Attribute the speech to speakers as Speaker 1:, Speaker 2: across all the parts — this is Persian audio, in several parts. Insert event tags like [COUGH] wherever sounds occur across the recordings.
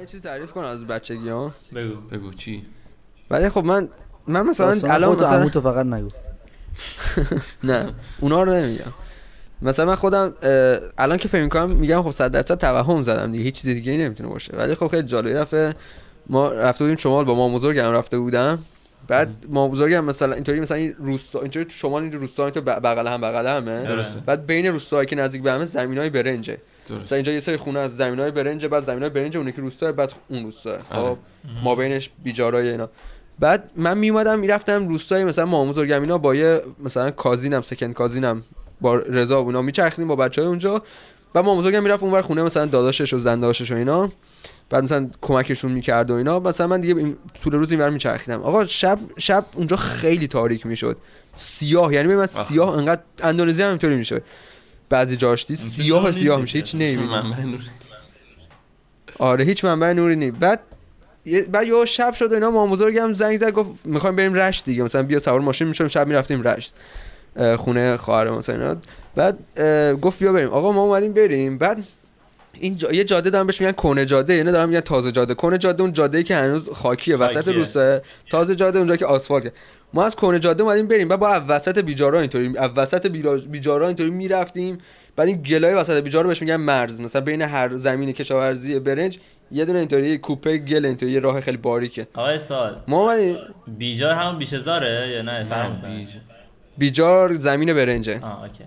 Speaker 1: یه چیز تعریف کنم از بچگی ها
Speaker 2: بگو.
Speaker 3: بگو چی؟
Speaker 1: ولی خب من من مثلا الان مثلا
Speaker 4: عموتو فقط نگو. [LAUGHS]
Speaker 1: نه اونا رو نمیگم. مثلا من خودم الان که فکر می‌کنم میگم خب 100 درصد توهم زدم دیگه هیچ چیز دیگه ای نمی‌تونه باشه. ولی خب خیلی جالب یه دفعه ما رفته بودیم شمال با مام بزرگم رفته بودم. بعد مام بزرگم مثلا اینطوری مثلا این روستا اینطوری تو شمال این روستا تو بغل هم بغل همه.
Speaker 3: درسته.
Speaker 1: بعد بین روستاهایی که نزدیک به همه زمینای برنجه.
Speaker 3: درست.
Speaker 1: مثلا اینجا یه سری خونه از زمینای برنج بعد زمینای برنج اون که روستا بعد اون روستا خب
Speaker 3: آره.
Speaker 1: ما بینش بیجارای اینا. بعد من می اومدم می‌رفتم روستای مثلا مام بزرگم اینا با یه مثلا کازینم سکند کازینم با رضا و اینا میچرخیدیم با بچهای اونجا. بعد مام بزرگم می‌رفت اونور خونه مثلا داداشش و زنداشش و اینا. بعد مثلا کمکشون می‌کرد و اینا. مثلا من دیگه این طول روز اینور میچرخیدم. آقا شب شب اونجا خیلی تاریک می‌شد. سیاه یعنی من سیاه انقدر اندونزی هم اینطوری میشه بعضی جاش دید سیاه سیاه میشه هیچ. نمی‌بینی. آره هیچ منبع نوری نیست. بعد بعد یه شب شد و اینا مام بزرگم زنگ زد گفت می‌خوایم بریم رشت دیگه. مثلا بیا سوار ماشین میشم شب می‌رفتیم رشت. خونه خواهر مثلا اینا. بعد گفت بیا بریم. آقا ما اومدیم بریم. بعد این جا... یه جاده دارم بهش میگن کنه جاده اینا دارم میگن تازه جاده. کنه جاده اون جاده که هنوز خاکیه وسط. روسه. تازه جاده اونجا که آسفالته ما از کنه جاده اومدیم بریم. بعد با وسط بیجارا اینطوری از وسط بیجارا اینطوری می‌رفتیم. بعد این گلای وسط بیجارا بهش میگن مرز. مثلا بین هر زمین کشاورزی برنج یه دونه اینطوری کوپه گل اینطوری یه راه خیلی باریکه.
Speaker 2: آقای سال
Speaker 1: ما اومدیم
Speaker 2: بیجار همون بیشزاره یا نه.
Speaker 3: بیج
Speaker 1: بیجار زمین برنجه.
Speaker 2: آه اوکی.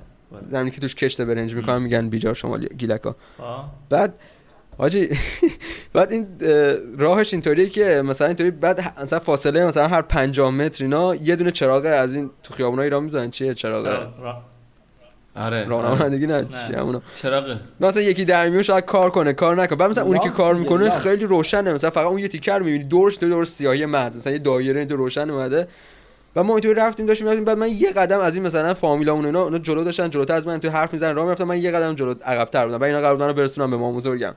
Speaker 1: زمینی که توش کشت برنج می‌کنن میگن بیجار شمالی گیلکا. بعد حاجی [LAUGHS] بعد این اه، راهش اینطوریه که مثلا اینطوری بعد مثلا فاصله مثلا هر 50 متر اینا یه دونه چراغ از این تو خیابونای ایران می‌زنن چیه چراغ؟
Speaker 2: را-
Speaker 3: آره. آره.
Speaker 1: راهنمایندگی نه. همونا
Speaker 3: چراغه
Speaker 1: مثلا یکی در میون شاید کار کنه کار نکنه. بعد مثلا اونی که کار می‌کنه. خیلی روشنه. مثلا فقط اون یه تیکر می‌بینی دورش دور دور سیاهی محض. مثلا یه دایره اینطور روشن اومده. و ما اینطوری رفتیم داشتیم رفتیم بعد من یه قدم از این مثلا فامیلامون اینا اونا جلو داشتن جلوتر از من تو حرف می‌زنن راه می‌رفتم من یه قدم جلو عقب‌تر بودم. بعد اینا قرار بودن رو برسونم به مام بزرگم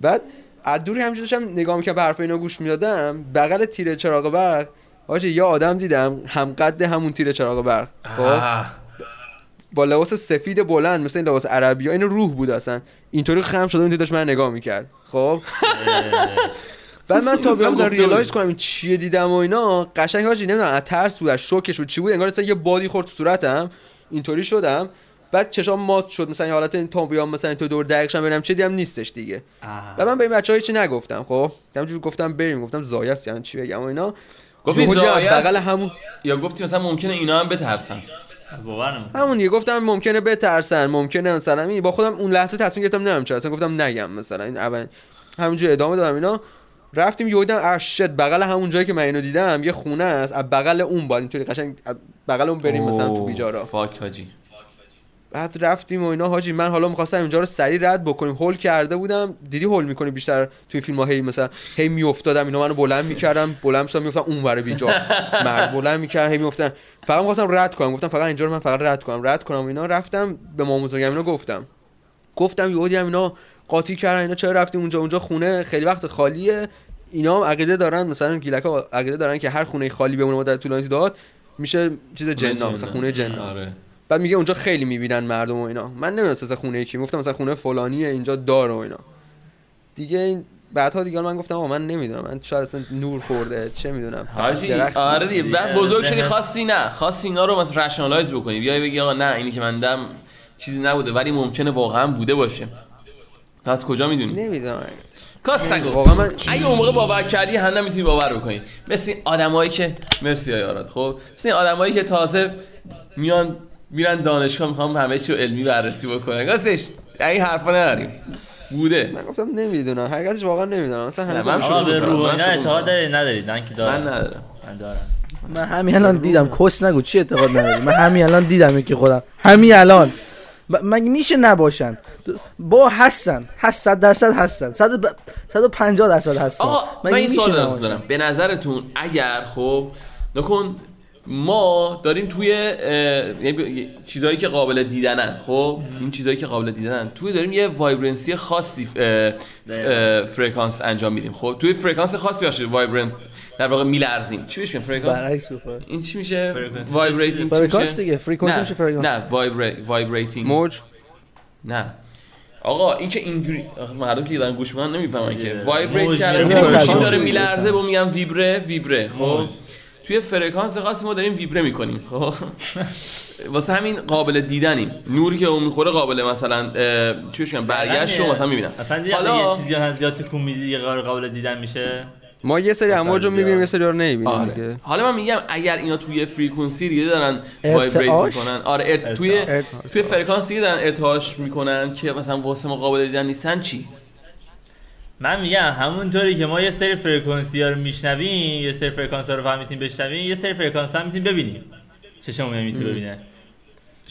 Speaker 1: بعد از دوری همینجوری داشتم نگاه می‌کردم به حرف اینا گوش می‌دادم. بغل تیر چراغ برق حاجی یه آدم دیدم هم قد همون تیر چراغ برق. خب. با لباس سفید بلند مثل این لباس عربی ها این روح بود اصلا. اینطوری خم شده اون داشت من نگاه می‌کرد. خب؟ [LAUGHS] بعد من تا بیام
Speaker 3: بود.
Speaker 1: کنم این چیه دیدم و اینا قشنگ حاجی نمی‌دونم از ترس بود از شوکش بود چی بود انگار مثلا یه بادی خورد تو صورتم اینطوری شدم بعد چشام مات شد مثلا یه حالت این تا بیام مثلا تو دور دقیقشم ببینم چه دیدم نیستش دیگه. و من به این بچه‌ها چی نگفتم خب همینجور گفتم بریم گفتم زایه است یعنی چی بگم و اینا
Speaker 3: گفتی؟
Speaker 1: بغل همون
Speaker 3: یا گفتی مثلا ممکنه اینا هم بترسن.
Speaker 1: همون دیگه گفتم ممکنه بترسن ممکنه مثلا با خودم اون لحظه تصمیم گرفتم نمی‌دونم چرا اصلا گفتم نگم مثلا این اول همونجوری ادامه دادم اینا رفتیم یهو دیدم اشت بغل همون جایی که من اینو دیدم یه خونه است از بغل اون باید اینطوری قشنگ بغل اون بریم مثلا تو بیجارا.
Speaker 3: فاک حاجی.
Speaker 1: بعد رفتیم و اینا حاجی من حالا می‌خواستم اینجا رو سریع رد بکنیم هول کرده بودم. دیدی هول می‌کنی بیشتر توی فیلم ها هی مثلا هی میافتادم اینا منو بلند می‌کردم بلند شدم میافتم اون ور بیجا مرد بلند می‌کردم هی میافتم فقط می‌خواستم رد کنم گفتم فقط اینجا رو من فقط رد کنم. رد کنم اینا رفتم به مام بزرگم اینا گفتم. گفتم یهو دیدم اینا قاطی کردن اینا چرا رفتیم اونجا؟ اونجا خونه خیلی وقت خالیه. اینا هم عقیده دارن مثلا گیلکا عقیده دارن که هر خونه خالی بمونه مدت طولانی داد میشه چیز جنا مثلا خونه جنا
Speaker 3: آره.
Speaker 1: بعد میگه اونجا خیلی می‌بینن مردم و اینا. من نمی‌دونستم مثلا خونه کی گفتم مثلا خونه فلانیه اینجا داره و اینا. دیگه این بعدها دیگه من گفتم آقا من نمی‌دونم. من شاید اصلا نور خورده چه می‌دونم.
Speaker 3: آره دیگه. بعد بزرگ شدی خواستی نه. خواستی اینا رو مثلا رشنالایز بکنی. بیای بگی آقا نه اینی که من دم چیزی نبوده ولی ممکنه واقعا بوده باشه. پس کجا می‌دونی؟
Speaker 1: نمی‌دونم.
Speaker 3: کاس نگو
Speaker 1: واقعا من
Speaker 3: اگه اون موقع باور کردی هم نمی‌تونی باور بکنی. مثل این آدمایی که مرسی های آراد. خب مثل این آدمایی که تازه میان میرن دانشگاه می‌خوام همه چی رو علمی بررسی بکنن. گاستش این حرفا نداریم بوده.
Speaker 1: من گفتم نمی‌دونم. حقیقتش واقعا نمی‌دونم. مثلا
Speaker 3: نه،
Speaker 1: هنوز
Speaker 3: من
Speaker 2: آقا به. روح
Speaker 3: من
Speaker 2: اینا اعتقاد. دارید ندارید من که دارم.
Speaker 3: من ندارم.
Speaker 2: من دارم.
Speaker 4: من همین الان دیدم. کس نگو چی اعتقاد نداری؟ من همین الان دیدم که خودم. همین الان. مگه میشه نباشن؟ با هستن. هست صد درصد هستن. صد ب... 150 درصد هستن.
Speaker 3: آقا من این سوال دارم. به نظرتون اگر خب نکن ما داریم توی اه، یعنی چیزایی که قابل دیدنن خب؟ این چیزایی که قابل دیدنن. توی داریم یه وایبرنسی خاصی فرکانس انجام میدیم. خب؟ توی فرکانس خاصی باشه وایبرنس در واقع میلرزیم. چی میگن فرکانس
Speaker 4: برعکس گفت
Speaker 3: این چی میشه. وایبریتینگ
Speaker 4: فرکانس
Speaker 3: میشه؟
Speaker 4: دیگه، فرکانس
Speaker 3: نه،
Speaker 4: میشه فرکانس.
Speaker 3: نه وایبریتینگ
Speaker 1: موج؟
Speaker 3: نه. آقا این که اینجوری آخه مردم که دارن گوش می‌کنن نمی‌فهمن که. وایبریت کرده ماشین
Speaker 4: موج.
Speaker 3: داره. میلرزه با میگن ویبره ویبره خب. توی فرکانس خاصی ما داریم ویبره می‌کنیم. خب واسه همین قابل دیدنیم. نوری که اون می‌خوره قابل مثلا چی میگن؟ برگشت رو مثلا می‌بینم. حالا
Speaker 2: یه چیزی هم زیاد تکون میدی قابل دیدن میشه.
Speaker 1: ما یه سری امواج رو. می‌بینیم یه سری رو نمی‌بینیم
Speaker 3: آره.
Speaker 1: دیگه
Speaker 3: حالا من میگم اگر اینا توی frequency دیگه دارن؟ vibrate می‌کنن آره ارت... توی
Speaker 2: ارتعاش.
Speaker 3: توی فرکانس دیگه دارن ارتعاش می‌کنن که مثلا واسه ما قابل دیدن نیستن چی
Speaker 2: من میگم همونطوری که ما یه سری frequency ها رو میشنویم یه سری فرکانس ها رو نمی‌تونیم بشنویم یه سری فرکانس ها می‌تونیم ببینیم چشمون نمی‌تونه ببینه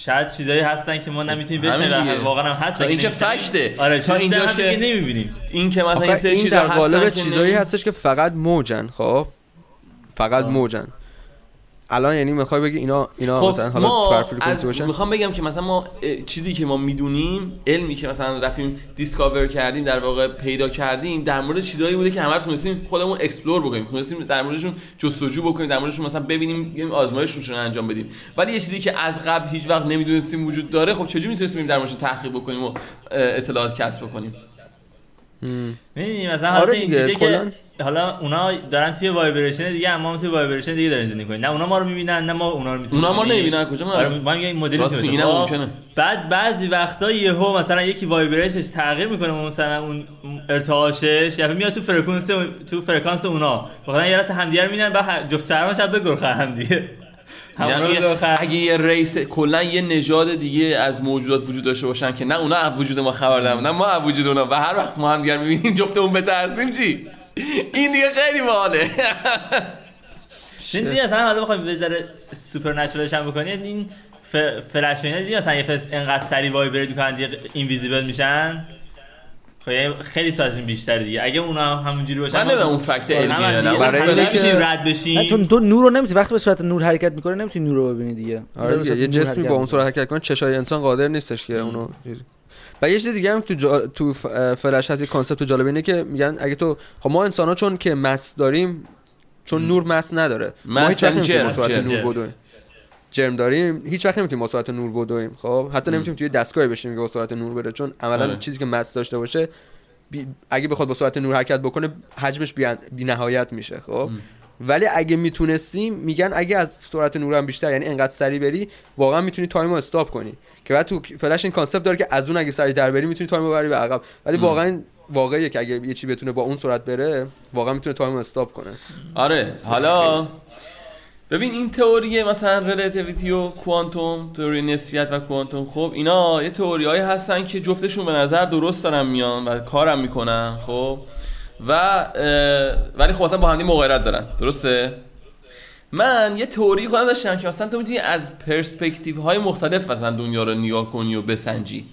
Speaker 2: شاید چیزایی هستن که ما نمی‌تونیم
Speaker 3: همین
Speaker 2: بشنویم واقعا هم هستن
Speaker 3: تا این که
Speaker 2: نمی‌شنویم.
Speaker 3: fact ه.
Speaker 2: آره
Speaker 3: تا اینجاش که-
Speaker 2: نمی‌بینیم
Speaker 3: این که مثلا این سری
Speaker 1: این
Speaker 3: چیزا
Speaker 1: قالب چیزایی هستش که فقط موجن خب فقط. موجن الان یعنی می‌خوای بگی اینا اینا
Speaker 3: خب
Speaker 1: مثلا حالا تو
Speaker 3: می‌خوام بگم که مثلا ما چیزی که ما می‌دونیم علمی که مثلا رفتیم discover کردیم در واقع پیدا کردیم در مورد چیزایی بوده که همه تونستیم خودمون explore بکنیم. تونستیم در موردشون جستجو بکنیم در موردشون مثلا ببینیم یه آزمایششون رو انجام بدیم. ولی یه چیزی که از قبل هیچ وقت نمی‌دونستیم وجود داره خب چجوری می‌تونستیم در موردش تحقیق بکنیم و اطلاعات کسب بکنیم؟
Speaker 2: می‌دونی مثلا
Speaker 1: آره دیگه،
Speaker 2: اینجوریه که. حالا اونا دارن توی vibration دیگه اما ما توی vibration دیگه داریم زندگی کنیم نه اونا ما رو می‌بینن نه ما اونا رو می‌تونیم
Speaker 3: اونا ما رو نمی‌بینن، کجا ما؟
Speaker 2: آره ما میگیم این مدلی
Speaker 3: راست
Speaker 2: می‌تونه.
Speaker 3: اینم
Speaker 2: خب،
Speaker 3: ممکنه.
Speaker 2: بعد بعضی وقتا یهو مثلا یکی vibration ش تغییر می‌کنه مثلا اون ارتعاشش یا میاد تو فرکانس تو فرکانس اونا مثلا یه راست همدیگه رو می‌بینن بعد جفتشونم بگرخن همدیگه هم
Speaker 3: یعنی. اگه یه race کلا یه نژاد دیگه از موجودات وجود داشته باشن که نه اونا از وجود ما خبر دارن نه ما از وجود اونا. و هر وقت ما هم دیگر می‌بینیم جفتمون بترسیم چی؟ این دیگه خیلی باحاله. [LAUGHS]
Speaker 2: دیگه اصلا حالا بخوایم یه ذره supernatural ش هم بکنید این فلش اینا دیدی مثلا یه فس انقدر سریع vibrate می‌کنن دیگه invisible میشن. خیلی سازشون بیشتره دیگه اگه اونا هم همونجوری باشن
Speaker 3: من اون فکت.
Speaker 2: دیگه
Speaker 1: برای
Speaker 2: مثلا
Speaker 1: اینه که-
Speaker 2: نمی‌تونیم رد
Speaker 4: نه،
Speaker 2: بشیم
Speaker 4: تو تو نور رو نمی‌تونی وقتی به صورت نور حرکت می‌کنه نمی‌تونی نور رو ببینی دیگه
Speaker 1: آره یه جسمی با اون. سرعت حرکت کنه چشای انسان قادر نیستش که اونو چیز- و یه چیز دیگه هم تو جا... تو فلش هست یه concept جالب اینه که میگن اگه تو خب ما انسان ها چون که mass داریم چون نور mass نداره ما هیچ وقت
Speaker 3: یعنی
Speaker 1: نمی‌تونیم سرعت. نور بدویم جرم داریم هیچ وقت نمی‌تونیم با سرعت نور بدویم خب؟ حتی نمی‌تونیم توی دستگاهی بشیم که با سرعت نور بره چون عملا
Speaker 3: آره.
Speaker 1: چیزی که mass داشته باشه بی... اگه بخواد با سرعت نور حرکت بکنه حجمش بی, بی نهایت میشه خب؟ ولی اگه می‌تونستیم میگن اگه از سرعت نور هم بیشتر یعنی انقدر سریع بری واقعا می‌تونی time رو stop کنی. که بعد تو فلش این concept داره که از اون اگه سریعتر بری می‌تونی time رو ببری به عقب. ولی واقعا واقعیه که اگه یه چی بتونه با اون سرعت بره واقعا می‌تونه time رو stop کنه.
Speaker 3: آره. حالا ببین این تئوری مثلا relativity و کوانتوم تئوری نسبیت و کوانتوم خب اینا یه تئوری هایی هستن که جفتشون به نظر درست دارن میان و کارم می‌کنن خب؟ و ولی خب اصلا با هم دیگه مغایرت دارن درسته؟ من یه تئوری خودم داشتم که مثلا تو می‌تونی از پرسپکتیو های مختلف مثلا دنیا رو نگاه کنی و بسنجی.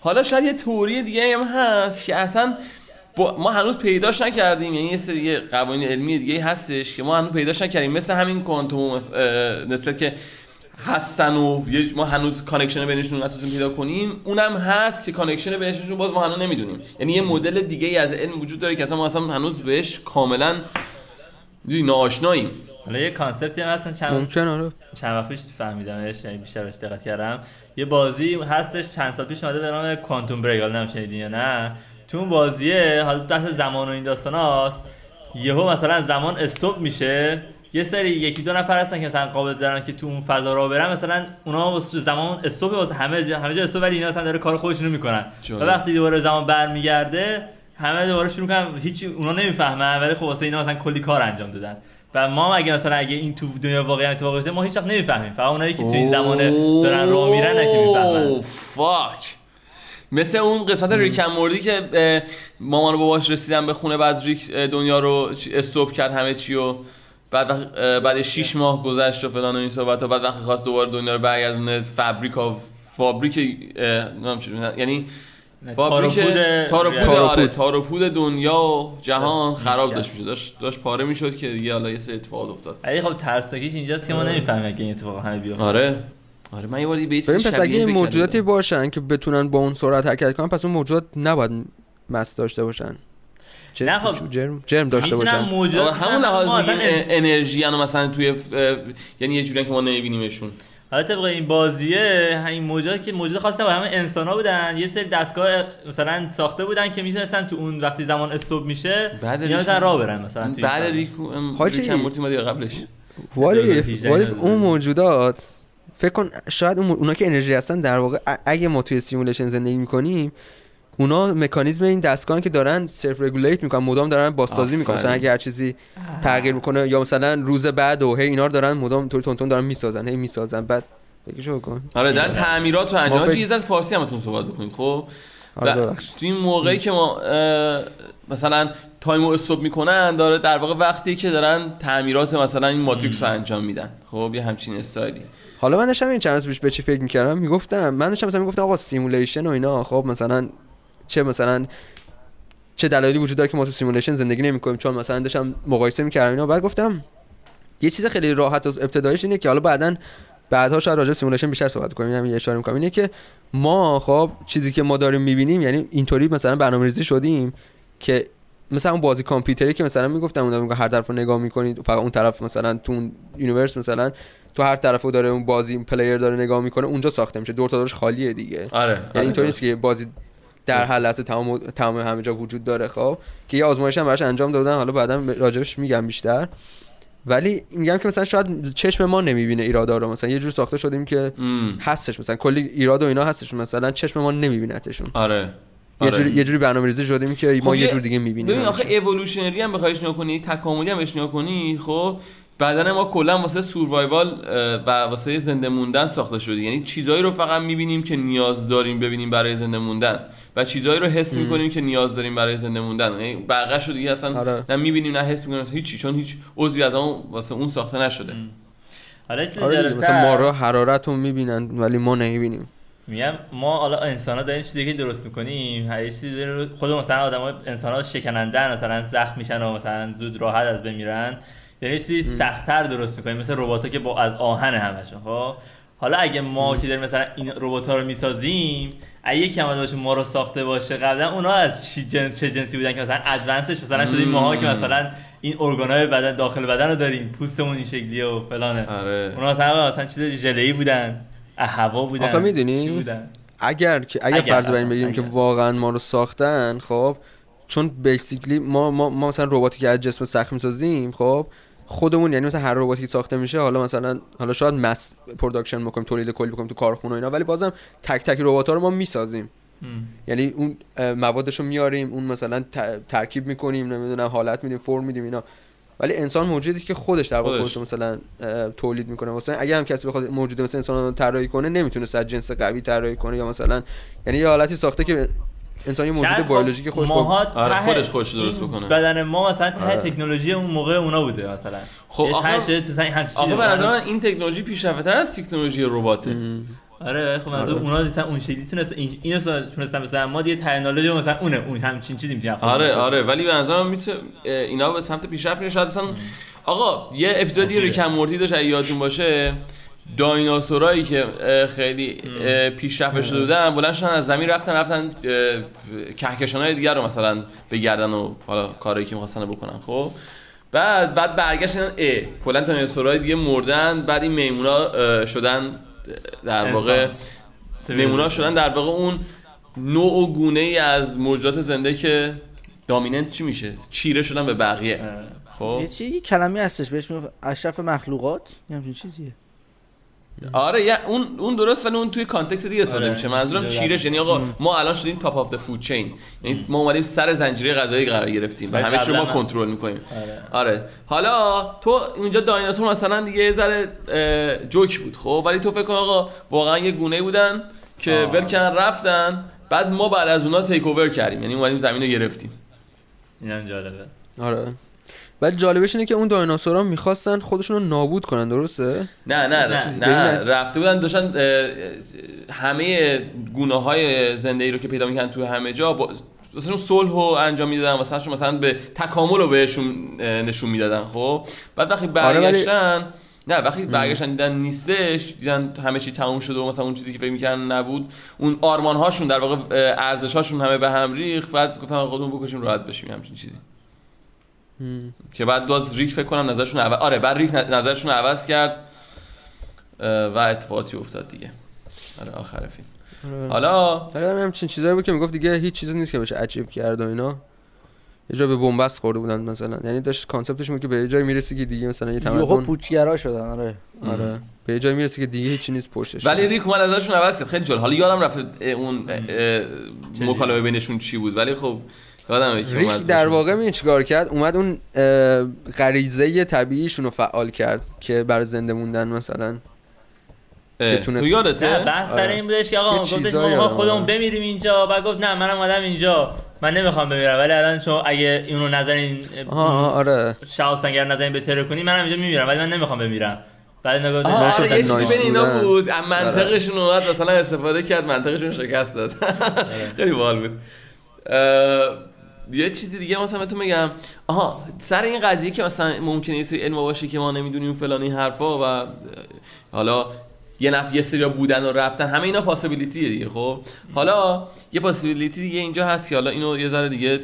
Speaker 3: حالا شاید یه تئوری دیگه هم هست که اصلا با ما هنوز پیداش نکردیم یعنی یه سری قوانین علمی دیگه هستش که ما هنوز پیداش نکردیم. مثل همین کوانتوم نسبیت که هستن و یه- ما هنوز connection بینشون نتونستیم پیدا کنیم اونم هست که connection بینشون باز ما هنوز نمی‌دونیم. یعنی یه مدل دیگه ای از علم وجود داره که اصلا ما اصلا هنوز بهش کاملا ناآشناییم.
Speaker 2: حالا یه کانسپتی هم هست چند
Speaker 1: ممکن آره.
Speaker 2: چند وقت پیش فهمیدمش یعنی بیشتر بهش دقت کردم. یه بازی هستش چند سال پیش اومده به نام کوانتوم بریک حالا نمی‌شنیدین یا نه؟ تو اون بازیه حالا بحث زمان و این داستاناست یهو مثلا زمان استوب میشه. یه سری یکی دو نفر هستن که مثلا قابل دارن که تو اون فضا را برن. مثلا اونا واسه زمان استوب واسه همه جا همه جا استوب ولی اینا مثلا داره کار خودشونو می‌کنن. و. وقتی دوباره زمان برمیگرده همه دوباره شروع می‌کنن هیچی اونا نمی‌فهمن ولی خب واسه اینا مثلا کلی کار انجام دادن. و ما اگه مثلا اگه این تو دنیا واقعی اتفاق بیفته ما هیچ وقت نمی‌فهمیم. فقط اونایی که تو این زمانه دارن راه میرن که می‌فهمن.
Speaker 3: فاک. مثل اون قسمت ریکن موردی که مامان و باباش رسیدن به خونه بعد ریک دنیا رو استوب کرد همه چی و بعد وقت- بعد 6 ماه گذشت و فلان و این صحبت و بعد وقتی خواست دوباره دنیا رو برگردونه فابریک و فابریک یعنی فابریک
Speaker 2: تاروپود-
Speaker 3: تاروپود
Speaker 1: تاروپود.
Speaker 3: آره تاروپود. دنیا و جهان خراب. داشت می‌شد. داشت داشت پاره می‌شد که دیگه حالا یه سری اتفاقات افتاد.
Speaker 2: ولی خب ترسناکیش اینجاست که ما نمی‌فهمیم اگه این اتفاق همه بیفته.
Speaker 3: آره. آره من یه بار به چیز
Speaker 1: ببین پس اگه موجوداتی. باشن که بتونن با اون سرعت حرکت کنن پس اون موجودات نباید مس داشته باشن چه
Speaker 2: نه خب.
Speaker 1: جرم جرم داشته باشن
Speaker 3: همون لحاظ انرژی هنو مثلا توی ف- یعنی یه جوری که ما نمیبینیمشون
Speaker 2: حالا طبق این بازیه این موجود که موجود خاص نبود همه انسان ها بودن یه سری دستگاه مثلا ساخته بودن که می‌تونستن تو اون وقتی زمان stop میشه
Speaker 3: بعد
Speaker 2: اینا مثلا راه برن مثلا
Speaker 3: بعد. ریکو ام،
Speaker 1: حاجی.
Speaker 3: ریک هم مورتی اومد یا قبلش
Speaker 1: what if,
Speaker 2: 2018
Speaker 1: what if
Speaker 2: اینا
Speaker 1: اون. موجودات فکر کن شاید اون اونا که انرژی هستن در واقع اگه ما توی simulation زندگی می‌کنیم اونا مکانیزم این دستگاه که دارن self regulate می‌کنن مدام دارن بازسازی می‌کنن. مثلا. اگه هر چیزی تغییر می‌کنه یا مثلا روز بعد و هی اینا رو دارن مدام طوری تون تون دارن می‌سازن هی می‌سازن. بعد فکرشو کن
Speaker 3: آره در تعمیرات و انجام یه ذره فارسی هم تون صحبت بکنید خب؟ و
Speaker 1: ببخش
Speaker 3: تو این موقعی که ما مثلا time رو stop می‌کنن داره در واقع وقتی که دارن تعمیرات مثلا این matrix رو انجام میدن. خب یه همچین استایلی.
Speaker 1: حالا من داشتم این چند روز پیش به چی فکر می‌کردم؟ می‌گفتم من داشتم مثلا می‌گفتم آقا simulation و اینا خب مثلا چه مثلا چه دلایلی وجود داره که ما تو simulation زندگی نمی‌کنیم؟ چون مثلا داشتم مقایسه می‌کردم اینا. بعد گفتم یه چیز خیلی راحت از ابتدایش اینه که حالا بعدا بعدها شاید راجع simulation بیشتر صحبت کنیم. همین اشاره می‌کنم. اینه که ما خب چیزی که ما داریم می‌بینیم یعنی اینطوری مثلا برنامه‌ریزی شدیم که مثلا اون بازی کامپیوتری که مثلا می‌گفتم اون میگه هر طرف رو نگاه می‌کنید فقط اون طرف مثلا تو اون universe مثلا تو هر طرفو داره اون بازی player داره نگاه می‌کنه اونجا ساخته میشه. دور تا دورش خالیه دیگه.
Speaker 3: آره
Speaker 1: یعنی
Speaker 3: آره،
Speaker 1: اینطوری نیست. که بازی در. هر لحظه تمام تمام همه جا وجود داره خب. که یه آزمایش هم براش انجام دادن. حالا بعدا راجبش میگم بیشتر. ولی میگم که مثلا شاید چشم ما نمی‌بینه ایرادا رو. مثلا یه جور ساخته شدیم که
Speaker 3: ام،
Speaker 1: هستش. مثلا کلی ایراد و اینا هستش. مثلا چشم ما نمیبینتشون
Speaker 3: آره.
Speaker 1: یه
Speaker 3: آره.
Speaker 1: جوری یه جوری برنامه‌ریزی شدیم که ما
Speaker 3: خب
Speaker 1: یه
Speaker 3: یه-
Speaker 1: جور دیگه می‌بینیم
Speaker 3: ببین آخه اِوولوشنری هم بخوایش نگاه کنی تکاملی هم بهش کنی خب؟ بدن ما کلا واسه سوروایوال و واسه زنده موندن ساخته شده. یعنی چیزایی رو فقط می‌بینیم که نیاز داریم ببینیم برای زنده موندن و چیزایی رو حس می‌کنیم که نیاز داریم برای زنده موندن. یعنی بقیه رو دیگه اصلا
Speaker 1: آره.
Speaker 3: نه می‌بینیم نه حس می‌کنیم. هیچی چون هیچ عضوی از اون واسه اون ساخته نشده.
Speaker 2: حالا
Speaker 1: آره مثلا مارا حرارت رو می‌بینن ولی ما نمی‌بینیم.
Speaker 2: میگم ما حالا انسان ها داریم چیزی که درست می‌کنیم. هر چیزی داریم خود مثلا آدم ها انسان ها شکنندن مثلا زخم میشن و مثلا زود راحت از بین یه چیزی سختتر درست می‌کنیم مثل ربات که با از آهن همشون خب؟ حالا اگه ما که داریم مثلا این ربات ها رو می‌سازیم اگه یکی هم باشه ما رو ساخته باشه قبلا اونا از چی جنس چه جنسی بودن که مثلا ادوانسش مثلا شدیم ماها که مثلا این ارگانای بدن داخل بدن رو داریم پوستمون این شکلیه و فلانه.
Speaker 3: آره.
Speaker 2: اونا مثلا مثلا چیز ژله‌ای بودن هوا بودن
Speaker 1: آخه می‌دونی؟
Speaker 2: بودن؟
Speaker 1: اگر که اگر,
Speaker 2: اگر
Speaker 1: فرض بر این
Speaker 2: اصلا،
Speaker 1: بگیریم که. واقعا ما رو ساختن خب چون بیسیکلی ما ما, ما مثلا رباتی که از جسم سخت می‌سازیم خب خودمون یعنی مثلا هر رباتی ساخته میشه حالا مثلا حالا شاید mass production بکنیم تولید کلی بکنیم تو کارخونه و اینا ولی بازم تک تک ربات ها رو ما می‌سازیم. یعنی اون موادش رو میاریم اون مثلا ترکیب می‌کنیم نمی‌دونم حالت میدیم فرم میدیم اینا ولی انسان موجودی که خودش در واقع
Speaker 3: خودش.
Speaker 1: مثلا تولید می‌کنه مثلا اگه هم کسی بخواد موجود مثل انسان رو طراحی کنه نمی‌تونه از جنس قوی طراحی کنه یا مثلا یعنی یه حالتی ساخته که انسان یه موجود
Speaker 2: خب
Speaker 1: بیولوژیکی خودش با
Speaker 3: آره، خودش خودش درست بکنه.
Speaker 2: بدن ما مثلا ته
Speaker 1: آره.
Speaker 2: تکنولوژی اون موقع اونا بوده مثلا.
Speaker 3: خب
Speaker 2: یه
Speaker 3: آخه-
Speaker 2: شده تو مثلا همچین
Speaker 3: آخه به نظر این تکنولوژی پیشرفته از تکنولوژی رباته.
Speaker 2: آره خب منظور
Speaker 1: آره.
Speaker 2: اونا مثلا اون شکلی تونست این اینو تونستن مثلا ما دیگه تکنولوژی مثلا اونه اون همچین چیزی می‌تونن
Speaker 3: آره آره ولی به نظر من می‌تونه اینا به سمت پیشرفت شاید اصلا آقا یه اپیزودی. ریکم مورتی داشت یادتون باشه. دایناسورایی که خیلی اه، پیشرفته شده بودن بلند شدن از زمین رفتن رفتن کهکشان های دیگر رو مثلا بگردن و حالا کارایی که می‌خواستن بکنن خب. بعد بعد برگشتن ا کلا دایناسورای دیگه مردن بعد این میمونا شدن در واقع. نمونه شدن در واقع اون نوع و گونه ای از موجودات زنده که dominant چی میشه؟ چیره شدن به بقیه خب.
Speaker 4: یه چی یه کلمه هستش بهش میگن اشرف مخلوقات؟ یه همچین چیزیه.
Speaker 3: آره یا اون اون درست ولی اون توی context دیگه استفاده
Speaker 2: آره.
Speaker 3: میشه. منظورم چیرش یعنی آقا ما الان شدیم top of the food chain یعنی ما اومدیم سر زنجیره غذایی قرار گرفتیم و همه چی رو ما کنترل می‌کنیم.
Speaker 2: آره.
Speaker 3: آره. حالا تو اونجا دایناسور مثلا دیگه یه ذره جوک بود خب؟ ولی تو فکر کن آقا واقعا یه گونه بودن که کردن رفتن. بعد ما بعد از اونا تیک اوور کردیم. یعنی اومدیم زمین رو گرفتیم.
Speaker 2: اینم جالبه.
Speaker 1: آره. ولی جالبش اینه که اون دایناسورا می‌خواستن خودشون رو نابود کنن درسته؟
Speaker 3: نه نه
Speaker 2: نه.
Speaker 3: نه, رفته بودن داشتن همه گونه های زنده ای رو که پیدا می‌کنن تو همه جا با مثلا صلح رو انجام می‌دادن واسه مثلا به تکامل رو بهشون نشون می‌دادن خب؟ بعد وقتی
Speaker 1: آره، ولی-
Speaker 3: برگشتن نه وقتی برگشتن دیدن نیستش دیدن همه چی تموم شده و مثلا اون چیزی که فکر می‌کنن نبود اون آرمان هاشون در واقع ارزش هاشون همه به هم ریخت بعد گفتن آقا خودمون بکشیم راحت بشیم همچین چیزی. که بعد باز ریک فکر کنم نظرشون عوض آره بعد ریک نظرشون عوض کرد و اتفاقاتی افتاد دیگه. آره آخر فیلم.
Speaker 1: آره.
Speaker 3: حالا؟
Speaker 1: ولی هم همچین چیزایی بود که می‌گفت دیگه هیچ چیزی نیست که بشه اچیو کرد و اینا. یه جا به بنبست خورده بودن مثلا. یعنی داشت کانسپتش بود که به یه جایی می‌رسی که دیگه مثلا یه
Speaker 4: یهو
Speaker 1: تمدن
Speaker 4: پوچگرا شدن آره.
Speaker 1: آره. به یه جایی می‌رسی که دیگه هیچی نیست پشتش
Speaker 3: ولی ریک اومد ازشون عوض کرد. خیلی جالب. حالا یادم رفت اون مکالمه بینشون چی بود. ولی خب یادم که
Speaker 1: ریک
Speaker 3: اومد.
Speaker 1: در. واقع می چیکار کرد؟ اومد اون غریزه طبیعیشون رو فعال کرد که برای زنده موندن مثلا. که تونست-
Speaker 3: تو یادته؟
Speaker 2: بحث سر
Speaker 1: آره.
Speaker 2: این بودش که آقا گفتش ما
Speaker 1: آره.
Speaker 2: خودمون بمیریم اینجا. بعد گفت نه منم اومدم اینجا. من نمی‌خوام بمیرم. ولی الان شما اگه اینو نزنین
Speaker 1: آها آره.
Speaker 2: شهاب سنگر نزنین به تره کنی منم اینجا میمیرم. ولی من نمی‌خوام بمیرم. بعد
Speaker 1: نه، چون
Speaker 3: آره یه چیزی بین اینا
Speaker 1: بودن.
Speaker 3: بود. منطقشون اومد مثلا استفاده کرد منطقشون شکست داد. [LAUGHS] خیلی باحال بود. یه چیزی دیگه مثلا بهتون میگم. آها سر این قضیه که مثلا ممکنه یه سری علم باشه که ما نمی‌دونیم فلان این حرفا و حالا یه نفر یه سری بودن و رفتن همه اینا پاسیبیلیتیه دیگه خب؟ حالا یه پاسیبیلیتی دیگه اینجا هست که حالا اینو یه ذره دیگه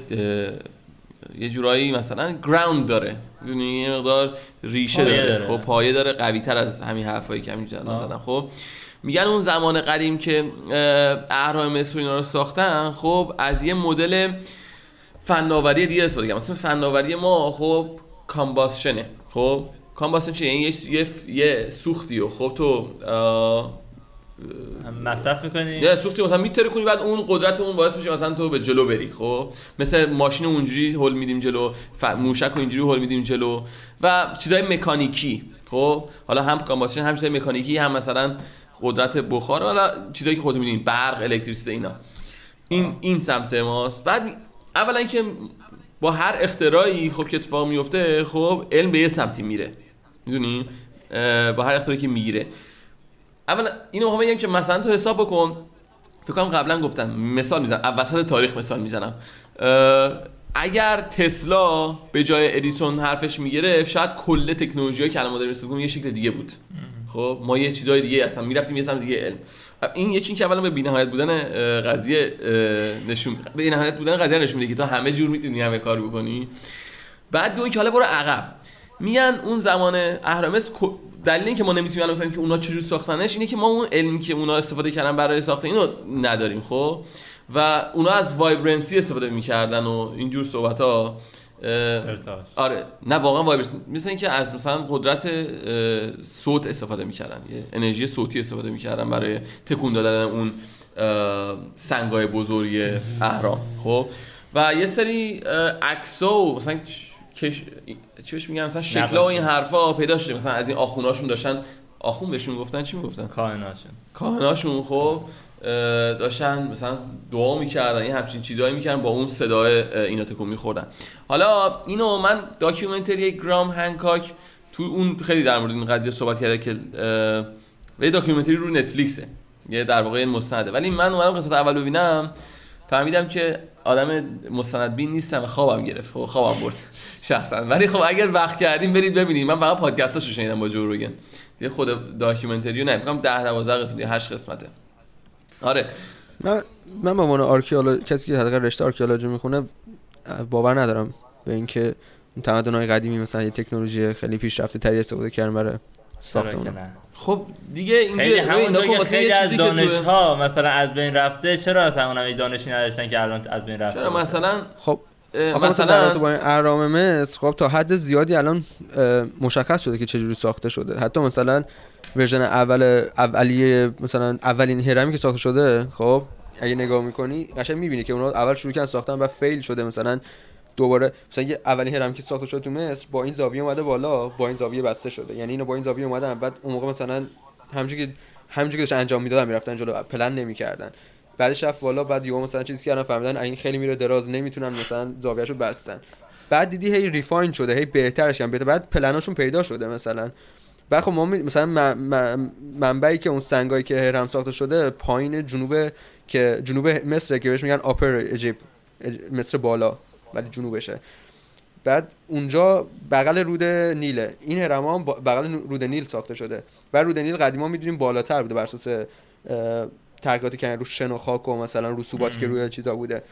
Speaker 3: یه جورایی مثلا گراوند داره. می‌دونی؟ یه مقدار ریشه داره.
Speaker 2: داره.
Speaker 3: خب پایه داره قوی تر از همین حرفایی که همین
Speaker 2: آه.
Speaker 3: زدن. خب میگن اون زمان قدیم که اه، اهرام مصر اینا رو ساختن خب از یه مدل فناوری دیگه استفاده کردن مثلا فناوری ما خب combustion ه. خب combustion چیه؟ یعنی یه, یه, یه سوختی و خب تو
Speaker 2: مصرف می‌کنی؟
Speaker 3: یه سوختی مثلا میتره کنی بعد اون قدرت اون باعث میشه مثلا تو به جلو بری. خب مثل ماشین اونجوری هول میدیم جلو ف... موشک و اینجوری هول میدیم جلو و چیزای مکانیکی. خب حالا هم combustion هم چیزای مکانیکی هم مثلا قدرت بخار حالا چیزایی که خودتون می‌دونید برق الکتریسیته اینا. این این سمت ماست. بعد اولا که با هر اختراعی خب که اتفاق میفته خب علم به یه سمتی میره. می‌دونی؟ با هر اختراعی که می‌گیره. اولا اینو می‌خوام بگم که مثلا تو حساب بکن فکر کنم قبلا گفتم مثال می‌زنم وسط تاریخ مثال می‌زنم. اگر تسلا به جای ادیسون حرفش می‌گرفت شاید کل تکنولوژی که الان ما داریم استفاده یه شکل دیگه بود. خب ما یه چیزای دیگه اصلا می‌رفتیم یه سمت دیگه علم. این یکی که اولا به بی‌نهایت بودن قضیه نشون به بی‌نهایت بودن قضیه نشون میده که تو همه جور می‌تونی همه کار بکنی. بعد دو اینکه حالا برو عقب. میگن اون زمان اهرامس دلیل اینکه ما نمی‌تونیم الان بفهمیم که اونا چجوری ساختنش اینه که ما اون علمی که اونا استفاده کردن برای ساخت اینو نداریم خب؟ و اونا از vibrancy استفاده می‌کردن و اینجور صحبت ها
Speaker 2: ارتعاش.
Speaker 3: آره. نه واقعا vibrancy مثل اینکه از مثلا قدرت صوت استفاده می‌کردن. یه انرژی صوتی استفاده می‌کردن برای تکون دادن اون سنگای بزرگ اهرام. خب؟ و یه سری اه، عکسا و مثلا کش چی بهش میگن؟ مثلا شکلا و این حرفا پیدا شده. مثلا از این آخوناشون داشتن آخون بهشون می‌گفتن چی می‌گفتن؟
Speaker 2: کائناتشون
Speaker 3: کاهناشون خب؟ داشتن مثلا دعا می‌کردن یه همچین چیزایی می‌کردن با اون صدای اینا تکون میخوردن. حالا اینو من documentary گراهام هنکاک تو اون خیلی در مورد این قضیه صحبت کرده که یه documentary رو نتفلیکسه یه در واقع این مستنده. ولی من اومدم قسمت اول ببینم فهمیدم که آدم مستندبین نیستم و خوابم گرفت. خب خوابم برد شخصا. ولی خب اگر وقت کردیم برید ببینید. من فقط پادکستاشو شنیدم با جو روگن. یه خود documentary رو نه فکر کنم 10 12 قسمت یا 8 قسمته. آره.
Speaker 1: من من به عنوان archaeology کسی که حداقل رشته archaeology می‌خونه باور ندارم به اینکه اون تمدن‌های قدیمی مثلا یه تکنولوژی خیلی پیشرفته تری استفاده کردن برای ساخت
Speaker 2: چرا که
Speaker 1: اونها.
Speaker 2: نه؟
Speaker 3: خب دیگه
Speaker 2: خیلی
Speaker 3: اینجوری
Speaker 2: همونجا
Speaker 3: نکن
Speaker 2: که
Speaker 3: واسه
Speaker 2: خیلی
Speaker 3: یه
Speaker 2: از
Speaker 3: چیزی که
Speaker 2: دانش ها مثلا از بین رفته چرا از همون هم دانشی نداشتن که الان از بین رفته
Speaker 3: چرا مثلا
Speaker 1: خب آخه مثلا با این اهرام مصر خب تا حد زیادی الان مشخص شده که چجوری ساخته شده. حتی مثلا version اول اولیه مثلا اولین هرمی که ساخته شده خب اگه نگاه می‌کنی قشنگ می‌بینی که اونا اول شروع کردن ساختن و fail شده مثلا دوباره. مثلا یه اولین هرم که ساخته شده تو مصر با این زاویه اومده بالا با این زاویه بسته شده. یعنی اینو با این زاویه اومدن بعد اون موقع مثلا همونجوری که همونجوری که داشتن انجام می‌دادن می‌رفتن جلو پلن نمی‌کردن. بعدش رفت بالا بعد یهو مثلا چیزی کردن فهمیدن این خیلی میره دراز نمی‌تونن مثلا زاویهشو بستن. بعد دیدی هی refine شده هی بهترش کردن. بعد پلناشون پیدا شده مثلا. بعد خب ما مثلا منبعی که اون سنگایی که هرم ساخته شده پایین جنوب که جنوب مصر که بهش میگن آپر اجیپ مصر بالا ولی جنوبشه. بعد اونجا بغل رود نیله. این هرم بغل رود نیل ساخته شده. و رود نیل قدیما می‌دونیم بالاتر بوده بر اساس تحقیقاتی که رو شن و خاک و مثلا رسوباتی که. روی چیزا بوده.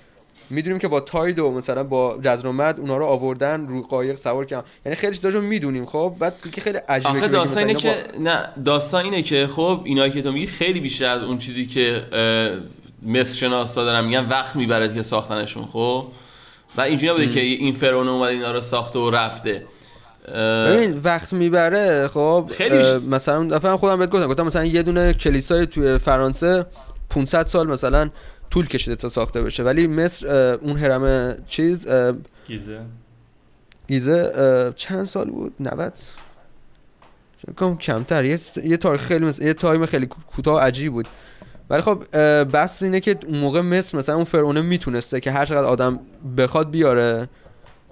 Speaker 1: می‌دونیم که با تاید و مثلا با جزر و مد اونا رو آوردن رو قایق سوار کردن. یعنی خیلی چیزاشو می‌دونیم خب؟ بعد دیگه خیلی عجیبه
Speaker 3: آخه
Speaker 1: که
Speaker 3: داستان اینه که نه داستان اینه که خب اینا که تو میگی خیلی بیشتر از اون چیزی که مصر شناسا دارن میگن وقت می‌بره که ساختنشون خب؟ و اینجوری نبوده که این فرعون اومده اینا رو ساخته و رفته.
Speaker 1: ببین وقت می‌بره خب؟
Speaker 3: خیلی
Speaker 1: مثلا اون دفعه خودم بهت گفتم گفتم مثلا یه دونه کلیسای توی فرانسه 500 سال مثلا طول کشیده تا ساخته بشه. ولی مصر اون هرم چیز
Speaker 2: گیزه.
Speaker 1: گیزه چند سال بود؟ 90 فکر کنم کمتر. یه, س- یه تاریخ خیلی مثلا یه تایم خیلی کوتاه و عجیب بود. ولی خب بحث اینه که اون موقع مصر مثلا اون فرعونه می‌تونسته که هر چقدر آدم بخواد بیاره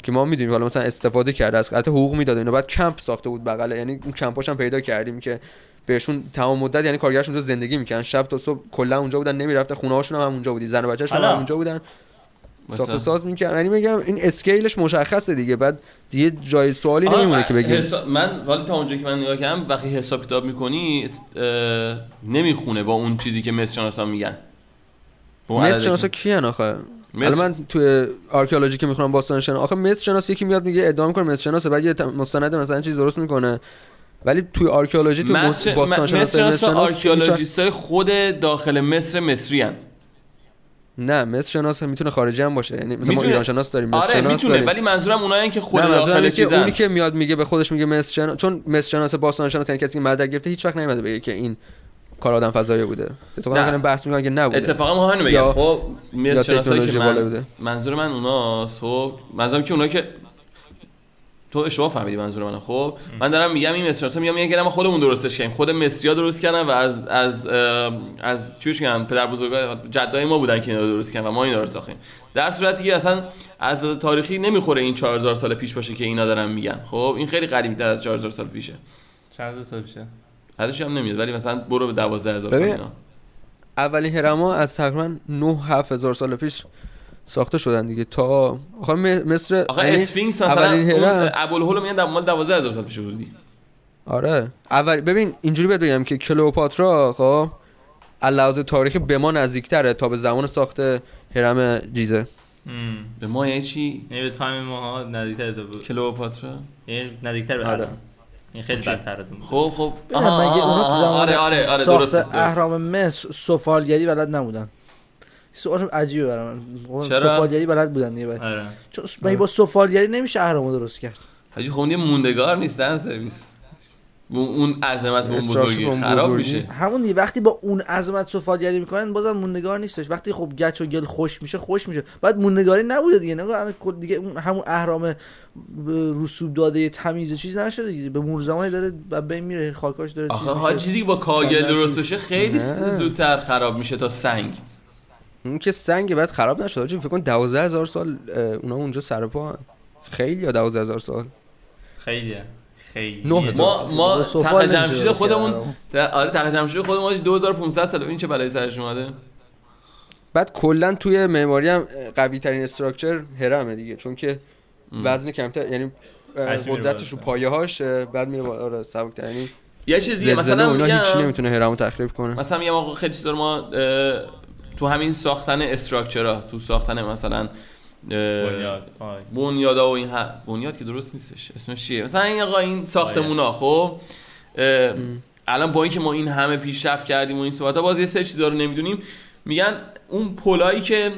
Speaker 1: که ما می‌دونیم حالا مثلا استفاده کرده از حقوق می‌داد اینا بعد کمپ ساخته بود بغله یعنی اون کمپاش هم پیدا کردیم که بهشون تمام مدت یعنی کارگرش اونجا زندگی می‌کنن شب تا صبح کلا اونجا بودن نمی‌رفته خونه هاشون هم, اونجا بودی. زن و بچه‌شون هم
Speaker 2: حالا.
Speaker 1: اونجا بودن. ساخت و. ساز می‌کرد یعنی میگم این اسکیلش مشخصه دیگه. بعد دیگه جای سوالی نمیمونه که بگیم.
Speaker 3: حساب- من حالا تا اونجا که من نگاه کردم وقتی حساب کتاب می‌کنی نمی‌خونه با اون چیزی که مصر شناسا میگن.
Speaker 1: مصر
Speaker 3: عددی
Speaker 1: شناسا کیان آخه؟ الان من توی آرکئولوژی که می‌خونم باستان شناس آخه مصر شناس یکی میاد میگه ادعا می‌کنه مصر شناسه بعد یه مستند مثلا چیز درست می‌کنه. ولی توی آرکئولوژی تو مصر باستان شناس
Speaker 3: های خود داخل مصر مصری هن.
Speaker 1: نه مصر شناس می‌تونه خارجی هم باشه یعنی مثلا ما. ایران شناس داریم مصر
Speaker 3: آره
Speaker 1: شناس
Speaker 3: می‌تونه
Speaker 1: داریم
Speaker 3: ولی منظورم اونایی که خود داخل چیزن
Speaker 1: اونی که میاد میگه به خودش میگه مصر شناس چون مصر شناس باستان شناس یعنی کسی که مدرک گرفته هیچ وقت نمیاد بگه که این کار آدم فضایی بوده اتفاقا. کنم بحث می‌کنن که نبوده
Speaker 3: اتفاقا ما همینو
Speaker 1: یا-
Speaker 3: بگم خب مصر که من
Speaker 1: بوده.
Speaker 3: منظور من اوناست خب منظورم که اونایی که تو اشتباه فهمیدی منظور منو خب؟ من دارم میگم این مصر شناسا میگم میگن که ما خودمون درستش کردیم. خود مصریا درست کردن و از از از چیش میگن پدر بزرگا جدای ما بودن که اینا درست کردن و ما اینا رو ساختیم در صورتی که اصلا از تاریخی نمی‌خوره این 4000 سال پیش باشه که اینا دارن میگن. خب؟ این خیلی قدیمی تر از 4000 سال پیشه.
Speaker 2: چند سال میشه
Speaker 3: حدش هم نمیاد ولی مثلا برو به 12000 سال اینا.
Speaker 1: اولین هرما از تقریبا 9 هزار سال پیش ساخته شدن دیگه. تا آخه مصر
Speaker 3: آخه
Speaker 1: یعنی
Speaker 3: اسفینکس مثلا
Speaker 1: اولین
Speaker 3: اون
Speaker 1: هرم.
Speaker 3: ابوالهول میگن در مال 12000 سال پیش بودی
Speaker 1: آره. اول ببین اینجوری بهت بگم که کلئوپاترا خب لحاظ تاریخی به ما نزدیکتره تا به زمان ساخت هرم جیزه.
Speaker 2: ام.
Speaker 3: به ما یعنی چی؟
Speaker 2: یعنی به تایم ما نزدیکتر تو بود.
Speaker 3: کلئوپاترا؟
Speaker 2: یعنی نزدیکتر به
Speaker 1: آره.
Speaker 2: این خیلی بدتر از اون.
Speaker 3: خب خب. آها، آره آره آره درست.
Speaker 4: اهرام مصر سفالگری بلد نبودن. سوال عجیبه برای من.
Speaker 3: چرا؟
Speaker 4: سفالگری بلد بودن دیگه.
Speaker 2: آره.
Speaker 4: چون مگه با سفالگری نمیشه اهرامو درست کرد؟
Speaker 3: حاجی خب اون یه موندگار نیستن سرویس. اون- عظمت اون بزرگی. خراب. میشه.
Speaker 4: همون دیگه وقتی با اون عظمت سفالگری می‌کنن بازم موندگار نیستش. وقتی خب گچ و گل خوش میشه خوش میشه. بعد موندگاری نبوده دیگه. نگاه دیگه اون همون اهرام رسوب داده تمیز چیز نشده دیگه. به مرور زمانی داره بعد بین میره خاکاش داره
Speaker 3: آخه
Speaker 4: میشه.
Speaker 3: ها چیزی که با کاگل درست بشه خیلی
Speaker 1: نه.
Speaker 3: زودتر خراب میشه تا سنگ.
Speaker 1: اون که سنگ بعد خراب نشد. حاجی فکر کن 12000 سال اونا اونجا سر پا هن. خیلی یا 12000 سال؟
Speaker 2: خیلیه. خیلی.
Speaker 3: ما ما تخت جمشید خودمون آره تخت جمشید خودمون حاجی 2500 سال این چه بلایی سرش اومده؟
Speaker 1: بعد کلا توی معماری هم قوی ترین استراکچر هرمه دیگه. چون که وزن کمتر یعنی قدرتش رو. پایه هاش بعد میره بالا آره سبکتر یعنی
Speaker 3: یه چیزی مثلا میگم
Speaker 1: نمی‌تونه هرمو تخریب کنه.
Speaker 3: مثلا میگم آقا خیلی چیزا ما تو همین ساختن استراکچرها تو ساختن مثلا
Speaker 2: بنیاد.
Speaker 3: بنیادا و این ها بنیاد که درست نیستش اسمش چیه؟ مثلا این آقا این ساختمونا خب؟ الان با اینکه ما این همه پیشرفت کردیم و این صحبت ها باز یه سری چیزا رو نمی‌دونیم. میگن اون پلایی که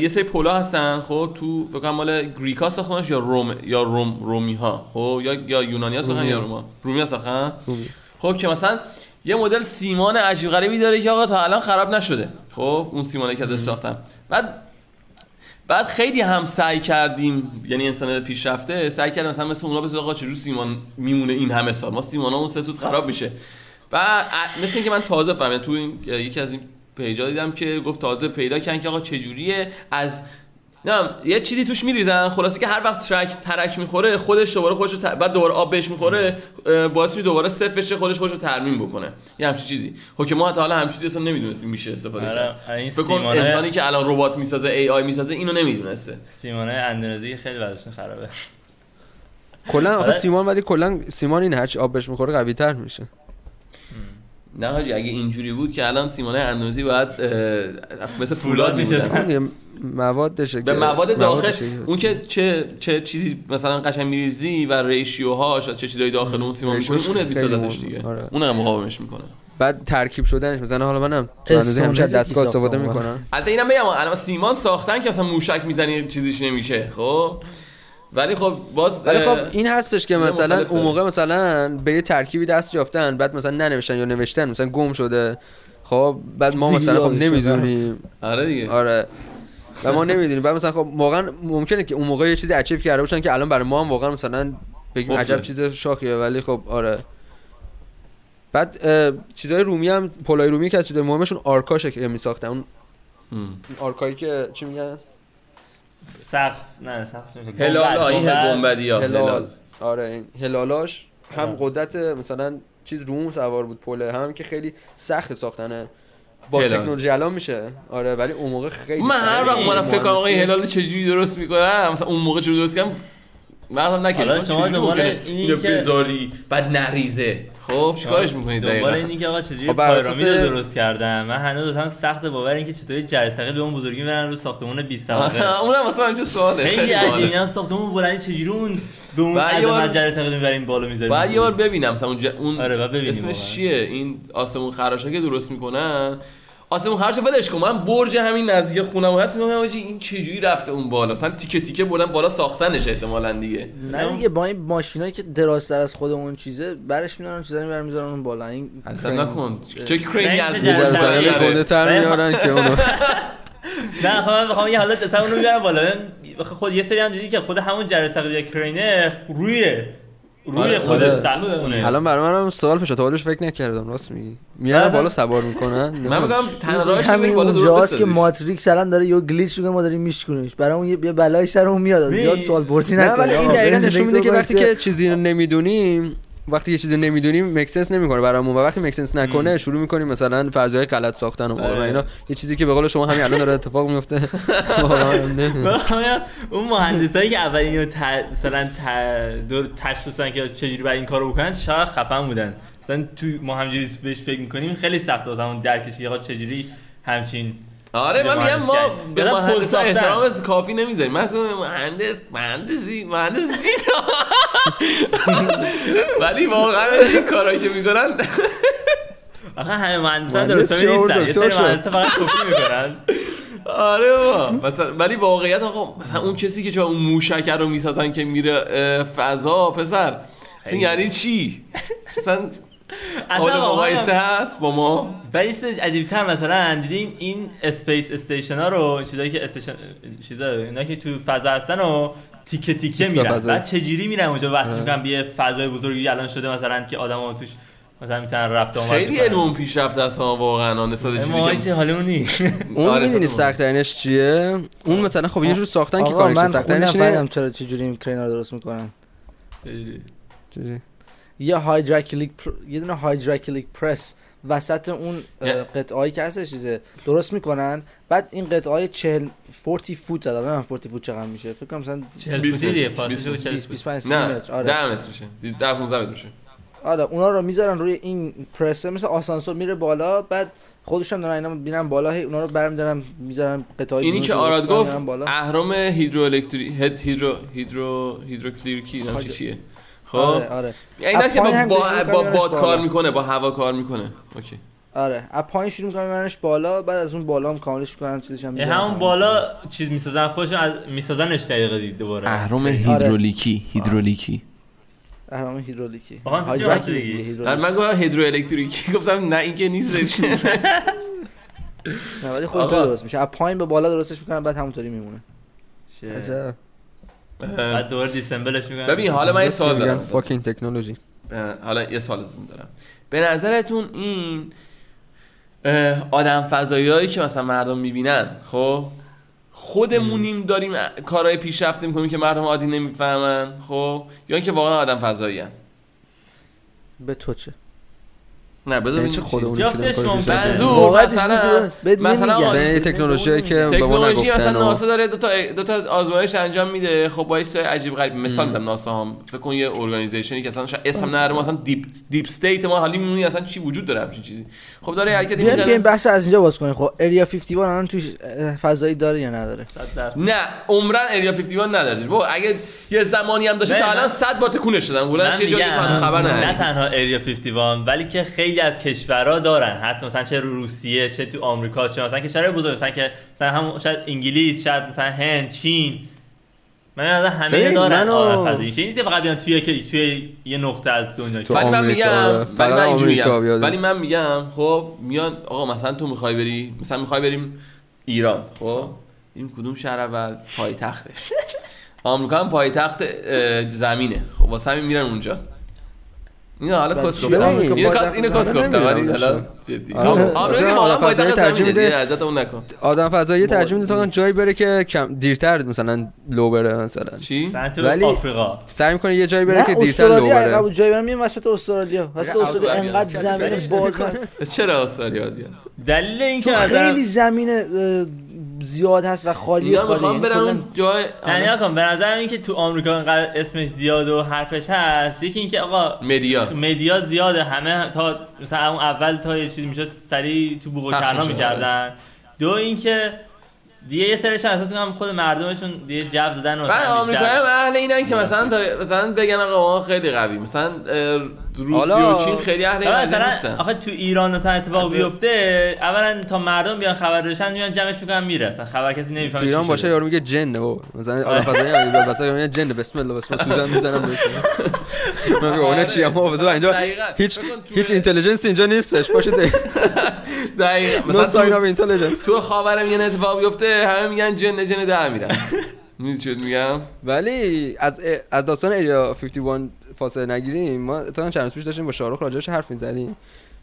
Speaker 3: یه سری پلا هستن خب؟ تو فکر کنم مال گریکا ساختنش یا روم یا روم رومی ها خب؟ یا یا یونانی ها ساختن یا. روما؟ رومی ها ساختن. خب که مثلا یه مدل سیمان عجیب غریبی داره که آقا تا الان خراب نشده. خب اون سیمانه که ازش ساختن بعد بعد خیلی هم سعی کردیم یعنی انسان پیشرفته سعی کردیم مثلا مثل اونا بزن آقا چجور سیمان میمونه این همه سال؟ ما سیمان اون سه سوت خراب میشه. و ا- مثل اینکه من تازه فهمیدم تو این یکی از این پیجا دیدم که گفت تازه پیدا کردن که آقا چجوریه؟ از نه یه چیزی توش میریزن. خلاصه که هر وقت ترک ترک می‌خوره خودش دوباره خودش رو ت- بعد دوباره آب بهش می‌خوره باعث میشه دوباره صفر بشه خودش خودش رو ترمیم بکنه. یه همچین چیزی. خب که ما حتی حالا همچین چیزی اصلا نمی‌دونستیم میشه استفاده کرد.
Speaker 2: آره
Speaker 3: فکر
Speaker 2: سیمانه
Speaker 3: انسانی که الان ربات می‌سازه ای آی می‌سازه اینو نمی‌دونسته.
Speaker 2: سیمانه اندونزی خیلی وضعشون خرابه.
Speaker 1: کلا آخه
Speaker 2: آره.
Speaker 1: سیمان ولی کلا سیمان این هرچی آب بهش می‌خوره قوی تر میشه.
Speaker 3: نه حاجی اگه اینجوری بود که الان سیمانه اندونزی باید مثل فولاد
Speaker 2: میشه.
Speaker 1: موادشه
Speaker 3: به مواد داخل
Speaker 1: موادشه.
Speaker 3: اون که چه چه چیزی مثلا قشنگ میریزی و ریشیوهاش و چه چیزایی داخل اون سیمان
Speaker 1: ریشیوش
Speaker 3: اون
Speaker 1: مهم.
Speaker 3: دیگه
Speaker 1: آره.
Speaker 3: اون هم مقاومش می‌کنه
Speaker 1: بعد ترکیب شدنش مثلا حالا منم تو اندازه همیشه دستگاه استفاده می‌کنم
Speaker 3: البته اینم بگم الان سیمان ساختن که اصلا موشک می‌زنی چیزیش نمیشه خب ولی خب باز
Speaker 1: ولی خب این هستش که مثلا. اون موقع مثلا به یه ترکیبی دست یافتن بعد مثلا ننوشتن یا نوشتن مثلا گم شده. خب بعد ما مثلا خب نمی‌دونیم.
Speaker 3: آره دیگه.
Speaker 1: آره. و ما نمی‌دونیم. بعد مثلا خب واقعا ممکنه که اون موقع یه چیزی اچیو کرده باشن که الان برای ما هم واقعا مثلا بگیم. عجب چیز شاخیه ولی خب آره. بعد چیزای رومی هم پولای رومی که از چیزای مهمشون آرکاشه که میساختن. اون
Speaker 3: هم.
Speaker 1: آرکایی که چی میگن؟
Speaker 2: سقف نه سقف نمیشه.
Speaker 3: هلال این
Speaker 2: گنبد.
Speaker 3: گنبدی ها
Speaker 1: هلال آره این هلالاش هم. قدرت مثلا چیز روم سوار بود پله هم که خیلی سخت ساختنه با
Speaker 3: هلال.
Speaker 1: تکنولوژی الان میشه آره ولی اون موقع خیلی
Speaker 3: من هر وقت. اومدم فکر کنم آقا این
Speaker 1: مهندسی-
Speaker 3: هلال چجوری درست می‌کنم مثلا اون موقع چجوری درست کردم مغزم نکشید
Speaker 2: حالا شما دنبال اینی که-
Speaker 3: بذاری بعد نریزه خب چیکارش می‌کنید
Speaker 2: دنبال
Speaker 3: دقیقاً؟
Speaker 2: اینی که آقا چجوری
Speaker 1: خب اساس-
Speaker 2: رو درست کردم. من هنوز هم سخت باور این که چطوری جرثقیل به اون بزرگی برن رو ساختمون 20 طبقه [LAUGHS]
Speaker 3: اونم مثلا چه سواله.
Speaker 2: خیلی. عجیبی هم ساختمون بلندی چجوری اون به اون
Speaker 3: بعد یه بار-
Speaker 2: عظمت جرثقیل می‌بریم بالا می‌ذاریم
Speaker 3: بعد یه بار ببینم مثلا اون, ج... اون
Speaker 2: آره، بعد ببینیم
Speaker 3: اسمش. چیه؟ این آسمون خراشا که درست می‌کنن؟ آسمون خراش ولش کن. من برج همین نزدیک خونم هست. میگم آجی این چجوری رفته اون بالا؟ مثلا تیکه تیکه بردن بالا ساختنش احتمالاً دیگه.
Speaker 4: نه دیگه با این ماشینایی که درازتر از خودمون چیزه برش میدارن چیزا می‌برن می‌ذارن اون بالا. این
Speaker 3: اصلا نکن. چه کرینی از.
Speaker 1: گنده تر. میارن که اونو. [LAUGHS]
Speaker 2: نه خب من بخوام یه حالت اصلا اونو بیارم بالا. ببین، خود یه سری هم دیدی که خود همون جرثقیل یا کرینه روی روی
Speaker 3: آره،
Speaker 2: خود
Speaker 3: آره.
Speaker 2: سقفونه
Speaker 1: الان برای منم سوال پیش تا حالش فکر نکردم. راست میگی. میارن
Speaker 2: بعد-
Speaker 1: بالا سوار می‌کنن؟
Speaker 3: من میگم تنها راهش
Speaker 4: همین اونجاست که ماتریکس الان داره یه گلیچ میگه ما داریم میشکنیمش برای اون یه بلای سر اون میاد.
Speaker 2: می-
Speaker 4: زیاد سوال پرسی
Speaker 1: نه
Speaker 4: نکنید
Speaker 1: ولی این دقیقا نشون میده که وقتی که چیزی رو نمی‌دونیم وقتی یه چیزی نمی‌دونیم مکسنس نمی‌کنه برامون. و وقتی مکسنس نکنه شروع می‌کنیم مثلا فرضیه غلط ساختن و
Speaker 2: آره.
Speaker 1: اینا. یه چیزی که به قول شما همین الان داره اتفاق میفته [LAUGHS] [LAUGHS]
Speaker 2: اون مهندسایی که اول اینو مثلا ت- دور تشخیص دادن که چجوری باید این کارو بکنن شاید خفن بودن. مثلا تو ما همجوری بهش فکر می‌کنیم خیلی سخت واسه همون درکش آقا چجوری همچین
Speaker 3: آره من میگم ما به مهندس. احترام کافی نمی‌ذاریم. مثلا مهندس مهندسی مهندس ولی واقعا این کارایی که می‌کنن
Speaker 2: آخه همه مهندسان
Speaker 1: مهندس
Speaker 2: درست نیستن. یه سری فقط کپی می‌کنن.
Speaker 3: آره بابا. مثلا ولی واقعیت آقا مثلا اون کسی که چرا اون موشک رو می‌سازن که میره فضا پسر. یعنی چی؟ اصلا
Speaker 2: اصلا
Speaker 3: مقایسه هست با ما؟
Speaker 2: و یه چیز عجیب‌تر مثلا دیدین این space station ها رو چیزایی که station چیزا اینا که تو فضا هستن و تیکه تیکه میرن. بعد چجوری میرن اونجا؟ وصل می‌کنن به یه فضای بزرگی الان شده مثلا که آدما توش مثلا می‌تونن رفت و آمد
Speaker 3: خیلی. علم پیشرفته است ها واقعا. نسبت چیزی
Speaker 2: چه
Speaker 3: که
Speaker 2: حالمون نیست. [LAUGHS]
Speaker 1: اون
Speaker 3: آره،
Speaker 1: می‌دونی. سخت ترینش چیه؟ اون مثلا خب یه جور ساختن که کارش سخت ترینش اینه.
Speaker 4: چرا چجوری این کرینا رو درست می‌کنن
Speaker 1: چیزی.
Speaker 4: یه هایدراکلیک پر... یه دونه هایدراکلیک پرس وسط اون قطعه‌ای که هستش چیزه درست می‌کنن. بعد این قطعه 40 40 فوت زدن نه 40 فوت چقدر میشه. فکر کنم مثلا
Speaker 2: 40
Speaker 3: بیست
Speaker 2: فوتی دیگه
Speaker 3: متر.
Speaker 2: فاصله
Speaker 3: بیست
Speaker 2: 40
Speaker 4: 20
Speaker 2: فوت.
Speaker 4: 25 30
Speaker 3: نه
Speaker 4: متر. آره.
Speaker 3: 10 متر میشه. 10 15 متر میشه.
Speaker 4: آره اونا رو می‌ذارن روی این پرسه مثل آسانسور میره بالا بعد خودشون دارن اینا میرن بالا هی اونا رو برمیدارن می‌ذارن قطعه
Speaker 3: اینی که آراد گفت اهرام هیدرو الکتری هید هیدرو هیدرو هیدروکلیرکی نمیشه
Speaker 4: هایدرو-
Speaker 3: چیه؟ خب
Speaker 4: آره آره
Speaker 3: یعنی با, با, با باد. کار می‌کنه با هوا کار می‌کنه اوکی
Speaker 4: آره از پایین شروع می‌کنن میبرنش بالا بعد از اون بالا هم کاملش می‌کنن چیزش هم
Speaker 2: همون. بالا چیز می‌سازن خودشون از میسازنش دقیقه دید دوباره
Speaker 3: اهرام
Speaker 4: آره.
Speaker 3: هیدرولیکی هیدرولیکی
Speaker 4: اهرام هیدرولیکی.
Speaker 3: من گفتم هیدرو الکتریکی گفتم نه این که نیست [LAUGHS]
Speaker 4: نه ولی خود
Speaker 3: آقا.
Speaker 4: درست میشه از پایین به بالا درستش می‌کنن بعد همونطوری میمونه
Speaker 2: شه.
Speaker 1: عجب.
Speaker 2: بعد دوباره دیسمبلش می‌کنن
Speaker 3: ببین حالا من یه سوال
Speaker 1: میگن
Speaker 3: دارم.
Speaker 1: فاکینگ تکنولوژی
Speaker 3: حالا یه سوال ازتون دارم. به نظرتون این آدم فضایی که مثلا مردم می‌بینن خب خودمونیم داریم کارهای پیشرفته می‌کنیم که مردم عادی نمی‌فهمن خب؟ یا اینکه واقعا آدم فضایی
Speaker 4: به تو چه؟
Speaker 3: نه بذار
Speaker 1: یعنی
Speaker 3: ببین
Speaker 1: چه
Speaker 3: چی.
Speaker 1: خود اون
Speaker 2: جفتش ممکنه.
Speaker 3: منظور مثلا مثلا.
Speaker 1: مثلا یه تکنولوژی که به ما
Speaker 3: تکنولوژی مثلا
Speaker 1: نگفتن و-
Speaker 3: ناسا داره دو تا دو تا آزمایش انجام میده. خب با چیزای عجیب غریب مثال می‌زنم ناسا هم. فکر کن یه ارگانایزیشنی که اصلا اسم نداره ما اصلا دیپ دیپ استیت ما حالی میمونی اصلا چی وجود داره همچین چیزی؟ خب داره
Speaker 4: بیاین
Speaker 3: می‌زنه.
Speaker 4: بحث از اینجا باز کنیم. خب اریا 51 الان توش فضایی داره یا نداره.
Speaker 3: نه عمرن اریا 51 نداره. بابا اگه یه زمانی هم داشته
Speaker 2: نه،
Speaker 3: تا الان
Speaker 2: من-
Speaker 3: 100 بار تکونش دادن
Speaker 2: من
Speaker 3: بولنش یه جایی خبر
Speaker 2: نه
Speaker 3: نداریم
Speaker 2: تنها اریا 51 ولی که خیلی از کشورها دارن. حتی مثلا چه روسیه چه تو آمریکا چه مثلا کشورهای بزرگ مثلا که مثلا هم شاید انگلیس شاید مثلا هند چین. من از همه دارن. چه نیست فقط بیان توی که توی یه نقطه از دنیا.
Speaker 1: تو
Speaker 3: ولی من
Speaker 1: آمریکا،
Speaker 3: میگم ولی من اینجوری
Speaker 1: آمریکا بیاد.
Speaker 3: ولی من میگم خب میان آقا مثلا تو می‌خوای بری مثلا می‌خوای بریم ایران خب؟ این کدوم شهر اول؟ پایتختش. [LAUGHS] آمریکا هم پایتخت زمینه. خب واسه همین میرن اونجا. اینو حالا
Speaker 4: بعد
Speaker 3: کس؟ گفتم اینو کس؟ گفتم ولی حالا. جدی.
Speaker 1: آره. آدم فضایی ترجیح میده.
Speaker 3: اون نکن.
Speaker 1: آدم فضایی ترجیح میده تا جایی بره که کم دیرتر مثلا لو بره مثلا.
Speaker 3: چی؟
Speaker 1: ولی-
Speaker 2: آفریقا.
Speaker 1: سعی می‌کنه یه جایی بره که دیرتر لو بره.
Speaker 4: عقب جای برم میام وسط استرالیا. وسط استرالیا انقدر زمین باز هست.
Speaker 3: چرا استرالیا؟ دیگه
Speaker 2: دلیل این
Speaker 4: چون
Speaker 2: که
Speaker 4: خیلی زمین زیاد هست و خالی خالی.
Speaker 3: می‌خوام
Speaker 4: یعنی کلاً-
Speaker 3: اون جای
Speaker 2: نه نیا کن به نظر این که تو آمریکا اینقدر اسمش زیاد و حرفش هست یکی اینکه آقا
Speaker 3: مدیا.
Speaker 2: مدیا زیاده. همه تا مثلا اون اول تا یه چیزی می‌شد سریع تو بوق و
Speaker 3: می‌شد.
Speaker 2: می‌کردن. دو اینکه دیگه یه سرش اساس می‌کنم خود مردمشون دیگه جو دادن و
Speaker 3: بعد
Speaker 2: مثلا
Speaker 3: آمریکا
Speaker 2: بیشتر-
Speaker 3: هم اهل اینن که مثلا تا مثلا بگن آقا ما خیلی قوی. مثلا روسیه و چین خیلی اهل این
Speaker 2: مثلا
Speaker 3: نیستن.
Speaker 2: آخه تو ایران مثلا اتفاق بیفته اولا تا مردم بیان خبر بشن میان جمعش می‌کنن میره اصلا خبر کسی نمی‌فهمه
Speaker 1: تو ایران باشه. یارو میگه جن و مثلا آدم فضایی هم میگه مثلا میگه جن بسم الله بسم الله. سوزن می‌زنم [LAUGHS] من میگم اون چی؟ اما بذار اینجا. هیچ هیچ intelligence اینجا نیستش. باشه [LAUGHS]
Speaker 3: دقیقاً.
Speaker 1: no sign
Speaker 3: مثلا
Speaker 1: of intelligence
Speaker 3: تو خاورم یه اتفاق بیفته همه میگن جن جن در میرن [LAUGHS] می‌دونی میگم
Speaker 1: ولی از از داستان Area 51 فاصله نگیریم ما اتفاقا چند روز پیش داشتیم با شاهرخ راجعش حرف می‌زدیم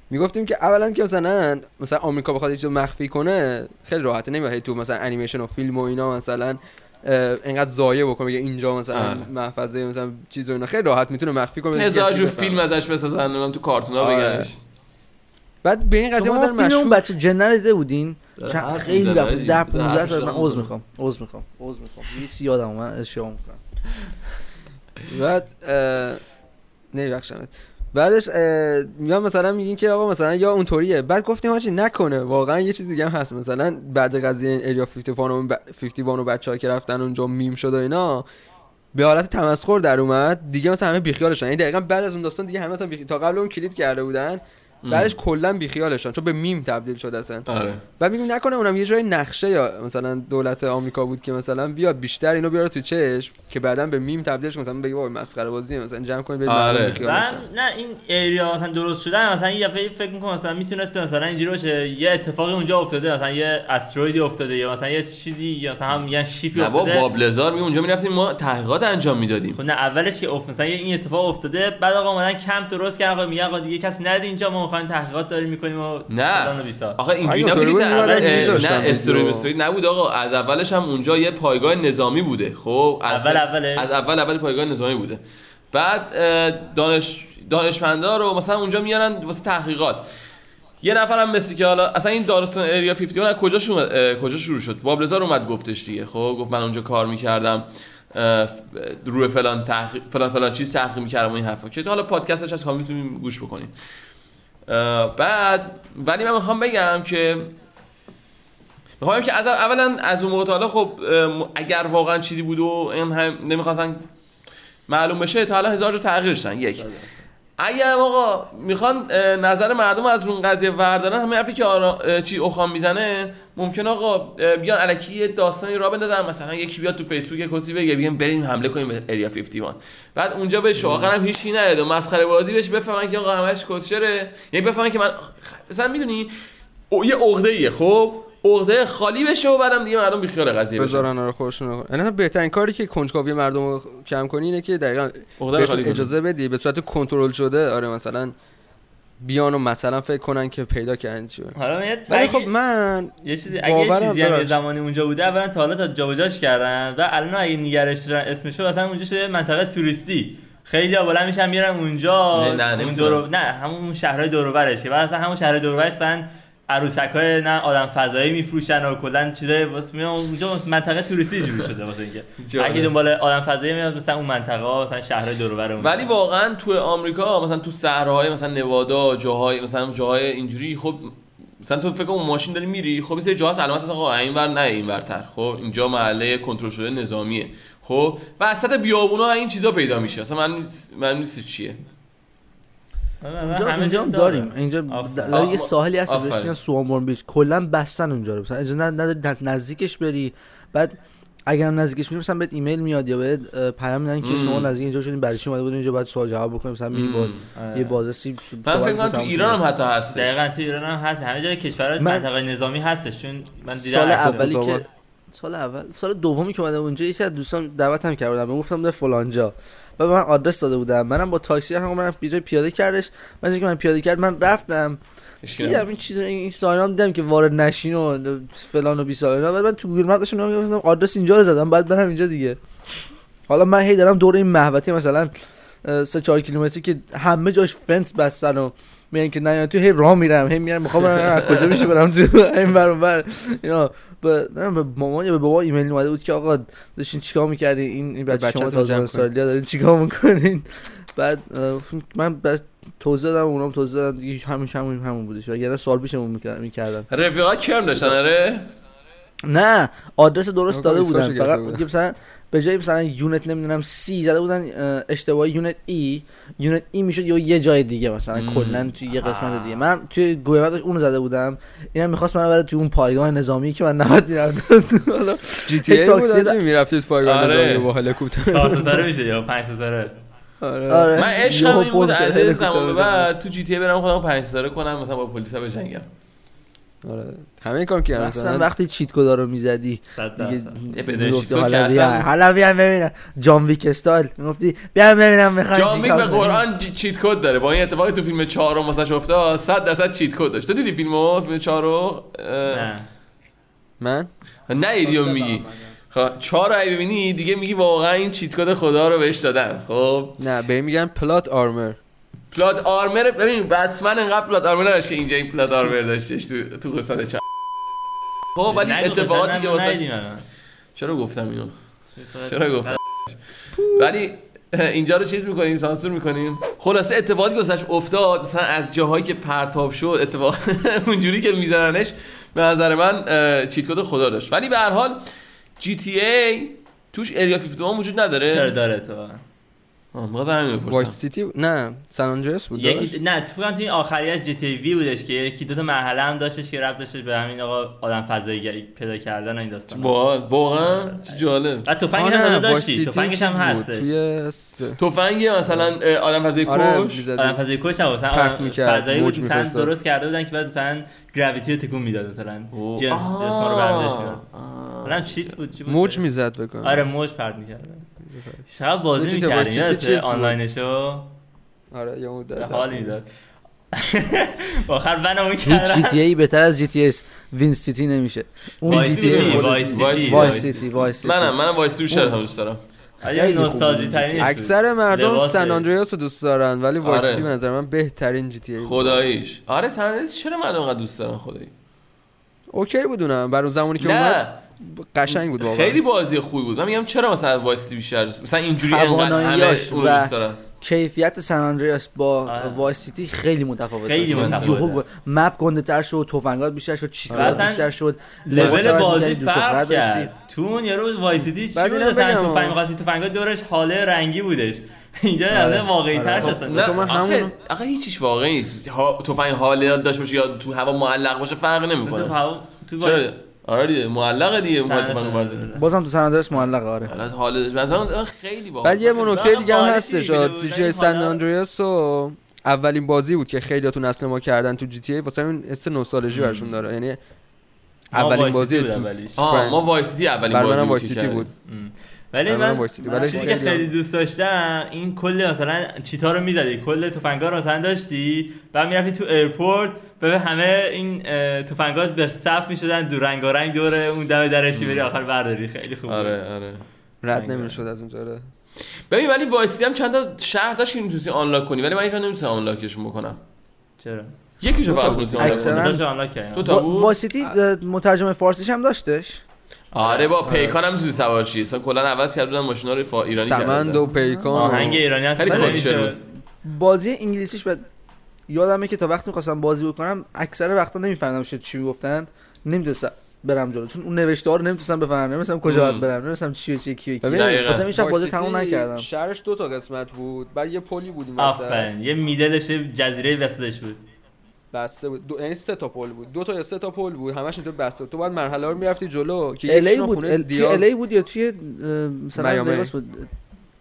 Speaker 1: می‌گفتیم که اولا که مثلا مثلا آمریکا بخواد یه مخفی کنه خیلی راحته نمیاد تو مثلا انیمیشن و فیلم و اینا مثلا اینقدر ضایع بکنه بگه اینجا مثلا
Speaker 3: آره.
Speaker 1: محفظه مثلا چیز و اینا خیلی راحت می‌تونه مخفی کنه
Speaker 3: هزار. فیلم ازش بسازن تو کارتونا
Speaker 1: آره.
Speaker 3: بگنش
Speaker 1: بعد به این قضیه ما
Speaker 4: فیلم اون
Speaker 1: مشهور
Speaker 4: بچه جن دیده بودین؟ خیلی. در
Speaker 3: داره
Speaker 4: 15
Speaker 3: حرف
Speaker 4: سال من. عذر می‌خوام عذر می‌خوام. عذر می‌خوام. یه چیزی یادم اومد اشتباه می‌کنم.
Speaker 1: بعد اه، نمیبخشمت. بعدش میان مثلا میگین که آقا مثلا یا اونطوریه. بعد گفتیم حاجی نکنه. واقعا یه چیز دیگه هم هست. مثلا بعد قضیه این اریا 51 و 51 و بچه‌ها که رفتن اونجا میم شد و اینا به حالت تمسخر در اومد. دیگه مثلا همه بیخیالشن. یعنی دقیقا بعد از اون داستان دیگه همه مثلا بیخی... تا قبل اون کلید کرده بودن. بعدش کلا بیخیالشن چون به میم تبدیل شد اصلا.
Speaker 3: آره.
Speaker 1: بعد میگیم نکنه اونم یه جای نقشه یا مثلا دولت آمریکا بود که مثلا بیاد بیشتر اینو بیاره تو چشم که بعدا به میم تبدیل شه مثلا بگه بابا مسخره بازیه مثلا جمع کنید برید
Speaker 3: آره.
Speaker 2: من. نه این ایریا مثلا درست شدن مثلا یه دفعه فکر می‌کنم مثلا می‌تونسته مثلا اینجوری باشه. یه اتفاقی اونجا افتاده مثلا یه استرویدی افتاده یا مثلا یه چیزی یا مثلا هم میگن شیپی
Speaker 3: نه بابا
Speaker 2: افتاده.
Speaker 3: بابلزار می اونجا می‌رفتیم ما تحقیقات انجام می‌دادیم.
Speaker 2: خب نه اولش که افت مثلا یه این اتفاق افتاده بعد آقا اومدن کمپ درست کردن آقا میگن آقا دیگه کسی نرید اینجا ما می‌خوایم تحقیقات داریم می‌کنیم و
Speaker 3: نه. آخه اینجوری نبود نه استوری. مستوری نبود آقا. از اولش هم اونجا یه پایگاه نظامی بوده. خب از
Speaker 2: اول اولش؟
Speaker 3: از اول اول پایگاه نظامی بوده. بعد دانش دانشمندا رو مثلا اونجا میارن واسه تحقیقات. یه نفرم مثل که حالا اصلا این داستان اریا 51 از کجا کجا شروع شد؟ بابلزار اومد گفتش دیگه. خب گفت من اونجا کار می‌کردم روی فلان تحقیق فلان فلان چیز تحقیق می‌کردم این حرفا. که حالا پادکستش از کامل می‌تونیم گوش بکنیم. بعد ولی من می‌خوام بگم که می‌خوام که از اولا از اون موقع خب اگر واقعا چیزی بود و این هم نمی‌خواستن معلوم بشه تا حالا هزار جو تغییر شدن یک. اگه آقا می‌خوان نظر مردم از این قضیه وردارن همه حرفی که آرا... چی اخوان می‌زنه ممکن آقا بیان الکی یه داستانی را بندازن. مثلا یکی بیاد تو فیسبوک کسی بگه بیان بریم حمله کنیم به اریا 51 بعد اونجا بهش آخر هم هیچی و مسخره بازی بهش بفهمن که آقا همش کسچره یعنی بفهمن که من مثلا می‌دونی یه عقده ایه خب؟ عقده خالی بشه و بعدم دیگه مردم بیخیال قضیه بشن
Speaker 1: بذارن آره خودشون یعنی بهترین کاری که کنجکاوی مردم رو کم کنی اینه که دقیقاً. اجازه بدی به صورت کنترل شده آره مثلا بیان و مثلا فکر کنن که پیدا کردن چی
Speaker 2: حالا میاد
Speaker 1: ولی خب من
Speaker 2: یه چیزی اگه یه چیزی هم یه. زمانی اونجا بوده اولا تا حالا تا جابجاش کردن و الان اگه نگرش دارن اسمشو اصلا اونجا شده منطقه توریستی خیلی ها بلند میشن میرن اونجا
Speaker 3: نه، نه،
Speaker 2: اون
Speaker 3: نمی‌تونن.
Speaker 2: دور نه همون شهرهای دور و و اصلا همون شهرهای دور و عروسک های نه آدم فضایی میفروشن و کلا چیزای واسه میان اونجا منطقه توریستی جوری شده واسه اینکه. اگه دنبال آدم فضایی میاد مثلا اون منطقه ها مثلا شهرهای دور اون
Speaker 3: ولی واقعا تو آمریکا مثلا تو صحراهای مثلا نوادا جاهای مثلا جاهای اینجوری خب مثلا تو فکر کن ماشین داری میری خب این سری جاها علامت هست آقا اینور نه اینورتر خب اینجا محله کنترل شده نظامیه. خب وسط بیابونا این چیزا پیدا میشه. اصلا من من نیست چیه.
Speaker 4: اونجا
Speaker 2: همه
Speaker 4: اینجا
Speaker 2: جا
Speaker 4: هم
Speaker 2: داره.
Speaker 4: داریم اینجا یه ساحلی هست بهش. میگن سوامورن بیچ کلا بستن اونجا رو مثلا اجازه نزدیکش بری بعد اگر نزدیکش میری مثلا بهت ایمیل میاد یا بهت پیام میدن که. شما نزدیک اینجا شدین برای چی اومده بودین اینجا باید سوال جواب بکنیم مثلا میری با
Speaker 2: آره.
Speaker 4: یه بازه سیب
Speaker 3: من فکر کنم تو ایران هم حتی هستش
Speaker 2: دقیقا تو ایران هم هست همه جای کشور
Speaker 4: من-
Speaker 2: منطقه نظامی هستش چون من دیدم
Speaker 4: سال. اولی. که سال اول سال دومی که اومدم اونجا یکی از دوستان دعوتم کرده بودن بهم گفتم در فلانجا و من آدرس داده بودم منم با تاکسی هم من یه جای پیاده کردش. من اینکه من پیاده کرد من رفتم. دیدم این چیزا این sign ا دیدم که وارد نشین و فلان و بیسار اینا. بعد من تو Google Maps داشتم نگاه آدرس اینجا رو زدم. بعد برم اینجا دیگه. حالا من هی دارم دور این محوطه مثلا سه چهار کیلومتری که همه جاش فنس بستن و میگن که نه تو هی راه میرم هی میرم می‌خوام برم از کجا میشه برم تو؟ [LAUGHS] این بر اون بر اینا. به نه، به مامان یا به بابا ایمیل اومده بود که آقا داشتین چیکار می‌کردین این این بچه شما تازه استرالیا دارین چیکار می‌کنین؟ بعد من بعد توضیح دادم اونام توضیح دادن همین همون همون بودش. اگر سوال پیشمون می‌کردن می‌کردن.
Speaker 3: رفیقا کرم داشتن؟ آره.
Speaker 4: نه آدرس درست داده بودن. فقط
Speaker 1: بودن.
Speaker 4: مثلا به جای مثلا یونت نمی‌دونم سی زده بودن اه، اشتباهی یونت ای یونت ای می‌شد یا یه جای دیگه مثلا. کلا توی یه قسمت دیگه. من توی گوگل مپش اونو زده بودم. اینم می‌خواست من بره توی اون پایگاه نظامی که من نباید می‌رفتم. حالا
Speaker 1: GTA
Speaker 4: تاکسی
Speaker 1: بود
Speaker 4: دا-
Speaker 1: آجی می‌رفتید پایگاه
Speaker 3: آره.
Speaker 1: نظامی با هلیکوپتر
Speaker 2: چهار ستاره میشه یا پنج ستاره
Speaker 1: آره.
Speaker 4: آره.
Speaker 3: من عشقم این بود از زمان. بعد تو GTA برم خودم پنج ستاره کنم مثلا با پلیس بجنگم.
Speaker 1: آره. همه کار کردن
Speaker 4: مثلا
Speaker 1: مثلا.
Speaker 4: وقتی cheat code ا رو می‌زدی حالا بیا
Speaker 3: اصلا-
Speaker 4: حالا بیا ببینم. جان ویک استایل. می‌گفتی بیا ببینم می‌خوای
Speaker 3: جان ویک به قرآن جی- cheat code داره. با این اتفاقی تو فیلم چهارم واسش افتاد 100 درصد cheat code داشت. تو دیدی فیلمو؟ فیلم چهارم؟
Speaker 2: نه.
Speaker 1: من؟
Speaker 3: نه ایدیو میگی. خب چهار رو ببینی دیگه میگی واقعا این چیت کد خدا رو بهش دادن. خب.
Speaker 1: نه به میگن پلات آرمر
Speaker 3: پلات آرمر ببین بتمن انقدر پلات آرمر نداشت که اینجا این پلات آرمر داشتش تو تو قسمت چند خب ولی اتفاقاتی که واسه. چرا گفتم اینو؟ چرا گفتم؟ ولی اینجا رو چیز می‌کنیم سانسور می‌کنیم. خلاصه اتفاقاتی که واسش افتاد مثلا از جاهایی که پرتاب شد اتفاق [LAUGHS] اونجوری که میزننش به نظر من چیت کد خدا داشت. ولی به هر حال ای توش اریا 51 وجود نداره.
Speaker 2: چرا داره تو
Speaker 3: می‌خواستم
Speaker 1: وایس سیتی نه سان آندریاس بود داشت؟
Speaker 2: یکی نه تو فکر کنم تو این آخریش جی تی وی بودش که یکی دو تا مرحله هم داشتش که ربط داشتش به همین آقا آدم فضایی پیدا کردن این داستان
Speaker 3: باحال واقعا جالب
Speaker 2: بعد تفنگ هم
Speaker 1: وایس
Speaker 2: داشتی تفنگش هم. هستش
Speaker 1: توی س-
Speaker 3: تفنگ مثلا آدم فضای
Speaker 1: آره
Speaker 3: کش.
Speaker 2: آدم فضایی کش هم مثلا
Speaker 1: می‌کرد،
Speaker 2: فضایی بود مثلا. درست کرده بودن که بعد مثلا گراویتی رو تکون می‌داد مثلا. جنس
Speaker 3: آه.
Speaker 2: جسما رو
Speaker 3: آه.
Speaker 2: مثلا چیت بود چی بود
Speaker 1: موج می‌زد بکنم
Speaker 2: آره موج پرت می‌کرد شب بازی می‌کردیم
Speaker 1: سیتی بود.
Speaker 2: آنلاینشو؟
Speaker 1: آره یه مدت
Speaker 2: چه حالی می‌داد [LAUGHS] آخر بنمون
Speaker 4: هیچ جی تی ای بهتر از جی تی اس وین سیتی نمیشه. اون جی تی ای
Speaker 2: سیتی، وایس سیتی،
Speaker 4: وایس سیتی سیتی.
Speaker 3: منم منم وایس بیشتر هم دوست دارم.
Speaker 2: آره
Speaker 1: اکثر مردم. سن آندریاس رو دوست دارن ولی وایس
Speaker 3: آره.
Speaker 1: سیتی به نظر من بهترین جی تی ای.
Speaker 3: خداییش. آره San Andreas چرا مردم انقدر دوست دارن خدایی؟
Speaker 1: okay بودونم برای اون زمانی که اومد قشنگ بود واقعا
Speaker 3: خیلی بازی خوبی بود من میگم چرا مثلا Vice City بیشتر مثلا اینجوری انقدر همه
Speaker 4: کیفیت San Andreas با
Speaker 2: آره.
Speaker 4: Vice City خیلی متفاوت
Speaker 2: خیلی. متفاوته.
Speaker 4: یهو map گنده تر شد تفنگات بیشتر شد
Speaker 2: اصلا
Speaker 4: بیشتر شد
Speaker 2: لول بازی فرق. کرد تو اون یه روز Vice City
Speaker 1: چی
Speaker 2: بود تفنگ
Speaker 1: آه.
Speaker 2: خاصی تفنگا دورش هاله رنگی بودش [LAUGHS] اینجا
Speaker 1: آره.
Speaker 2: از واقعی تر
Speaker 1: آره.
Speaker 2: شد اصلا.
Speaker 1: تو من همون-
Speaker 3: آخه هیچیش واقعی نیست. تفنگ هاله داشته باشه یا تو هوا معلق باشه فرق
Speaker 2: مثلا تو
Speaker 3: نمی‌کنه
Speaker 2: هوا- تو
Speaker 3: آره دیگه معلقه دیگه
Speaker 4: بازم تو San Andreas معلق آره
Speaker 3: داشت مثلا خیلی باحال.
Speaker 1: بعد یه نکته دیگه هم هستش GTA
Speaker 2: San
Speaker 1: Andreas و اولین بازی بود که خیلی تو نسل ما کردن تو GTA. واسه این حس نوستالژی برشون داره. یعنی اولین بازی
Speaker 2: بود
Speaker 1: تو.
Speaker 3: ما Vice City اولین بازی بود
Speaker 2: ولی من. من
Speaker 1: ولی
Speaker 2: چیزی که
Speaker 1: خیلی
Speaker 2: دوست داشتم این کل مثلا cheat ا رو می‌زدی. کل تفنگا رو مثلا داشتی. بعد می‌رفتی تو airport به همه این تفنگات به صف می‌شدن. دو رنگارنگ دور اون دم درشی بری آخر برداری. خیلی خوب.
Speaker 3: آره آره.
Speaker 1: رد نمی‌شد از اونجا آره.
Speaker 3: ببین ولی وایسی هم چند تا شهر داشت که می‌تونستی unlock کنی. ولی من اینجا نمی‌تونم unlock شون بکنم.
Speaker 2: چرا؟
Speaker 3: یکیشو فقط
Speaker 1: بود.
Speaker 3: تونستی
Speaker 4: unlock.
Speaker 3: کنی. دو تا بود.
Speaker 4: Vice City مترجم فارسیش هم داشتش؟
Speaker 3: آره با پیکان هم می‌تونی سوار شی اصلا کلا عوض کردن ماشینا رو فا ایرانی
Speaker 1: سمند
Speaker 3: کردن.
Speaker 1: و پیکان
Speaker 2: آهنگ. ایرانی هم
Speaker 3: خیلی.
Speaker 4: بازی انگلیسیش بعد یادمه که تا وقتی می‌خواستم بازی بکنم اکثر وقتا نمیفهمیدم شد چی می‌گفتن. نمی‌دونستم برم جلو. چون اون نوشته ها رو نمی‌تونستم بفهمم. نمی‌دونستم کجا باید. برم. نمی‌دونستم چی و چی کی و کی. مثلا این شب بازی تموم نکردم.
Speaker 1: شهرش دو تا قسمت بود. بعد یه پلی بود وسط
Speaker 2: آفرین. یه میدلش جزیره وسطش بود.
Speaker 1: بسته بود. دو... یعنی سه تا پل بود. دو تا یا سه تا پل بود. همش اینطور بسته بود. تو بعد مرحله رو می‌رفتی جلو که
Speaker 4: الی بود. ال...
Speaker 1: دیاز
Speaker 4: الی بود یا توی مثلا
Speaker 1: میامی.
Speaker 4: بود؟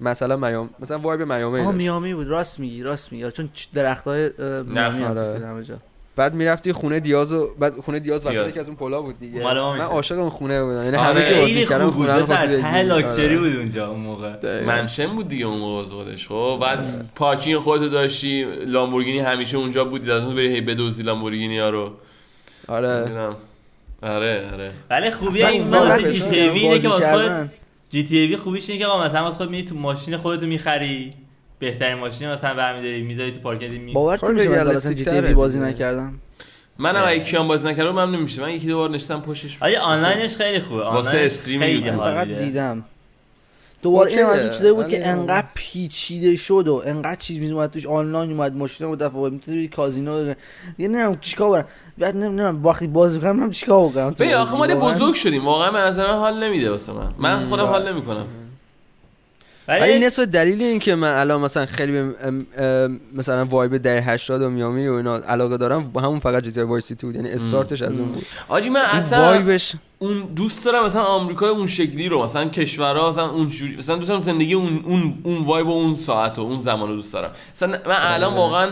Speaker 1: مثلا میام مثلا وایب میامی
Speaker 4: آها. میامی بود. راست میگی راست میگی. چون درخت های میامی
Speaker 1: آره.
Speaker 4: بود همه جا.
Speaker 1: بعد می‌رفتی خونه دیاز و بعد خونه دیاز وسط. یکی از اون پلا بود دیگه من. عاشق اون خونه بودم یعنی
Speaker 3: آره،
Speaker 1: همه که بازی
Speaker 2: بود
Speaker 1: خونه رو خواستی
Speaker 2: ته. لاکچری
Speaker 1: آره.
Speaker 2: بود اونجا اون موقع.
Speaker 3: منشن بود دیگه اون موقع خودش خب بعد پارکینگ خودتو داشتی لامبورگینی همیشه اونجا بودی لازم بری هی بدوزی لامبورگینی ها رو
Speaker 1: آره.
Speaker 3: آره آره
Speaker 2: ولی خوبی این
Speaker 1: من
Speaker 2: بازی جی تی وی اینه که واسه خودت. جی تی وی خوبیش اینه که آقا مثلا واسه خودت میری تو ماشین خودتو می‌خری بهترین ماشین مثلا برمیداری می‌ذاری تو پارکینگ می
Speaker 4: باور کن من اصلا جی تی بازی. نکردم
Speaker 3: منم اگه کیان بازی نکردم من نمیشه من یکی دو بار نشستم پشتش
Speaker 2: آیا آنلاینش خیلی خوبه.
Speaker 3: واسه
Speaker 2: آنلاینش
Speaker 3: استریم یوتیوب.
Speaker 4: فقط. دیدم. دوباره این از اون چیزایی بود که انقدر پیچیده شد و انقدر چیز می اومد توش آنلاین اومد ماشینا بود دفعه می‌تونی کازینو یه نمی‌دونم چیکار برم بعد نمی‌دونم وقتی بازی کنم من چیکار بکنم.
Speaker 3: ببین آخه ما بزرگ شدیم. واقعا به نظر من حال نمیده واسه من. من خودم حال نمی‌کنم.
Speaker 1: ولی نصف دلیل این که من الان مثلا خیلی مثلا vibe دهه 80 و میامی و اینا علاقه دارم همون فقط GTA Vice City بود یعنی استارتش از اون بود.
Speaker 3: آجی من اصلا
Speaker 1: vibe ش
Speaker 3: اون دوست دارم مثلا آمریکای اون شکلی رو مثلا کشورها مثلا اون جوری مثلا دوست دارم زندگی اون اون اون vibe و اون ساعت و اون زمان رو دوست دارم. مثلا من الان واقعا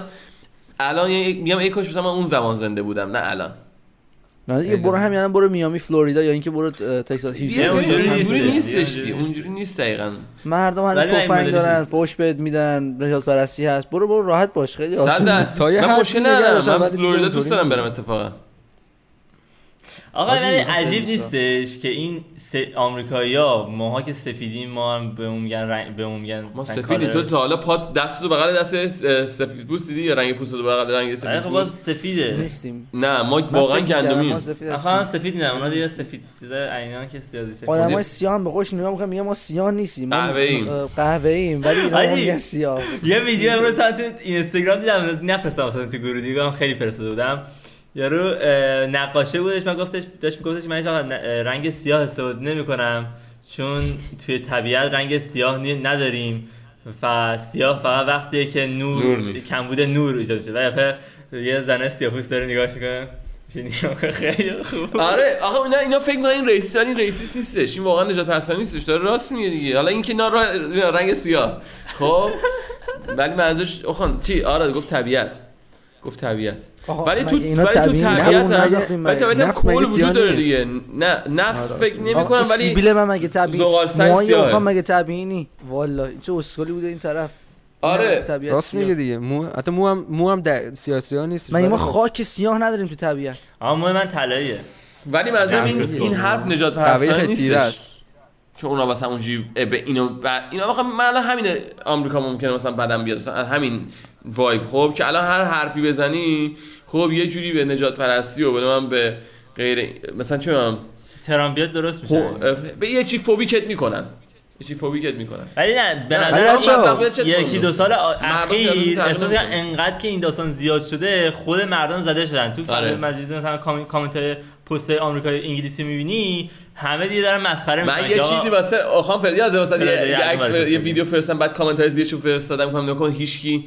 Speaker 3: الان یه- میگم ای کاش مثلا من اون زمان زنده بودم نه الان.
Speaker 4: نه برو همین الان برو میامی فلوریدا یا اینکه برو تگزاس
Speaker 2: اونجوری نیستش.
Speaker 3: اونجوری نیست دقیقا.
Speaker 4: مردم هنوز تفنگ دارن. فوش بهت میدن نجات پرستی هست. برو برو راحت باش خیلی آسونه
Speaker 3: در-
Speaker 1: تا یه داشتم،
Speaker 3: من فلوریدا دوست دارم. برم اتفاقا.
Speaker 2: آقا ولی عجیب نیستش که این س... آمریکایی‌ها ماها که سفیدیم ما هم به اون میگن رنگ به اون میگن
Speaker 3: ما سفیدی. تو تا حالا پات دست تو بغل دست سفید پوست دیدی یا رنگ پوست تو بغل رنگ
Speaker 2: آره
Speaker 3: سفید
Speaker 2: خب باز
Speaker 3: پوست.
Speaker 2: سفیده.
Speaker 4: نیستیم.
Speaker 3: نه ما واقعا
Speaker 4: ما سفید
Speaker 2: آخه. سفید نیدم اونا دیگه سفید عینان که سیاسی سفید.
Speaker 4: آدمای سیاه هم به خودش نگاه می‌کنن میگن ما سیاه نیستیم. ما
Speaker 3: قهوه‌ایم.
Speaker 4: قهوه‌ایم ولی اینا. ما میگن سیاه.
Speaker 2: یه ویدیو امروز تا تو اینستاگرام دیدم نفرستم مثلا تو گروه دیگه هم خیلی فرستاده بودم. یارو نقاشه بودش من گفتش داشت میگفتش من ن- رنگ سیاه استفاده نمی‌کنم چون توی طبیعت رنگ سیاه نداریم و سیاه فقط وقتیه که نور,
Speaker 3: نور نیست.
Speaker 2: کمبود نور ایجاد شده و یه زنه سیاه‌پوست داره نگاهش می‌کنه. خیلی خوب.
Speaker 3: آره آخه اینا اینا فکر می‌کنن این racist این racist نیستش. این واقعا نژاد پرستانه‌ای نیستش. داره راست میگه دیگه. حالا اینکه اینا رنگ سیاه. خب؟ [LAUGHS] ولی منظورش اخوان چی؟ آره گفت طبیعت. گفت طبیعت. ولی تو ولی تو
Speaker 4: نیست؟
Speaker 3: طبیعت ولی؟ طبیعت کل وجود داره
Speaker 1: نیست؟
Speaker 3: دیگه نه نفت
Speaker 1: آره،
Speaker 3: فکر
Speaker 1: راست
Speaker 3: نمی
Speaker 4: آقا،
Speaker 3: کنم
Speaker 4: این
Speaker 3: ولی
Speaker 4: سیبیل من مگه طبیعی
Speaker 3: زغال سنگ
Speaker 4: موهای. اوخم مگه طبیعی نی والا چه اسکلی بوده این طرف
Speaker 3: آره.
Speaker 1: راست. میگه دیگه مو حتی مو هم مو هم سیاسی ها نیست
Speaker 4: مگه ما خاک سیاه نداریم تو طبیعت
Speaker 2: اما موی من طلاییه
Speaker 3: ولی منظورم این, این حرف نجات نیستش
Speaker 1: است
Speaker 3: که اونا واسه اونجوری اه، به اینو. اینا واقعا من الان همین آمریکا ممکنه مثلا بدم بیاد مثلا همین وایب. خب که الان هر حرفی بزنی خب یه جوری به نژاد پرستی و به من به غیر مثلا چه می‌دونم
Speaker 2: ترامپ بیاد درست میشه.
Speaker 3: خب، به یه چی phobic ت می‌کنن. یه چی phobic ت می‌کنن.
Speaker 2: ولی نه به نظر
Speaker 3: من
Speaker 2: یکی. دو سال اخیر احساس انقدر که این داستان زیاد شده خود مردم زده شدن. تو
Speaker 3: آره.
Speaker 2: مجازی مثلا کام- کامنت های پست آمریکای انگلیسی می‌بینی همه دیگه دارن مسخره
Speaker 3: من
Speaker 2: می‌کنن.
Speaker 3: یه چیزی واسه آخان فرد یاد
Speaker 2: چرا
Speaker 3: یه؟ ویدیو فرستم بعد کامنت های زیرشو فرستادم گفتم نکن هیچکی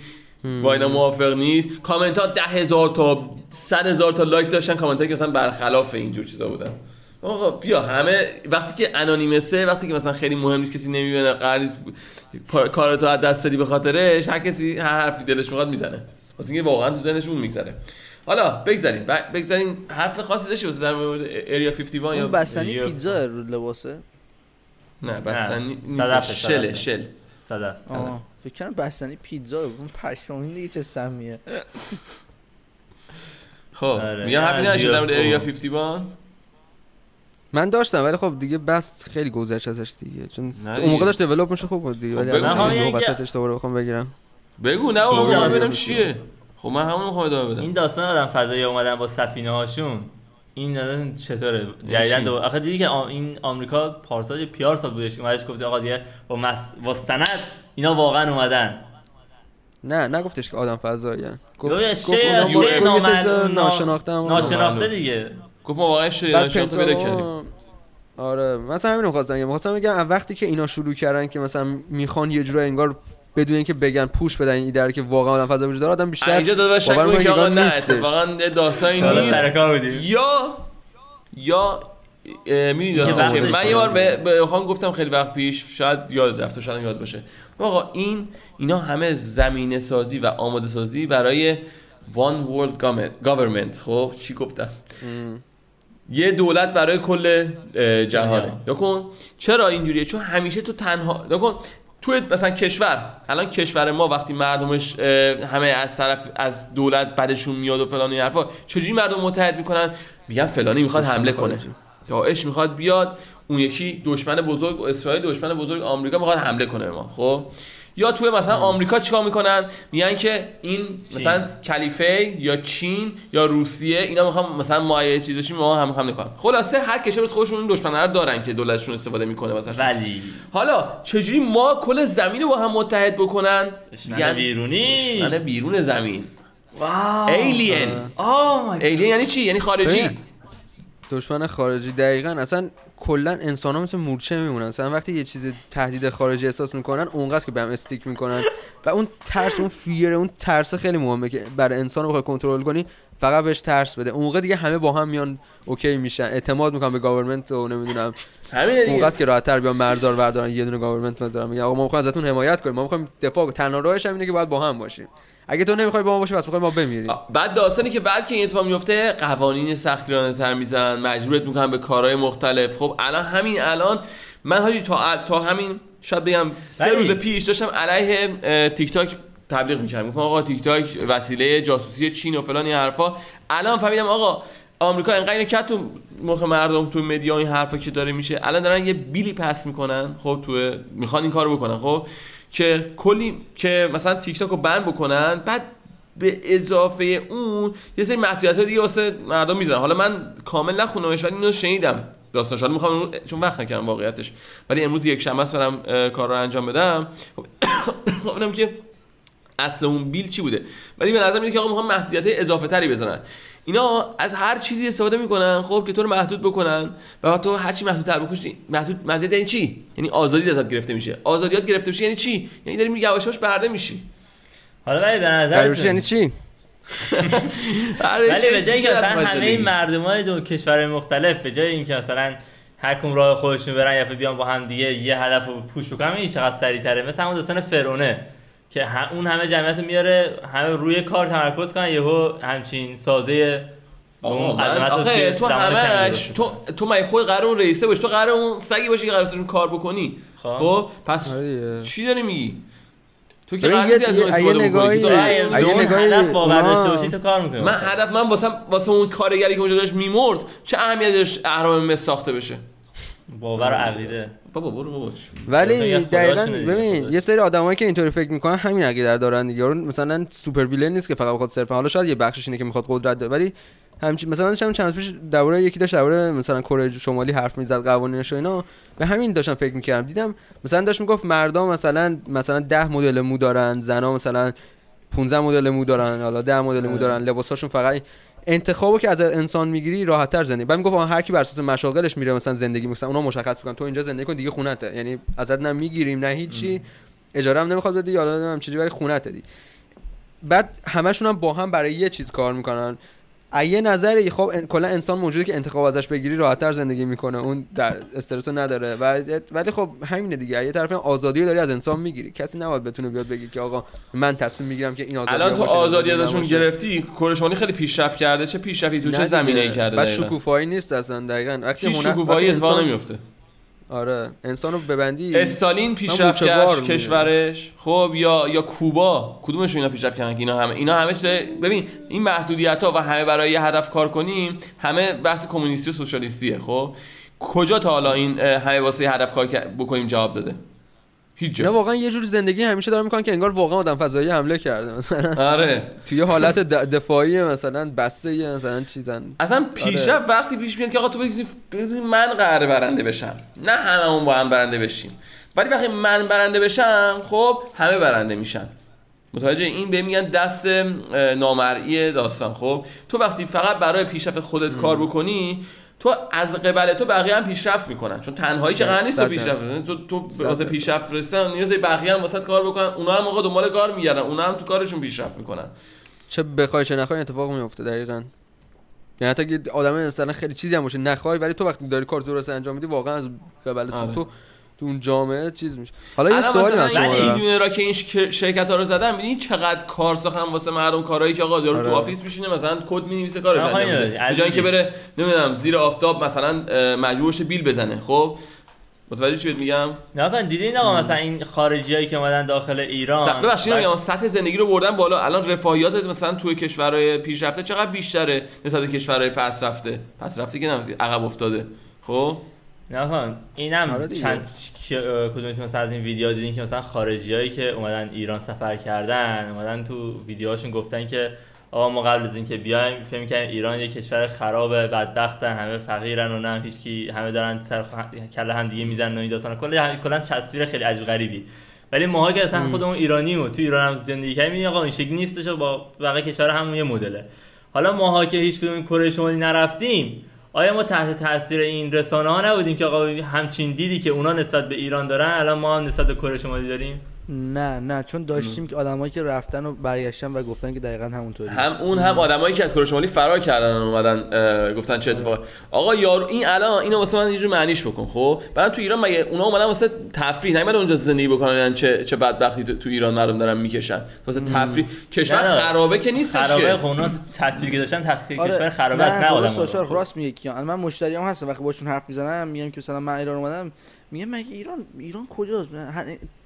Speaker 3: با اینا موافق نیست. کامنت ها ده هزار تا صد هزار تا لایک داشتن. کامنت هایی که مثلا برخلاف اینجور چیزا بودن. آقا بیا همه وقتی که انانیمسه وقتی که مثلا خیلی مهم نیست کسی نمی‌بینه قرار نیست کارتو از دست بدی به خاطرش هر کسی هر حرفی دلش می‌خواد می‌زنه. واسه اینکه واقعا تو ذهنش اون میگذره. حالا بگذاریم. بگذاریم حرف خاصی داشتی واسه در مورد اریا 51 یا
Speaker 4: بستنی پیتزا رو لباسه؟
Speaker 3: نه بستنی
Speaker 2: صدفه.
Speaker 3: شل.
Speaker 2: صدف
Speaker 4: آه. فکر کنم بستنی پیتزا رو اون پشمام این دیگه چه سمیه.
Speaker 3: خب
Speaker 2: آره،
Speaker 3: میگم حرفی
Speaker 2: از
Speaker 3: نشد در مورد
Speaker 2: UFO.
Speaker 3: اریا 51
Speaker 1: من داشتم ولی خب دیگه بس خیلی گذشت ازش دیگه. چون اون موقع. داشت دیولپ میشه خوب بود دیگه
Speaker 3: خب
Speaker 1: ولی
Speaker 3: بگو.
Speaker 1: الان وسطش
Speaker 2: یه-
Speaker 1: دوباره بخوام بگیرم.
Speaker 3: بگو نه من ببینم چیه. خب من همون می‌خوام ادامه بدم.
Speaker 2: این داستان آدم فضایی اومدن با سفینه هاشون این الان چطوره؟ جدیدن آخه دیدی که این آمریکا پارسال یا پیار سال بودش اومدش گفت آقا دیگه با مس... با سند اینا واقعا اومدن.
Speaker 1: نه نگفتش که آدم فضایی گفت
Speaker 2: گفت
Speaker 1: ناشناخته.
Speaker 2: ناشناخته دیگه.
Speaker 3: گفت ما واقعا پیدا کردیم.
Speaker 1: پنتاگون آره مثلا همین رو خواستم بگم. خواستم بگم از وقتی که اینا شروع کردن که مثلا می‌خوان یه جورایی انگار بدون اینکه بگن پوش بدن این ایده رو که واقعا آدم فضا وجود داره آدم بیشتر
Speaker 3: اینجا شک که آقا
Speaker 1: اینا
Speaker 3: نه یه داستانی نیست. یا یا می‌دونی
Speaker 2: که
Speaker 3: داستان که
Speaker 2: وقتش
Speaker 3: من یه بار. به خان گفتم خیلی وقت پیش شاید یاد رفته شاید یاد باشه. آقا این اینا همه زمینه سازی و آماده سازی برای one world government- خب چی گفتم. یه دولت برای کل جهانه. کن چرا اینجوریه؟ چون همیشه تو تنها یا کن تو مثلا کشور الان کشور ما وقتی مردمش همه از طرف از دولت بعدشون میاد و فلان و این حرفا چجوری مردم متحد می‌کنن؟ میگن فلانی می‌خواد حمله کنه. داعش می‌خواد بیاد اون یکی دشمن بزرگ اسرائیل دشمن بزرگ آمریکا می‌خواد حمله کنه به ما خب؟ یا توی مثلا آمریکا چیکار می‌کنن؟ میگن که این
Speaker 2: چین.
Speaker 3: مثلا کلیفه یا چین یا روسیه اینا می‌خوان مثلا ما یه چیزی باشیم ما هم حمله کنن خلاصه هر کشور خودشون اون دشمن رو دارن که دولتشون استفاده می‌کنه واسه
Speaker 2: ولی
Speaker 3: حالا چجوری ما کل زمین رو با هم متحد بکنن؟
Speaker 2: دشمن بیرونی.
Speaker 3: دشمن بیرون زمین.
Speaker 2: Wow. Alien
Speaker 3: Alien یعنی چی؟ یعنی خارجی؟
Speaker 1: دشمن خارجی دقیقا اصلا کلا انسان ها مثل مورچه میمونن. مثلا وقتی یه چیز تهدید خارجی احساس می‌کنن اونقدر که به هم stick می‌کنن. و اون ترس اون fear اون ترس خیلی مهمه که برای انسان رو بخوای کنترل کنی فقط بهش ترس بده. اون موقع دیگه همه با هم میان okay میشن. اعتماد می‌کنن به government و نمی‌دونم.
Speaker 3: همینه
Speaker 1: اونقدر که راحت تر بیان مرزا رو بردارن یه دونه government بذارن میگن آقا ما می‌خوایم ازتون حمایت کنیم. ما می‌خوایم دفاع کنیم. تنها راهش هم اینه که باید با هم باشیم. اگه تو نمی‌خوای با ما باشی پس می‌خوای ما بمیریم.
Speaker 3: بعد داستانی که بعد که این اتفاق میفته قوانین سختگیرانه تر می‌زنن مجبورت می‌کنن به کارهای مختلف. خب الان همین الان من حاجی تا تا همین شاید بگم سه روز پیش داشتم علیه تیک تاک تبلیغ می‌کردم. گفتم آقا تیک تاک وسیله جاسوسی چین و فلان این حرفا. الان فهمیدم آقا آمریکا انقدر اینو کرد تو مخ مردم تو مدیا این حرفا که داره میشه. الان دارن یه بیلی پس می‌کنن. خب تو می‌خوان این کارو بکنن. خب که کلی که مثلا تیک تاک رو بند بکنن بعد به اضافه اون یه سری محدودیت دیگه واسه مردم می‌ذارن. حالا من کامل نخونمش ولی اینو شنیدم داستانش. حالا می‌خوام چون وقت نکردم واقعیتش. ولی امروز یک شنبه است برم کار رو انجام بدم. [COUGHS] خب [COUGHS] ببینم که اصل اون بیل چی بوده؟ ولی به نظر میاد که آقا می‌خوام محدودیت اضافه تری بزنن. اینا از هر چیزی استفاده می‌کنن خب که تو رو محدود بکنن و بعد تو هر چی محدودتر بکنی محدود محدودیت یعنی چی؟ یعنی آزادی ازت گرفته میشه. آزادیات گرفته میشه یعنی چی؟ یعنی داری یواش یواش برده میشی.
Speaker 2: حالا ولی به نظر
Speaker 1: یعنی چی؟ [LAUGHS]
Speaker 2: ولی به جای که مثلا همه این مردم های دو کشورهای مختلف به جای اینکه مثلا هر راه خودشون برن یا بیان با هم دیگه یه هدف رو پوش بکنن این چقدر سریعتره؟ مثل همون داستان فرونه که ه- اون همه جمعیت میاره همه روی کار تمرکز کنن یهو همچین سازه
Speaker 3: آخه تو همش تو تو مگه خود قرار اون رئیسه باشی تو قرار اون سگی باشی که قرار کار بکنی.
Speaker 2: خب.
Speaker 3: خب پس
Speaker 1: دیگه.
Speaker 3: چی داری میگی؟ تو که قرار از
Speaker 1: یه-
Speaker 3: اون استفاده بکنی.
Speaker 1: نگاهی-
Speaker 3: تو
Speaker 2: اگه
Speaker 1: نگاهی
Speaker 2: هدف باور
Speaker 1: اونا-
Speaker 2: داشته باشی تو کار می‌کنی.
Speaker 3: من هدف من واسه واسه اون کارگری که اونجا داشت میمرد چه اهمیتی داشت اهرام مس ساخته بشه؟
Speaker 2: باور عقیده.
Speaker 3: بابا برو بابا.
Speaker 1: ولی دقیقا ببین. یه سری آدمایی که اینطوری فکر می‌کنن همین عقیده رو دارن دیگه. مثلا سوپر ویلن نیست که فقط بخواد صرفا. حالا شاید یه بخشش اینه که می‌خواد قدرت داره. ولی همچین مثلا چند چند پیش دوره یکی داشت دوره مثلا کره شمالی حرف می‌زد قوانینش و اینا. به همین داشتم فکر می‌کردم. دیدم مثلا داشت می‌گفت مردم مثلا مثلا 10 مدل مو دارن زنا مثلا 15 مدل مو دارن حالا 10 مدل مو دارن. لباساشون فقط انتخابو که از انسان می‌گیری راحت تر زندگی. بعد می‌گفت هر کی بر اساس مشاغلش میره مثلا زندگی مثلا اونا مشخص می‌کنن. تو اینجا زندگی کن دیگه خونته. یعنی ازت نه می‌گیریم نه هیچی. اجاره هم نمی‌خواد بدی حالا نمی‌دونم چجوری ولی خونته دی. بعد همشون هم با هم برای یه چیز کار می‌کنن. یه نظری خب کلا انسان موجوده که انتخاب ازش بگیری راحتتر زندگی می‌کنه. اون در استرس نداره. و ولی خب همینه دیگه. یه طرف آزادی داری از انسان می‌گیری. کسی نباید بتونه بیاد بگی که آقا من تصمیم می‌گیرم که این آزادی
Speaker 3: الان تو آزادی. ازشون گرفتی کره شمالی خیلی پیشرفت کرده. چه پیشرفتی؟ تو چه. زمینه‌ای کرده
Speaker 1: بعد؟ شکوفایی نیست اصلا دقیقاً. وقتی
Speaker 3: شکوفایی اتفاق نمیفته
Speaker 1: آره انسان رو ببندی.
Speaker 3: استالین پیشرفت کرد. کشورش. خب یا یا کوبا. کدومشون اینا پیشرفت کردن اینا همه اینا همه چیز ببین این محدودیت ها و همه برای یه هدف کار کنیم همه بحث کمونیستی و سوشالیستیه. خب کجا تا حالا این همه واسه هدف کار بکنیم جواب داده؟ هیچ
Speaker 1: نه واقعا یه جور زندگی همیشه دارن می‌کنن که انگار واقعا آدم فضایی حمله کرده. مثلا
Speaker 3: آره.
Speaker 1: توی حالت دفاعی مثلا بسته یه مثلا چیزن
Speaker 3: اصلا پیشرفت وقتی پیش میاد که آقا تو بدونی من قراره برنده بشم. نه هممون با هم برنده بشیم. ولی وقتی من برنده بشم خب همه برنده میشن. متوجه این به میگن دست نامرئی داستان خب؟ تو وقتی فقط برای پیشرفت خودت کار بکنی تو از قبل تو بقیه هم پیشرفت می‌کنن. چون تنهایی که قرار نیست تو پیشرفت. تو تو واسه. پیشرفت رسیدن نیاز بقیه هم واسه کار بکنن. اونا هم موقع دنبال کار میگردن. اونا هم تو کارشون پیشرفت می‌کنن.
Speaker 1: چه بخوای چه نخوای اتفاق میفته دقیقا. یعنی حتی اگه آدم مثلا خیلی چیزی هم باشه. نخوای ولی تو وقتی داری کار درست انجام میدی واقعا از قبل تو
Speaker 3: آره.
Speaker 1: تو اون جامعه چیز میشه. حالا یه سوالی از شما
Speaker 3: این
Speaker 1: دارم.
Speaker 3: میلیونرا که این شرکت ها رو زدن می‌دونی چقدر کار ساختن واسه مردم کارهایی که آقا یارو تو
Speaker 1: آره.
Speaker 3: office میشینه مثلا کد می‌نویسه کارش انجام جای اینکه
Speaker 2: این-
Speaker 3: بره نمی‌دونم زیر آفتاب مثلا مجبور شه بیل بزنه. خب؟ متوجه چی بهت میگم؟
Speaker 2: نه دیدین آقا مثلا این خارجیایی که اومدن داخل ایران؟
Speaker 3: س- ببخشید میگم سطح زندگی رو بردن بالا. الان رفاهیات مثلا توی کشورهای پیشرفته چقدر بیشتره نسبت به کشورهای پس رفته؟ پس رفته که نمیشه عقب افتاده. خب؟
Speaker 2: نه کن اینم
Speaker 1: آره.
Speaker 2: چند کدومتون مثلا از این ویدیو دیدین که مثلا خارجیایی که اومدن ایران سفر کردن اومدن تو ویدیوهاشون گفتن که آقا ما قبل از اینکه بیایم فکر می‌کردیم ایران یه کشور خرابه بدبختن همه فقیرن و نه هیچکی همه دارن سر کله هم دیگه می‌زنن و این داستانا. هم- کلا تصویر خیلی عجیب غریبی. ولی ماها که اصلا خودمون ایرانی و تو ایران هم زندگی کردیم آقا این شکلی نیستش و با بقیه کشور همون یه مدله. حالا ماها که هیچ کدوم کره شمالی نرفتیم آیا ما تحت تاثیر این رسانه ها نبودیم که آقا همچین دیدی که اونا نسبت به ایران دارن الان ما هم نسبت به کره شمالی داریم؟
Speaker 4: نه نه چون داشتیم که آدمایی که رفتن و برگشتن و گفتن که دقیقا همونطوری.
Speaker 3: هم اون هم آدمایی که از کره شمالی فرار کردن و اومدن گفتن چه اتفاقی آقا یارو این الان اینو واسه من یه جور معنیش بکن خب؟ بعد تو ایران مگه اونا اومدن واسه تفریح؟ نمیدن اونجا زندگی بکنن چه چه بدبختی تو تو ایران مردم دارن می‌کشن. واسه تفریح. کشور
Speaker 2: نه، نه.
Speaker 3: خرابه که نیستش
Speaker 2: خرابه خب اونا تصویری که داشتن تحقیق
Speaker 4: آره،
Speaker 2: کشور خرابه است نه آدم
Speaker 4: سوشال راست میگه کیان. من مشتریام هستم وقتی باشون حرف می‌زنم میگم که مثلا من ایران اومدم میگم مگه ایران ایران کجاست؟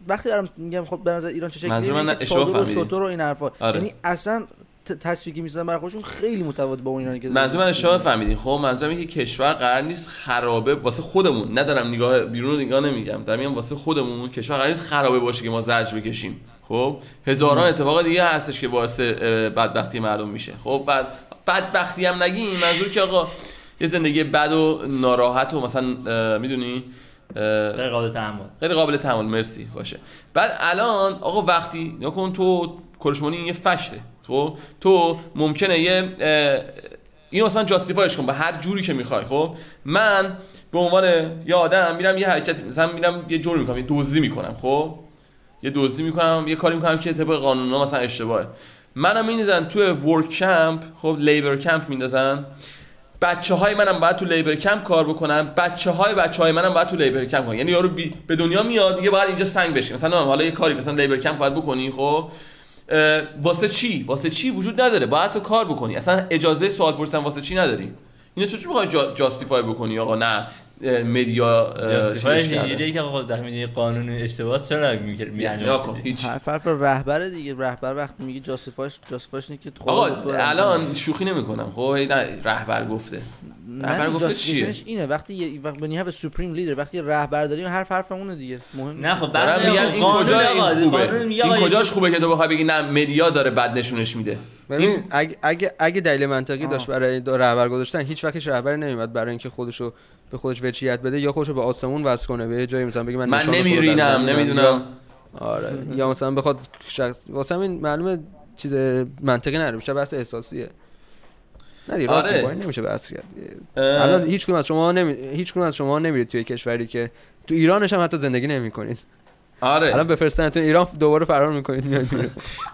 Speaker 4: وقتی دارم میگم خب به نظر ایران چه شکلیه
Speaker 3: منظور من اشتباه
Speaker 4: و. شتر و این حرفا.
Speaker 3: آره.
Speaker 4: یعنی اصلا ت- تصویری که می‌زنن برای خودشون خیلی متفاوت با اون ایرانی که
Speaker 3: منظور من اشتباه فهمیدین خب منظورم اینه که کشور قرار نیست خرابه واسه خودمون. ندارم نگاه بیرون رو نگاه نمیگم. دارم میگم واسه خودمون کشور قرار نیست خرابه باشه که ما زجر بکشیم. خب؟ هزاران اتفاق دیگه هستش که باعث بدبختی مردم میشه. خب بعد بدبختی هم نگیم. منظور که آقا یه زندگی بد و ناراحت و مثلا می‌دونی؟
Speaker 2: غیر قابل تحمل.
Speaker 3: غیر قابل تحمل مرسی باشه. بعد الان آقا وقتی نکن تو کرشمانی این یه فکته خب؟ تو ممکنه یه اینو مثلا جاستیفایش کن به هر جوری که می‌خوای خب؟ من به عنوان یه آدم میرم یه حرکت مثلا میرم یه جوری می‌کنم یه دزدی می‌کنم خب؟ یه دزدی می‌کنم یه کاری می‌کنم که طبق قانونا مثلا اشتباهه. منم میندازن توی work camp خب labor camp میندازن. بچه های منم باید تو labor camp کار بکنن. بچه های بچه های منم باید تو labor camp کنن. یعنی یارو بی... به دنیا میاد میگه باید اینجا سنگ بشی مثلا حالا یه کاری مثلا لیبر کمپ باید بکنی خب؟ واسه چی؟ واسه چی وجود نداره؟ باید تو کار بکنی. اصلا اجازه سوال پرسیدن واسه چی نداری؟ اینو چی می‌خوای ju... justify بکنی آقا؟ نه. Media.
Speaker 2: اینجوریه که آقا وقتی می‌دونی قانون اشتباه چرا میگه
Speaker 3: یا کن هیچ
Speaker 4: حرف رهبر دیگه. رهبر وقتی میگه جاستیفایش جاستیفایش اینه که
Speaker 3: آقا الان شوخی نمی‌کنم. خب نه رهبر گفته. رهبر
Speaker 4: نه
Speaker 3: گفته چیه؟
Speaker 4: اینه. وقتی یه وقت بنی هاف سوپریم لیدر وقتی رهبر داریم حرف حرف اونه دیگه. مهم
Speaker 2: نه خب
Speaker 3: میگم این کجا این خوبه. کجاش خوبه که تو بخوای بگی نه مدیا داره بد نشونش میده.
Speaker 1: ببین اگه اگه اگه دلیل منطقی
Speaker 4: آه.
Speaker 1: داشت برای رهبر گذاشتن هیچ وقتش رهبر نمیاد برای اینکه خودشو به خودش وجهیت بده یا خودشو به آسمون وصل کنه به جایی مثلا بگه من
Speaker 3: من نمیرینم نمی‌دونم
Speaker 1: یا- آره. یا مثلا بخواد شخص واسه همین معلومه چیز منطقی نداره بیشتر بحث احساسیه. نه دیگه راست
Speaker 3: آره.
Speaker 1: نمیشه بحث کرد. الان هیچ از شما نمی... هیچ از شما نمیرید توی کشوری که تو ایرانش هم حتی زندگی نمی‌کنید. الان
Speaker 3: آره
Speaker 1: بفرستنتون. ایران دوباره فرار می‌کنید.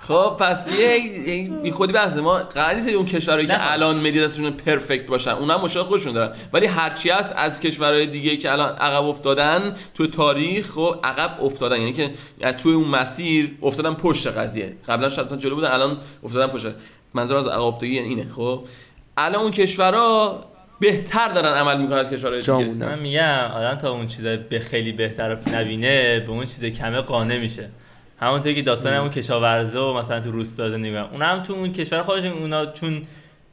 Speaker 3: خب پس یه یه بی خودی بحثه ما قرار نیست اون کشورهایی که
Speaker 2: خب.
Speaker 3: الان مدیا دستشون پرفکت باشن. اونها مشکل خودشون دارن. ولی هرچی هست از کشورهای دیگه که الان عقب افتادن تو تاریخ خب عقب افتادن. یعنی که از توی اون مسیر افتادن پشت قضیه. قبلا شاید جلو بودن الان افتادن پشت. منظور از عقب افتادگی اینه. خب الان اون کشورها بهتر دارن عمل می‌کنن از کشورهای دیگه.
Speaker 2: من میگم آدم تا اون چیزای به خیلی بهتر نبینه به اون چیز کمه قانع میشه همونطور که داستان اون کشاورزه و مثلا تو روستا زندگی می‌کنن. اونا هم تو اون کشور خودشون اونا چون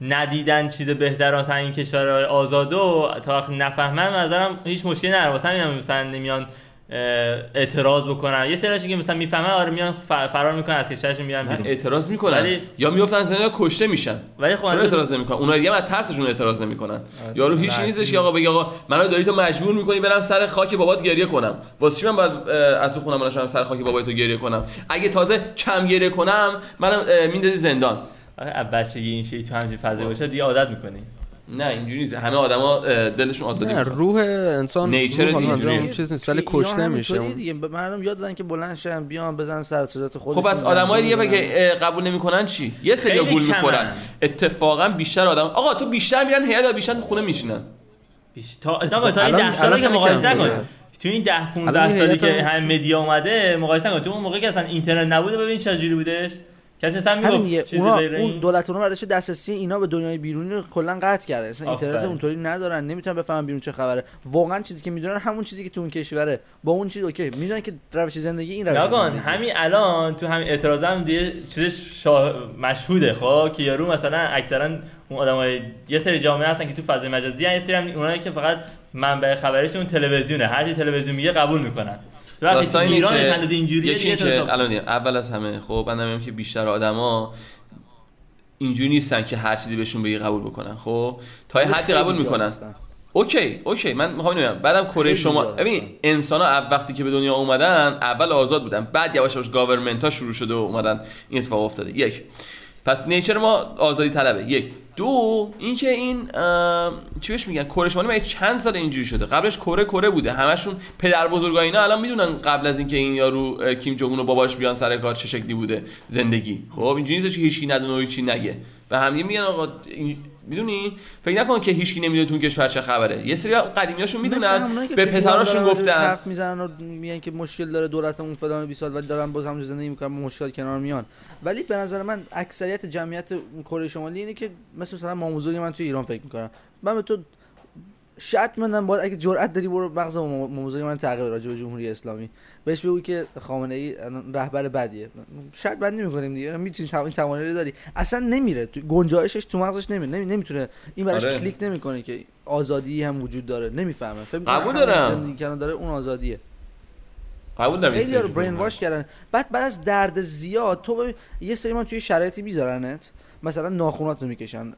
Speaker 2: ندیدن چیز بهتر مثلا این کشورهای آزادو تا وقتی نفهمن نظرم هیچ مشکلی نداره واسه همین مثلا نمیان اعتراض بکنن. یه سریاشون که مثلا می‌فهمن آره میان فرار می‌کنن از کشورشون میرن
Speaker 3: نه
Speaker 2: بیرون.
Speaker 3: اعتراض می‌کنن.
Speaker 2: ولی-
Speaker 3: یا میفتن زندان کشته میشن.
Speaker 2: ولی خب
Speaker 3: اعتراض نمی‌کنن؟ اونها دیگه از ترسشون اعتراض نمی‌کنن. یارو هیچ. نیستش که آقا بگه آقا منو داری تو مجبور می‌کنی برم سر خاک بابات گریه کنم. واسه چی من باید از تو خونم برم سر خاک بابای تو گریه کنم؟ اگه تازه کم گریه کنم منم میندازی زندان.
Speaker 2: آره بچگی این شی تو همچین فضایی باشه دیگه عادت می‌کنی.
Speaker 3: نه اینجوری نیست. همه آدما دلشون آزادی
Speaker 1: نه
Speaker 3: می‌خواد.
Speaker 1: روح انسان
Speaker 3: نیچر اینجوریه.
Speaker 1: چیز نیست ولی کشته میشه.
Speaker 4: دیگه. به مردم یاد دادن که بلند شن بیان بزن سر صورت خودشون
Speaker 3: خب از آدمای دیگه که قبول نمی‌کنن چی؟ یه سری گول. می‌خورن اتفاقا بیشتر آدم آقا تو بیشتر میرن هیئت بیشتر خونه میشینن.
Speaker 2: بیش- تا آقا تا این
Speaker 1: الان-
Speaker 2: ده سالی
Speaker 1: الان
Speaker 2: که مقایسه
Speaker 1: شده.
Speaker 2: تو این ده
Speaker 1: الان
Speaker 2: 15
Speaker 1: این
Speaker 2: سالی که
Speaker 1: هم-
Speaker 2: همه مدیا اومده مقایسه نکن تو اون موقع که اصلا اینترنت نبوده ببین چه جوری بودش. کسی اصلا می‌گفت چیزی
Speaker 4: اونا اون دولت اونا برداشته دسترسی اینا به دنیای بیرونی رو کلا قطع کرده. اصلا اینترنت. اونطوری ندارن نمی‌تونن بفهمن بیرون چه خبره. واقعا چیزی که می‌دونن همون چیزی که تو اون کشوره با اون چیز اوکی می‌دونن که روش زندگی این روش زندگی.
Speaker 2: همین الان تو همین اعتراض هم دیگه چیزش شا... مشهوده خب که یارو مثلا اکثرا اون آدمای یه سری جامعه هستن که تو فضای مجازی هستن یه سری هم اونایی که فقط منبع خبریشون تلویزیونه. هر چی تلویزیون میگه قبول می‌کنن. تو ایرانش هنوز اینجوریه
Speaker 3: یکی که الان اول از همه خب من میگم که بیشتر آدما اینجوری نیستن که هر چیزی بهشون بگی قبول بکنن خب؟ تا یه حدی قبول می‌کنن. Okay okay من می‌خوام بگم. بعدم کره شما ببین. انسان ها وقتی که به دنیا اومدن اول آزاد بودن. بعد یواش یواش government ها شروع شده و اومدن این اتفاق افتاده. یک. پس nature ما آزادی طلبه. یک. دو اینکه این ام، چی بهش میگن کره شمالی مگه چند سال اینجوری شده؟ قبلش کره کره بوده همشون پدر بزرگا اینا الان می‌دونن قبل از اینکه این یارو کیم جونگ و باباش بیان سر کار چه شکلی بوده زندگی. خب اینجوری نیست که هیچکی ندونه و هیچی نگه. و هم میگن آقا این- می‌دونی؟ فکر نکن که هیچکی نمی‌دونه تو کشور چه خبره. یه سری قدیمیاشون می‌دونن به پسراشون گفتن.
Speaker 4: حرف می‌زنن و میگن که مشکل داره دولتمون فلان 20 سال ولی دارن باز هم زندگی می‌کنن مشکل کنار میان. ولی به نظر من اکثریت جمعیت کره شمالی اینه که مثل مثلا ماموزوری من تو ایران فکر می‌کنم. من به تو شرط میدم باید اگه جرأت داری برو مغز ماموزوری من تغییر راجع به جمهوری اسلامی. بهش بگو که خامنه ای رهبر بدیه. شرط بندی می‌کنیم دیگه. می‌تونی این توانایی رو داری. اصلا نمیره. تو گنجایشش تو مغزش نمیره. نمی... نمی‌تونه این براش
Speaker 3: آره.
Speaker 4: کلیک نمی‌کنه که آزادی هم وجود داره. نمی‌فهمه.
Speaker 3: قبول دارم.
Speaker 4: داره اون آزادیه.
Speaker 3: قبول دارم.
Speaker 4: خیلی رو برین واش کردن. بعد بعد از درد زیاد تو ببین یه سری من توی شرایطی میذارنت. مثلا ناخونات رو می‌کشن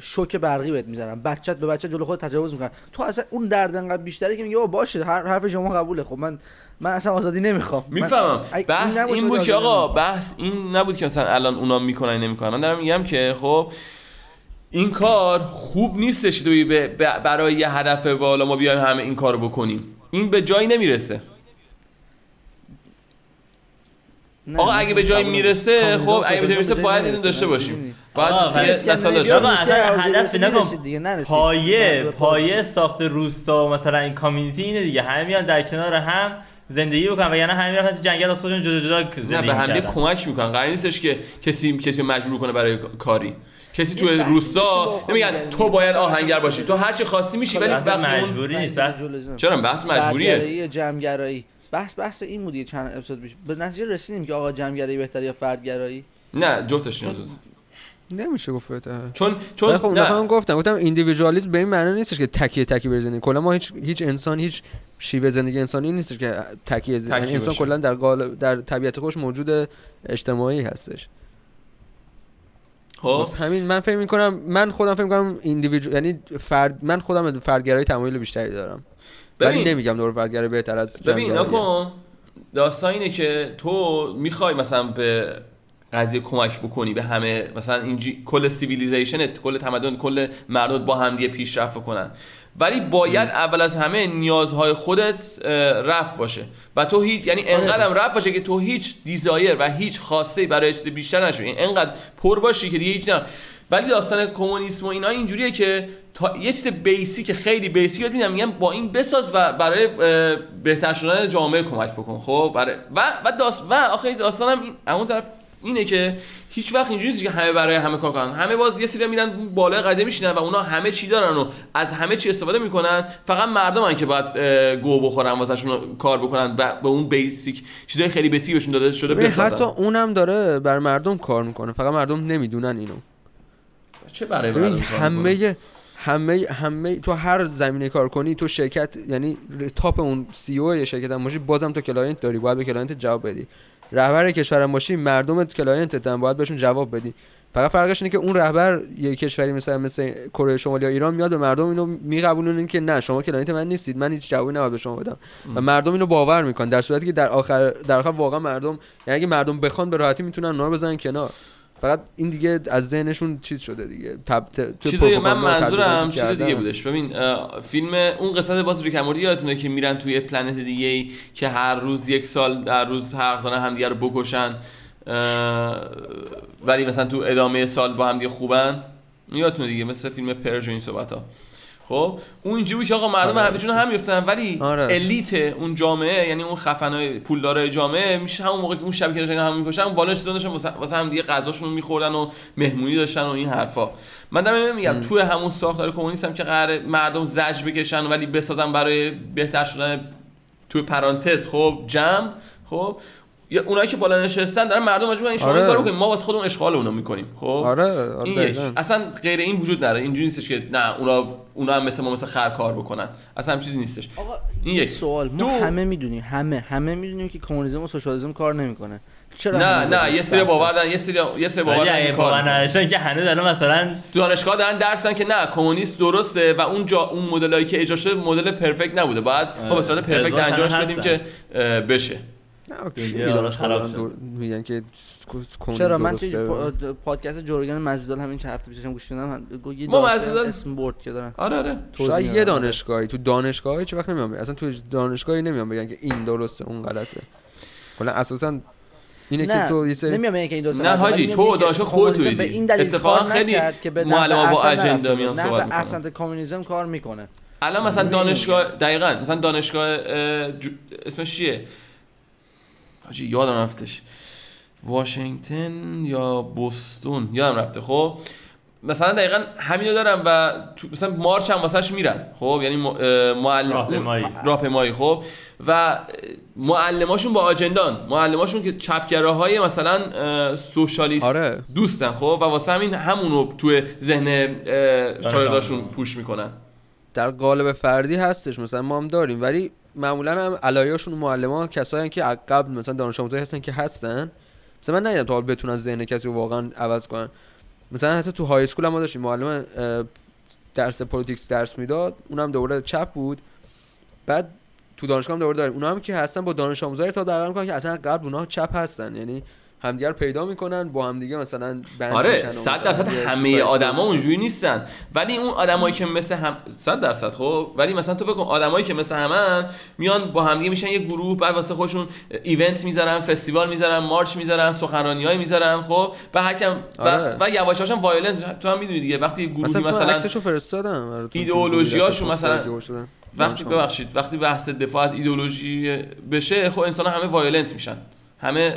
Speaker 4: شوک برقی بهت می‌زنن بچت به بچه جلو خود تجاوز می‌کنن. تو اصلا اون درد انقدر بیشتره که میگه باشه هر حرف شما قبوله. خب من من اصلا آزادی نمی‌خوام.
Speaker 3: می‌فهمم. بحث
Speaker 4: نباشه
Speaker 3: این بود که آقا. بحث این نبود که مثلا الان اونا می‌کنن نمی‌کنن من دارم میگم که خب این کار خوب نیستش به- برای یه هدف بالا ما بیایم همه این کارو بکنیم. این به جایی نمی‌رسه
Speaker 4: نه،
Speaker 3: آقا
Speaker 4: نه،
Speaker 3: اگه به جایی می‌رسه خب اگه به جایی می‌رسه باید اینو داشته
Speaker 4: نه،
Speaker 3: باشیم. باید
Speaker 2: ولی
Speaker 3: داشته
Speaker 2: اصلا
Speaker 4: عراضی
Speaker 2: هدف پایه پایه ساخت روستا و مثلا این کامیونیتی اینه دیگه. همه میان در کنار هم زندگی بکنن و یعنی همه رفتن تو جنگل از خودشون جدا جدا زندگی
Speaker 3: نه به هم. کمک می‌کنن. قرار نیستش که کسی کسی مجبور کنه برای کاری. کسی تو روستا نمیگن
Speaker 4: دیگه.
Speaker 3: تو باید آهنگر باشی. تو هر چی خواستی میشی ولی
Speaker 2: اصلا
Speaker 3: وقتی اون-
Speaker 2: مجبوری نیست بس
Speaker 3: چرا؟ بحث مجبوریه.
Speaker 4: جمعگرایی. بحث بحث این بود یه چند اپیزود پیش. به نتیجه رسیدیم که آقا جمعگرایی بهتره یا فردگرایی؟
Speaker 3: نه جفتش نیست
Speaker 1: نمیشه گفت بهتره.
Speaker 3: چون چون
Speaker 1: خب اون دفعه
Speaker 3: نه
Speaker 1: هم گفتم گفتم ایندیویدوالیسم به این معنی نیستش که تکیه تکی بر زندگی. کلا ما هیچ هیچ انسان هیچ شیوه زندگی انسانی نیستش که تکیه زندگی. یعنی انسان
Speaker 3: باشه.
Speaker 1: کلا در قالب در طبیعت خودش موجود اجتماعی هستش.
Speaker 3: خب.
Speaker 1: همین من فکر می‌کنم من خودم فکر می‌کنم individual یعنی فرد من خودم فردگرایی تمایل بیشتری دارم. ولی نمیگم دور فردگرایی بهتر از
Speaker 3: ببین
Speaker 1: جمعگراییه.
Speaker 3: نکن داستان اینه که تو می‌خوای مثلا به قضیه کمک بکنی به همه مثلا اینجی کل civilization کل تمدن کل مردم با هم دیگه پیشرفت کنن ولی باید اول از همه نیازهای خودت رفت باشه. و تو هیچ یعنی انقدرم رفت باشه که تو هیچ دیزایر و هیچ خواسته برای چیز بیشتر نشو یعنی انقدر پر باشی که دیگه هیچ نه. ولی داستان کمونیسم و اینا اینجوریه که تا یه چیز بیسیک خیلی بیسیک بهت میگم میگم با این بساز و برای بهتر شدن جامعه کمک بکن. خب برای و و داست و آخه داستانم این اون طرف اینه که هیچ وقت اینجوری نیست که همه برای همه کار کنن. همه باز یه سری میرن بالای قضیه میشینن و اونا همه چی دارن و از همه چی استفاده می‌کنن. فقط مردمن که باید گو بخورن واسهشون کار بکنن و به اون basic چیزای خیلی basic بهشون داده شده بسازن.
Speaker 1: حتی اونم داره بر مردم کار می‌کنه. فقط مردم نمی‌دونن اینو.
Speaker 3: چه برای مردم؟
Speaker 1: همه همه همه تو هر زمینه کار کنی تو شرکت یعنی top اون CEO شرکت هم باشی بازم تو client داری باید به client جواب بدی. رهبر کشور هم باشی مردم client هم باید بهشون جواب بدی. فقط فرقش اینه که اون رهبر یه کشوری مثلا مثل کره شمالی یا ایران میاد به مردم اینو می‌قبولونن که نه شما client من نیستید من هیچ جوابی نباید به شما بدم. و مردم اینو باور می‌کنن در صورتی که در آخر در آخر واقعا مردم یعنی اگه مردم بخوان به راحتی می‌تونن اونا بزنن کنار. فقط این دیگه از ذهنشون چیز شده دیگه. تب ت- تو
Speaker 3: چیزای من منظورم چیز دیگه. بودش. ببین فیلم اون قصت باز ریکموردی یادتونه که میرن توی planet دیگه ای که هر روز یک سال در روز حق دارن همدیگه رو بکشن ولی مثلا تو ادامه سال با همدیگه خوبن. یادتونه دیگه مثل فیلم پرژ و این صحبت ها خب اون اینجوری بود که آقا مردم
Speaker 1: آره،
Speaker 3: همه جون هم میفتن ولی
Speaker 1: آره.
Speaker 3: الیت اون جامعه یعنی اون خفنای پولدارای جامعه میشه همون موقع که اون شب که داشتن هم می‌کشن اون بالا چیزا داشتن واسه واسه هم دیگه غذاشون میخوردن و مهمونی داشتن و این حرفا. من دارم میگم توی همون ساختار کمونیست هم که قرار مردم زج بکشن ولی بسازن برای بهتر شدن توی پرانتز خب جمع خب. یا اونایی که بالا نشستن دارن مردم مجبورن این شما این
Speaker 1: آره.
Speaker 3: کارو ما واسه خودمون اشغال اونا می‌کنیم خب
Speaker 1: آره آره
Speaker 3: این یک
Speaker 1: دقیقاً.
Speaker 3: اصلا غیر این وجود نداره اینجوری نیستش که نه اونا اونا هم مثل ما مثل خر کار بکنن اصلا هم چیزی نیستش
Speaker 4: آقا
Speaker 3: این یک.
Speaker 4: سوال ما
Speaker 3: دو.
Speaker 4: همه می‌دونیم همه همه می‌دونیم که کمونیسم و سوشالیسم کار نمی‌کنه چرا
Speaker 3: نه نه یه سری؟ باور دارن یه سری یه سری باور.
Speaker 2: نداشتن که هنوز الان مثلا
Speaker 3: تو دانشگاه دارن درس دادن که نه کمونیست درسته و اون جا اون مدلایی که اجرا شده مدل پرفکت نبوده باید ما به صورت پرفکت
Speaker 2: هزار سنه
Speaker 3: انجامش بدیم. که بشه
Speaker 1: نه. دور- میگن که
Speaker 4: چرا من پا- پادکست جورگن مزیدال همین چند هفته پیشم گوش یه
Speaker 3: ما مزیدال-
Speaker 4: اسم برد که دارن
Speaker 3: آره آره
Speaker 1: شاید. یه دانشگاهی تو دانشگاهی چه وقت نمیان بگن. اصلا تو دانشگاهی نمیان بگن که این درسته اون غلطه کلا اساسا اینه که
Speaker 4: نه
Speaker 1: تو یه سری
Speaker 4: نمیام که این درسته
Speaker 3: نه حاجی، تو دانشگاه خودت.
Speaker 4: به این دلیل
Speaker 3: اتفاقا خیلی
Speaker 4: نحو
Speaker 3: با اجندا میان صحبت می‌کنن.
Speaker 4: احسنت کمونیسم کار می‌کنه
Speaker 3: الان مثلا. دانشگاه دقیقا مثلا دانشگاه اسمش چیه حاجی یادم رفتش. واشنگتن یا بوستون؟ یادم رفته. خب مثلا دقیقا همینو دارم و تو مثلا مارچ هم واسش میرن. خب یعنی معلم
Speaker 2: راهپیمایی.
Speaker 3: راهپیمایی. خب و معلماشون با آجندان. معلماشون که چپگراهای مثلا سوشالیست
Speaker 1: آره.
Speaker 3: دوستن. خب و واسه همین همونو توی ذهن شاگرداشون. پوش می‌کنن.
Speaker 1: در قالب فردی هستش. مثلا ما هم داریم ولی معمولا هم علایاشون معلمان کسایی که قبل مثلا دانش آموزایی هستن که هستن. مثلا من ندیدم تا حالا بتونن ذهن کسی رو واقعا عوض کنن. مثلا حتی تو های اسکول هم ما داشتیم. معلم درس پلیتیکس درس می‌داد. اونم دوره چپ بود. بعد تو دانشگاه هم دوره داریم. اونا هم که هستن با دانش آموزای تا در که اصلا قبل اونها چپ هستن. یعنی همدیگه رو پیدا می‌کنن با همدیگه مثلا بند
Speaker 3: آره
Speaker 1: میشن و
Speaker 3: صد
Speaker 1: مثلا
Speaker 3: درصد
Speaker 1: یه
Speaker 3: همه آدما اونجوری نیستن ولی اون آدمایی که مثل هم صد درصد خب ولی مثلا تو فکر کن آدمایی که مثل همن میان با همدیگه میشن یه گروه بعد واسه خودشون event می‌ذارن festival می‌ذارن march می‌ذارن سخنرانیای می‌ذارن خب و و,
Speaker 1: آره.
Speaker 3: و یواش violent تو هم می‌دونی دیگه وقتی
Speaker 1: فکر کنم
Speaker 3: مثلا
Speaker 1: عکسشو فرستادم گروه
Speaker 3: مثلا-. وقتی. ببخشید وقتی بحث دفاع از ایدئولوژی بشه خب انسان همه violent میشن همه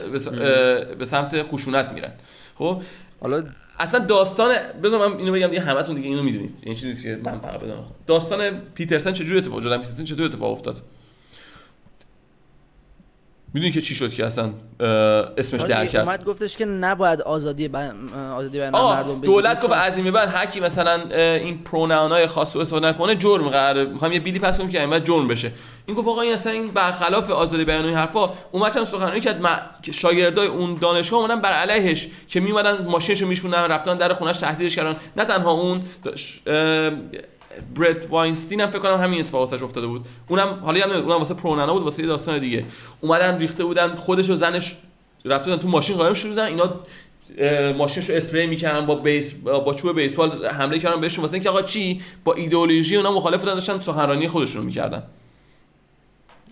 Speaker 3: به سمت خشونت میرن. خب؟
Speaker 1: حالا
Speaker 3: اصلا داستان بذار من اینو بگم دیگه همتون دیگه اینو می‌دونید. این چیزی نیست که من فقط بدونم داستان پیترسن چجوری اتفاق افتاد پیترسن چطور اتفاق افتاد؟ می‌دونی که چی شد که اصلا اسمش در کرد؟
Speaker 4: اومد گفتش که نباید آزادی بیان آزادی بیان
Speaker 3: آه
Speaker 4: مردم
Speaker 3: دولت گفت از این به بعد هر کی مثلا این پروناون های خاص رو استفاده نکنه جرم قراره می‌خوام یه بیلی پس کنیم که این بعد جرم بشه. این گفت آقا این اصلا این برخلاف آزادی بیان این حرفا. اومد هم سخنرانی کرد که شاگردای اون دانشگاه اومدن بر علیهش که میومدن ماشینشو میشونن رفتن در خونش تهدیدش کردن. نه تنها اون داش- اه، برت واینستین هم فکر کنم همین اتفاق واسش افتاده بود. اونم حالا هم اونم واسه پرونانا بود واسه داستان دیگه. اومدن ریخته بودن خودش و زنش رفته بودن تو ماشین قایم شده بودن اینا اه، ماشینش رو اسپری می‌کردن با بیس با چوب بیسبال حمله کردن بهشون. واسه اینکه آقا چی؟ با ایدئولوژی اونا مخالف بودن داشتن سخنرانی خودشون رو می‌کردن.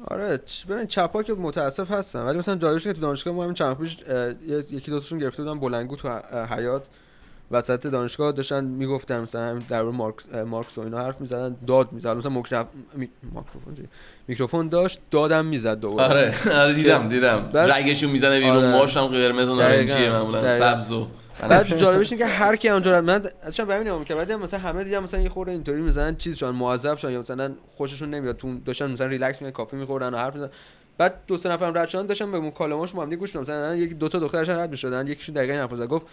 Speaker 1: آره ببین چپا که متاسف هستن. ولی مثلا جالبش که تو دانشگاه ما همین چند پیش یکی دو تاشون گرفته بودن بلندگو تو حیات وسط دانشگاه داشتن می‌گفتن مثلا همین در مورد مارکس مارکس و اینا حرف می‌زدن داد می‌زدن. مثلا مکرف... می... میکروفون داشت دادم می‌زد دوباره.
Speaker 3: آره. [LAUGHS] آره دیدم دیدم.
Speaker 1: بعد-
Speaker 3: رگشون می‌زنه بیرون
Speaker 1: آره.
Speaker 3: ماش هم قرمز و
Speaker 1: دقیقاً،
Speaker 3: نارنجیه معمولا. سبز و
Speaker 1: بعد جالبش اینه که هر کی اونجا رو- من اصلا همین که بعد مثلا همه دیدم مثلا یه خورده اینطوری می‌زنن چیز شدن معذب شدن یا مثلا خوششون نمیاد. تو داشتن مثلا ریلکس می‌کنن coffee میخوردن و حرف می‌زنن بعد دو سه نفرم رد شدن داشتن به مکالمه‌اش با هم دیگه گوش مثلا یک دو تا دخترشون رد می‌شدن یکیشون دقیقاً حرف گفت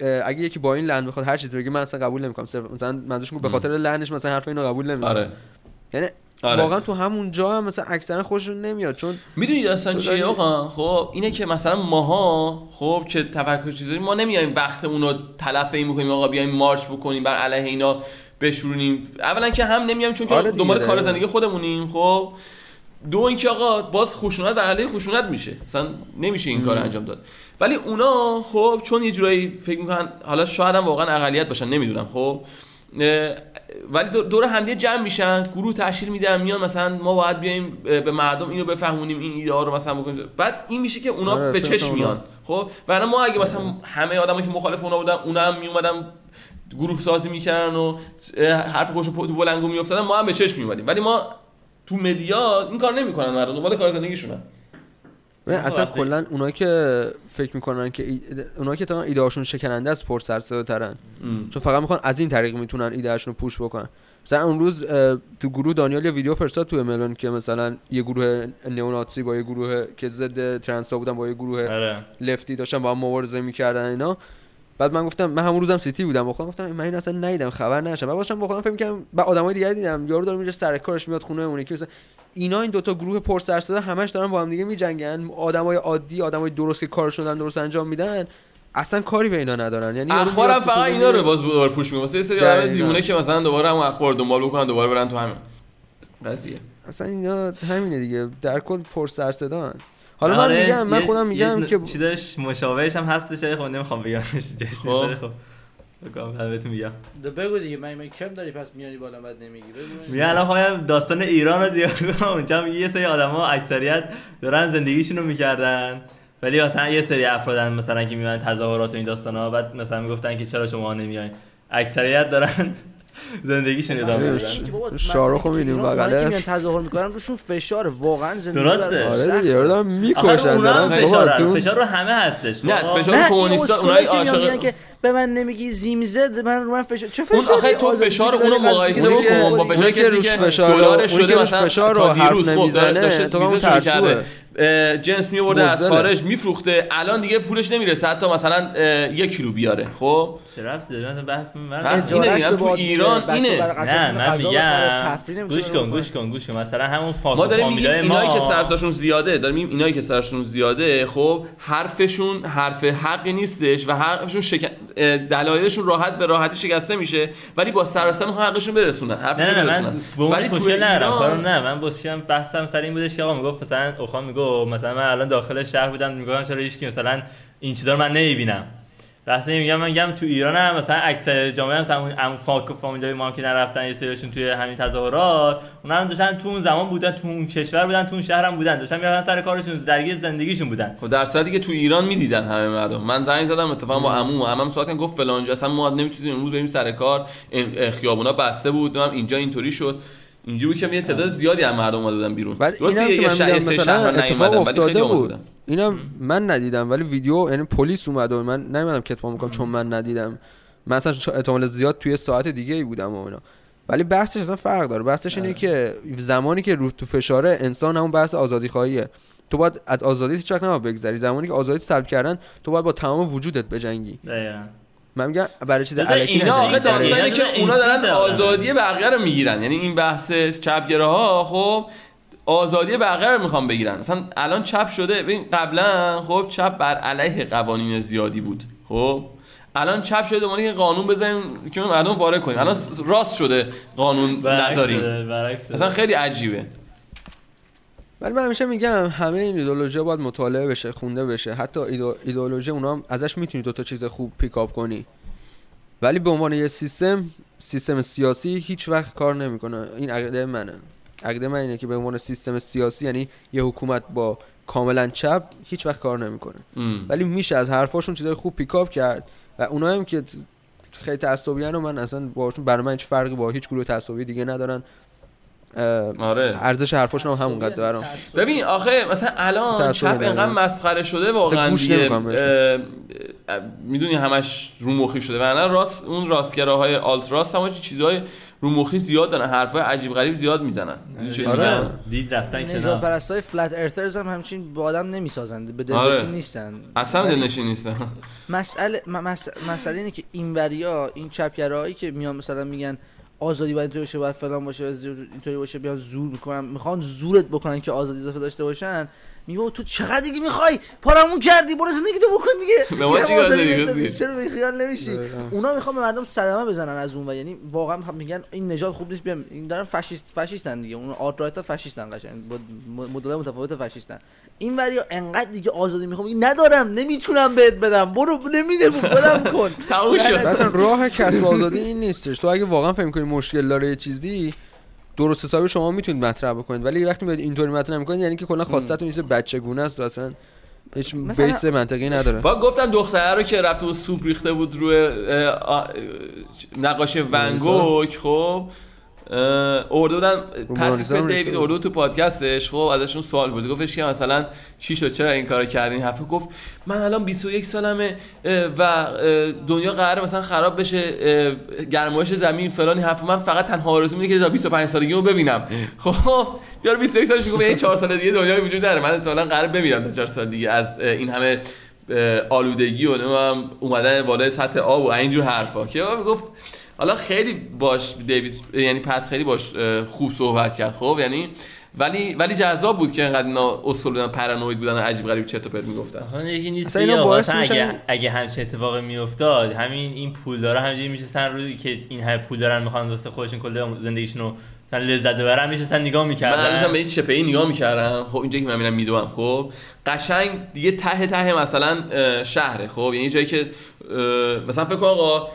Speaker 1: اگه یکی با این لحن بخواد هر چیزی بگه من اصلا قبول نمی‌کنم. صرف مثلا منظورش به خاطر لحنش مثلا حرف اینو قبول نمی‌کنم
Speaker 3: آره.
Speaker 1: یعنی
Speaker 3: آره.
Speaker 1: واقعا تو همون جا هم مثلا اکثرا خوششون نمیاد چون
Speaker 3: می‌دونی داستان
Speaker 1: تو
Speaker 3: چیه
Speaker 1: داری-
Speaker 3: آقا؟ خب اینه که مثلا ماها خب که تفکر چیزی داریم، ما نمیایم وقتمون رو تلف این می‌کنیم آقا بیایم مارچ بکنیم بر علیه اینا بشورونیم. اولا که هم نمیایم چون که
Speaker 1: آره
Speaker 3: دنبال کار. زندگی خودمونیم خب. دو اینکه آقا باز خشونت بر علیه خشونت میشه. اصلا نمیشه این کار انجام داد. ولی اونا خب چون یه جورایی فکر می‌کنن حالا شاید هم واقعا اقلیت باشن نمی‌دونم خب ولی دور- همدیگه جمع میشن گروه تشکیل میدن میان مثلا ما باید بیایم به مردم اینو بفهمونیم این ایده ها رو مثلا بکنیم. بعد این میشه که اونا
Speaker 1: آره،
Speaker 3: به چشم میان خب؟ برای ما اگه مثلا همه آدمایی که مخالف اونا بودن اونا هم میومدن گروه سازی می‌کردن و حرف خوش تو بلنگو میافتادن ما هم به چشم میومدیم ولی ما تو مدیا این کار نمی‌کنن مردم دنبال کار زندگیشونن.
Speaker 1: اصلا کلا اونایی که فکر می‌کنن که ای... اونایی که تا ایده هاشون شکننده از پر سر ترن. چون فقط می‌خوان از این طریق می‌تونن ایده هاشون رو پوش بکنن. مثلا اون روز تو گروه دانیال یه ویدیو فرستاد تو ملون که مثلا یه گروه نئوناتسی با یه گروه که ضد ترنسا بودن با یه گروه
Speaker 2: آره.
Speaker 1: لفتی داشتن با هم مبارزه می‌کردن اینا. بعد من گفتم من همون روزم سیتی بودم. با خودم گفتم من این اصلا ندیدم خبر نشم بعد باشم با خودم فکر می‌کردم بعد آدمای دیگه دیدم. یارو داره میره سر کارش میاد خونه اون یکی مثلا اینا این دوتا گروه پر سر صدا همش دارن با هم دیگه میجنگن. آدمای عادی آدمای درست که کارشون دارن درست انجام میدن اصلا کاری به اینا ندارن. یعنی
Speaker 3: اخبارم فقط اینا رو. باز دوباره پوش می‌کنه. واسه یه سری آدم. دیوونه که مثلا دوباره همون اخبار دنبال بکنن دوباره برن تو همین قضیه.
Speaker 1: اصلا اینا همینه دیگه. در کل پر سر صدا حالا من
Speaker 2: آره،
Speaker 1: میگم من خودم میگم که
Speaker 2: چیزش مشابهش هم هستش خب نمی‌خوام بگم. [LAUGHS]
Speaker 3: خب.
Speaker 2: بگم بهتون میگم
Speaker 4: بگو دیگه من من کم داری پس میاری بالا بعد نمیگی بگو
Speaker 2: میگه الان خواهم داستان ایران رو دیگه. [LAUGHS] اونجا هم یه سری آدما اکثریت دارن زندگیشون رو می‌کردن ولی مثلا یه سری افرادن مثلا که میان تظاهرات و این داستان ها بعد مثلا می‌گفتن که چرا شما نمیایین اکثریت دارن [LAUGHS] زندگیشون ادامه میدن
Speaker 1: ش-
Speaker 4: اینکه بابا
Speaker 1: شاهرخ رو می‌بینیم بغله.
Speaker 4: که میان تظاهر می‌کنن روشون فشار واقعا زندگی
Speaker 2: درسته.
Speaker 1: آره. دیگه یارو دارن می‌کشن دارن
Speaker 2: فشار رو همه هستش
Speaker 3: نه،
Speaker 2: خب؟
Speaker 3: فشار کمونیستا
Speaker 4: اصولایی
Speaker 3: اونایی عاشق
Speaker 4: به من نمیگی زیمزد من رو من فشار چه
Speaker 3: اون
Speaker 4: فشاری؟
Speaker 3: آخه تو فشار اونو مقایسه بکن. با
Speaker 1: اونی
Speaker 3: فشاری
Speaker 1: که
Speaker 3: کسی
Speaker 1: روش
Speaker 3: که
Speaker 1: فشار
Speaker 3: دلارش شده
Speaker 1: روش
Speaker 3: مثلا
Speaker 1: فشار رو حرف
Speaker 3: خب
Speaker 1: نمی‌زنه، تو
Speaker 3: رو
Speaker 1: ترسوه.
Speaker 3: جنس میورده از
Speaker 1: بزدله.
Speaker 3: خارج میفروخته. الان دیگه پولش نمی‌رسه حتی مثلا یک کیلو بیاره. خب؟
Speaker 2: چه ربطی داره؟ من
Speaker 3: اینه تو
Speaker 4: باد
Speaker 3: ایران اینه.
Speaker 2: نه من میگم. گوش کن. گوش کن گوش کن. مثلا همون فاک
Speaker 3: ما داریم میگیم
Speaker 2: فامیلای
Speaker 3: اینایی که سرساشون زیاده داریم میگیم اینایی که سرشون زیاده خب حرفشون حرف حقی نیستش و حرفشون شک... دلایلشون راحت به راحتی شکسته میشه ولی با سراسر می‌خوان حقشون برسونن
Speaker 2: نه
Speaker 3: حرفشون
Speaker 2: نه نه
Speaker 3: برسونن
Speaker 2: من
Speaker 3: ولی
Speaker 2: ندارم
Speaker 3: ایران-
Speaker 2: نه من بسیارم بحثم سر این بودش که آقا می‌گفت مثلا اوخان می‌گفت مثلا من الان داخل شهر بودم میگم چرا هیچ کی مثلا این چیزا رو من نمی‌بینم. بحث میگم من میگم تو ایران هم مثلا اکثر جامعه مثلا اون عمو فاک و فامیلای ما هم که نرفتن یه سریشون توی همین تظاهرات اونا هم داشتن تو اون زمان بودن تو اون کشور بودن تو اون شهر هم بودن داشتن می‌رفتن سر کارشون درگیر زندگیشون بودن.
Speaker 3: خب در صورتی که تو ایران می‌دیدن همه مردم. من زنگ زدم اتفاقا با عمو عمم ساعت گفت فلان جا اصلا ما نمی‌تونیم امروز بریم سر کار خیابونا بسته بود نمی‌دونم اینجا اینطوری شد. اینجوری بود که یه تعداد زیادی از مردم اومده بودن بیرون درسته یه-
Speaker 1: که من
Speaker 3: شهر-
Speaker 1: میگم مثلا اتفاق افتاده بود. اینم من ندیدم ولی ویدیو یعنی پلیس اومده و من نمی‌دونم کتمان می‌کنم چون من ندیدم. من اصلا احتمال زیاد توی ساعت دیگه ای بودم و اینا. ولی بحثش اصلا فرق داره. بحثش اینه که زمانی که رو تو فشاره انسان همون بحث آزادی خواهیه. تو باید از آزادی هیچ وقت نباید بگذری. زمانی که آزادی سلب کردن تو باید با تمام وجودت بجنگی.
Speaker 2: دقیقاً.
Speaker 1: من میگم برای چیز الکی
Speaker 2: اینا
Speaker 3: اینا. آخه داستانی
Speaker 2: اینا
Speaker 3: که اونا دارن. آزادی بقیه رو می‌گیرن. یعنی این بحث ها خب آزادی بقیه رو می‌خوان بگیرن. مثلا الان چپ شده. ببین قبلا خب چپ بر علیه قوانین زیادی بود. خب الان چپ شده دوباره که قانون بزنیم که مردم پاره کنیم. الان راست شده قانون نذاریم. اصلا خیلی عجیبه.
Speaker 1: ولی من همیشه میگم همه این ایدئولوژی باید مطالعه بشه خونده بشه. حتی ایدئولوژی اونا هم ازش می‌تونی دو تا چیز خوب پیکاپ کنی. ولی به عنوان یه سیستم سیستم سیاسی هیچ وقت کار نمی‌کنه. این عقیده منه. عقیده من اینه که به عنوان سیستم سیاسی یعنی یه حکومت با کاملا چپ هیچ وقت کار نمی‌کنه. ولی میشه از حرفاشون چیزای خوب پیکاپ کرد و اونایی هم که خیلی تعصبی و من اصلا باشون برای من هیچ فرقی با هیچ گروه تعصبی دیگه ندارن.
Speaker 3: آره.
Speaker 1: ارزش حرفاشون هم همونقدر برام.
Speaker 3: ببین آخه مثلا الان چپ. اینقدر مسخره شده واقعا دیگه. می‌دونی همش رو مخی شده ورنه راست اون راستگراهای آلت راست هم چیزای رو مخی زیاد دارن حرفای عجیب غریب زیاد می‌زنن.
Speaker 1: آره.
Speaker 2: دید رفتن
Speaker 4: نجات
Speaker 2: کنار.
Speaker 4: پرستای فلت ارترز هم همچین با آدم نمی‌سازند به
Speaker 3: آره.
Speaker 4: دلنشین نیستن.
Speaker 3: اصلا دلنشین نیستن.
Speaker 4: مسئله مسئله اینه که این وریا این چپگرایی که میان مثلا میگن آزادی باید اینطوری باشه باید فلان باشه اینطوری باشه بیان زور می‌کنن می‌خوان زورت بکنن که آزادی اضافه داشته باشن میگه تو چقدر دیگه می‌خوای پارمون کردی؟ برو زندگی تو بکن دیگه. [LAUGHS]
Speaker 3: به ما چیکار داری؟
Speaker 4: چرا به خیال نمیشی؟
Speaker 1: دقیقاً.
Speaker 4: اونا می‌خوان به مردم صدمه بزنن از اون و یعنی واقعا هم میگن این نژاد خوب نیست بیام این دارن فاشیست فاشیستن دیگه. اون آرت رایت فاشیستن قشنگ. مدل متفاوت فاشیستن این وریا انقدر دیگه آزادی می‌خوام ندارم نمی‌تونم بهت بدم. برو نمیده بدم کن. [LAUGHS]
Speaker 3: تموم شد.
Speaker 1: مثلا راه کسب آزادی این نیستش. تو اگه واقعا فکر کنی مشکل داره یه چیزی درست حسابی شما می‌تونید مطرح بکنید ولی وقتی میاد اینطوری مطرح می‌کنید یعنی که کلا خواستتون نیست بچگونه است و اصلا هیچ
Speaker 4: مثلا-
Speaker 1: بیس منطقی نداره.
Speaker 3: با گفتن دختره رو که رفته بود سوپ ریخته بود روی نقاشی ونگوک خب بودن پاتریک دیوید بود. تو پادکستش. خب ازشون سوال بود. گفتش که مثلا چی شد؟ چرا این کارو کردین؟ حرف گفت من الان 21 سالمه و دنیا قراره مثلا خراب بشه گرمایش زمین فلان حرف من فقط تنها آرزو اینه که تا 25 سالگیمو ببینم. خب بیار 21 سالش میگه یه 4 سال دیگه دنیا وجود داره من احتمالاً قراره بمیرم تا 4 سال دیگه از این همه آلودگی و اومدن بالای سطح آب و اینجور حرفا. که گفت حالا خیلی باش دیوید یعنی پت خیلی باش خوب صحبت کرد خب؟ یعنی ولی ولی جذاب بود که انقدر اینا اصول بودن پرانوید بودن عجیب غریب چرت و پرت می‌گفتن.
Speaker 2: آخه یکی نیست
Speaker 1: اصلا اینا باعث
Speaker 2: اصلا
Speaker 1: میشن-
Speaker 2: اگه اگه همچین اتفاقی میافتاد همین این پولدارا همینجوری میشستن روی که این همه پول دارن می‌خوان واسه خودشون کل زندگیشون رو مثلا لذت ببرن میشستن نگاه
Speaker 3: من
Speaker 2: می‌کردن
Speaker 3: همیشه به این چپه نگاه می‌کردم. خب اینجا که من میرم میدوم خب؟ قشنگ دیگه ته ته مثلا شهره خب؟ یعنی جایی که مثلا فکر کن آقا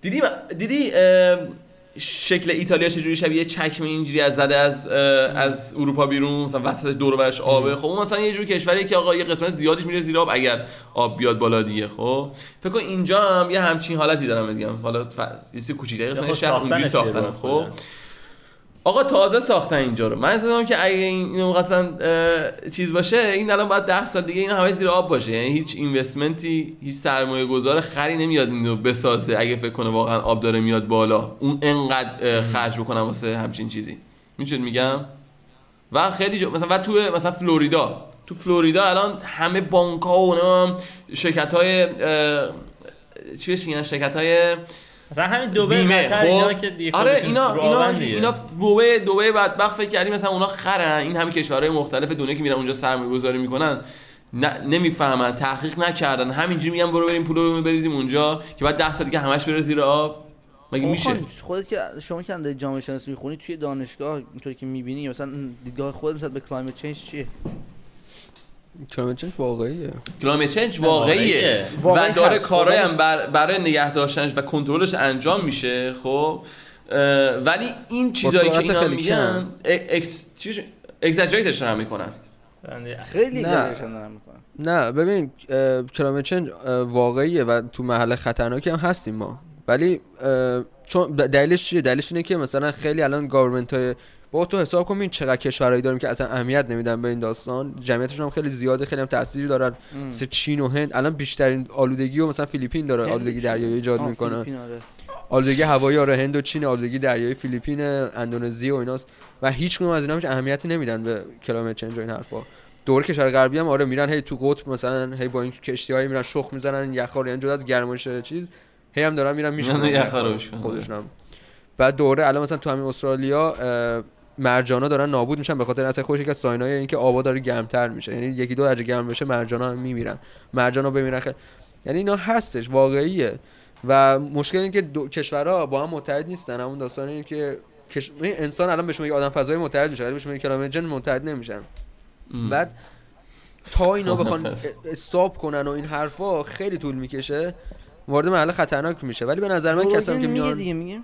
Speaker 3: دیدی دیدی اه، شکل ایتالیا چجوری شبیه چکمه اینجوری از زده از از اروپا بیرون مثلا وسط دور و برش آبه خب اون مثلا یه جور کشوریه که آقا یه قسمت زیادیش میره زیر آب اگر آب بیاد بالا دیگه خب فکر کن اینجا هم یه همچین حالتی دارم میگم حالا. یه چیز کوچیک‌تری قسمت
Speaker 2: خب
Speaker 3: شهر اونجوری ساختن خب؟ آقا تازه ساختن اینجا رو. من احساس که اگه این اه، چیز باشه این الان باید 10 سال دیگه این همه زیر آب باشه. یعنی هیچ اینوستمنتی هیچ سرمایه گذار خری نمیاد اینو بسازه اگه فکر کنه واقعا آب داره میاد بالا. اون انقدر خرج بکنن واسه همچین چیزی. می‌شد میگم؟ و خیلی جا... مثلا و تو مثلا فلوریدا. تو فلوریدا الان همه بانک ها و شرکت های چی میگن؟ شرکت های
Speaker 2: مثلا همین دبی
Speaker 3: بیمه
Speaker 2: قطر اینا
Speaker 3: خب.
Speaker 2: که دیگه
Speaker 3: آره اینا اینا. اینا دبی دبی بدبخت فکر کردی مثلا اونا خرن این همه کشورهای مختلف دنیا که میرن اونجا سرمایه گذاری می‌کنن نه نمی‌فهمن تحقیق نکردن. همینجوری میگن برو بریم پولو بریزیم اونجا که بعد 10 سال دیگه همش بره زیر آب. مگه میشه؟
Speaker 4: خودت که شما که داری جامعه شناسی می‌خونی توی دانشگاه اینطوری که می‌بینی مثلا دیدگاه خودت نسبت به کلایمت چنج چیه؟
Speaker 1: climate change واقعیه.
Speaker 3: climate change واقعیه.
Speaker 4: واقعی
Speaker 3: و داره. کارهای. هم بر برای نگه داشتنش و کنترلش انجام میشه خب. ولی این چیزایی که اینا
Speaker 1: خیلی
Speaker 3: میگن exaggerate ش هم می‌کنن.
Speaker 4: خیلی
Speaker 1: نه.
Speaker 4: exaggeration دارم می‌کنم
Speaker 1: نه ببین climate change واقعیه و تو محل خطرناکی هم هستیم ما. ولی چون دلیلش چیه؟ دلیلش اینه که مثلا خیلی الان government های با تو حساب کن ببین چقدر کشورهایی داریم که اصلا اهمیت نمیدن به این داستان. جمعیتشون هم خیلی زیاده خیلی هم تاثیر دارن. مثل چین و هند. الان بیشترین آلودگی و مثلا فیلیپین داره
Speaker 4: هند
Speaker 1: آلودگی. دریایی ایجاد
Speaker 4: فیلیپین، آره.
Speaker 1: آلودگی هوایی آره هند و چین آلودگی دریایی فیلیپین اندونزی و ایناست. و هیچ کدوم از اینا هیچ اهمیتی نمیدن به کلامت چنج و این حرفا. دور کشور غربی هم آره میرن هی تو قطب مثلا هی با این کشتی هایی میرن شخ می‌زنن یخار یعنی جدا از گرمایش چیز هی هم دارن میرن میشن. خودشون هم بعد دوره الان مثلا تو همین استرالیا مرجانا دارن نابود میشن به خاطر اصلا خودش یک از ساینای اینکه آبا داره گرمتر میشه. یعنی یکی دو درجه گرم بشه مرجانا هم میمیرن. مرجانا بمیرن خیلی. یعنی اینا هستش واقعیه. و مشکل این که دو کشورها با هم متحد نیستن. همون داستان اینه که کش... این انسان الان به شما یه آدم فضایی متحد میشه ولی به شما کلامت جن متحد نمیشن. بعد تا اینا بخوان استاپ کنن و این حرفا خیلی طول می‌کشه وارد مرحله خطرناک میشه. ولی به نظر من کسایی که میان
Speaker 4: دیگه میگه.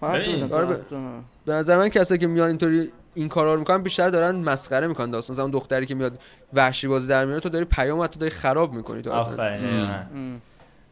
Speaker 1: آره. به نظر من کسایی که میان اینطوری این کارا رو می‌کنن بیشتر دارن مسخره می‌کنن داستان. مثلا اون دختری که میاد وحشی بازی در میاره تو داری پیام حتی داری خراب می‌کنی تو اصلا.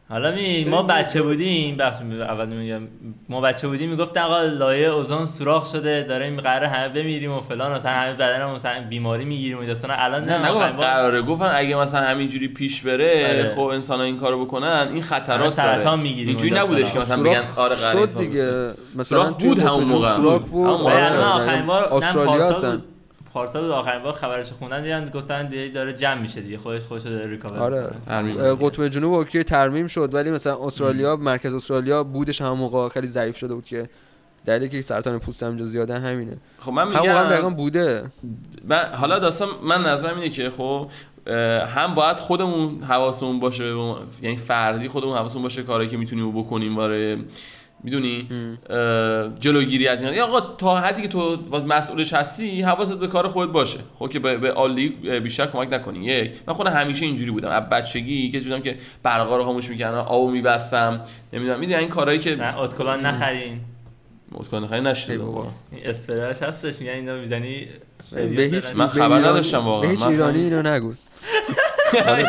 Speaker 2: حالا می ما بچه بودیم بخش می- اول میگم ما بچه بودیم می‌گفتن آقا لایه اوزون سوراخ شده داره قراره همه بمیریم و فلان مثلا همه بدنمون مثلا بیماری می‌گیریم و این داستانا. الان
Speaker 3: نه
Speaker 2: نه
Speaker 3: نگفتن قراره. گفتن اگه مثلا همینجوری پیش بره
Speaker 2: آره.
Speaker 3: خب انسان این کارو بکنن این خطرات
Speaker 2: سرطان می‌گیریم
Speaker 3: اینجوری نبودش که. مثلا بگن
Speaker 1: سوراخ
Speaker 3: آره قراره
Speaker 1: شد دیگه. مثلا
Speaker 3: بود همون موقع.
Speaker 1: سوراخ بود.
Speaker 3: آره،
Speaker 2: آخرین بار نه
Speaker 1: استرالیا هستن.
Speaker 2: پارسال بود آخرین بار خبرش خوندن دیدن گفتن دیگه داره جمع میشه دیگه خودش خودش داره recover
Speaker 1: آره. قطب جنوب okay ترمیم شد ولی مثلا استرالیا مرکز استرالیا بودش همون موقع خیلی ضعیف شده بود که دلیلی که سرطان پوست همینجا زیاده همینه.
Speaker 3: خب من
Speaker 1: همون موقع هم دقیقا
Speaker 3: میگم
Speaker 1: بوده.
Speaker 3: من حالا داستان من نظرم اینه که خب هم باید خودمون حواسمون باشه یعنی فردی خودمون حواسمون باشه کارهایی که می‌تونیم بکنیم برای می‌دونی؟ جلوگیری از این یا آقا تا حدی که تو باز مسئولش هستی حواست به کار خودت باشه. خب که به, به عالی بیشتر کمک نکنی. یک. من خودم همیشه اینجوری بودم. از بچگی کسی بودم که برقا رو خاموش می‌کردم. آبو میبستم. نمی‌دونم. می‌دونی این کارهایی که
Speaker 2: نه اتکلان نخرین.
Speaker 3: خیلی نشده
Speaker 1: ای بابا.
Speaker 2: اسپراش هستش. میگن اینو می‌زنی
Speaker 1: به هیچ
Speaker 3: من خبر نداشتم واقعا.
Speaker 1: به هیچ
Speaker 3: من
Speaker 1: ایرانی. اینو نگو.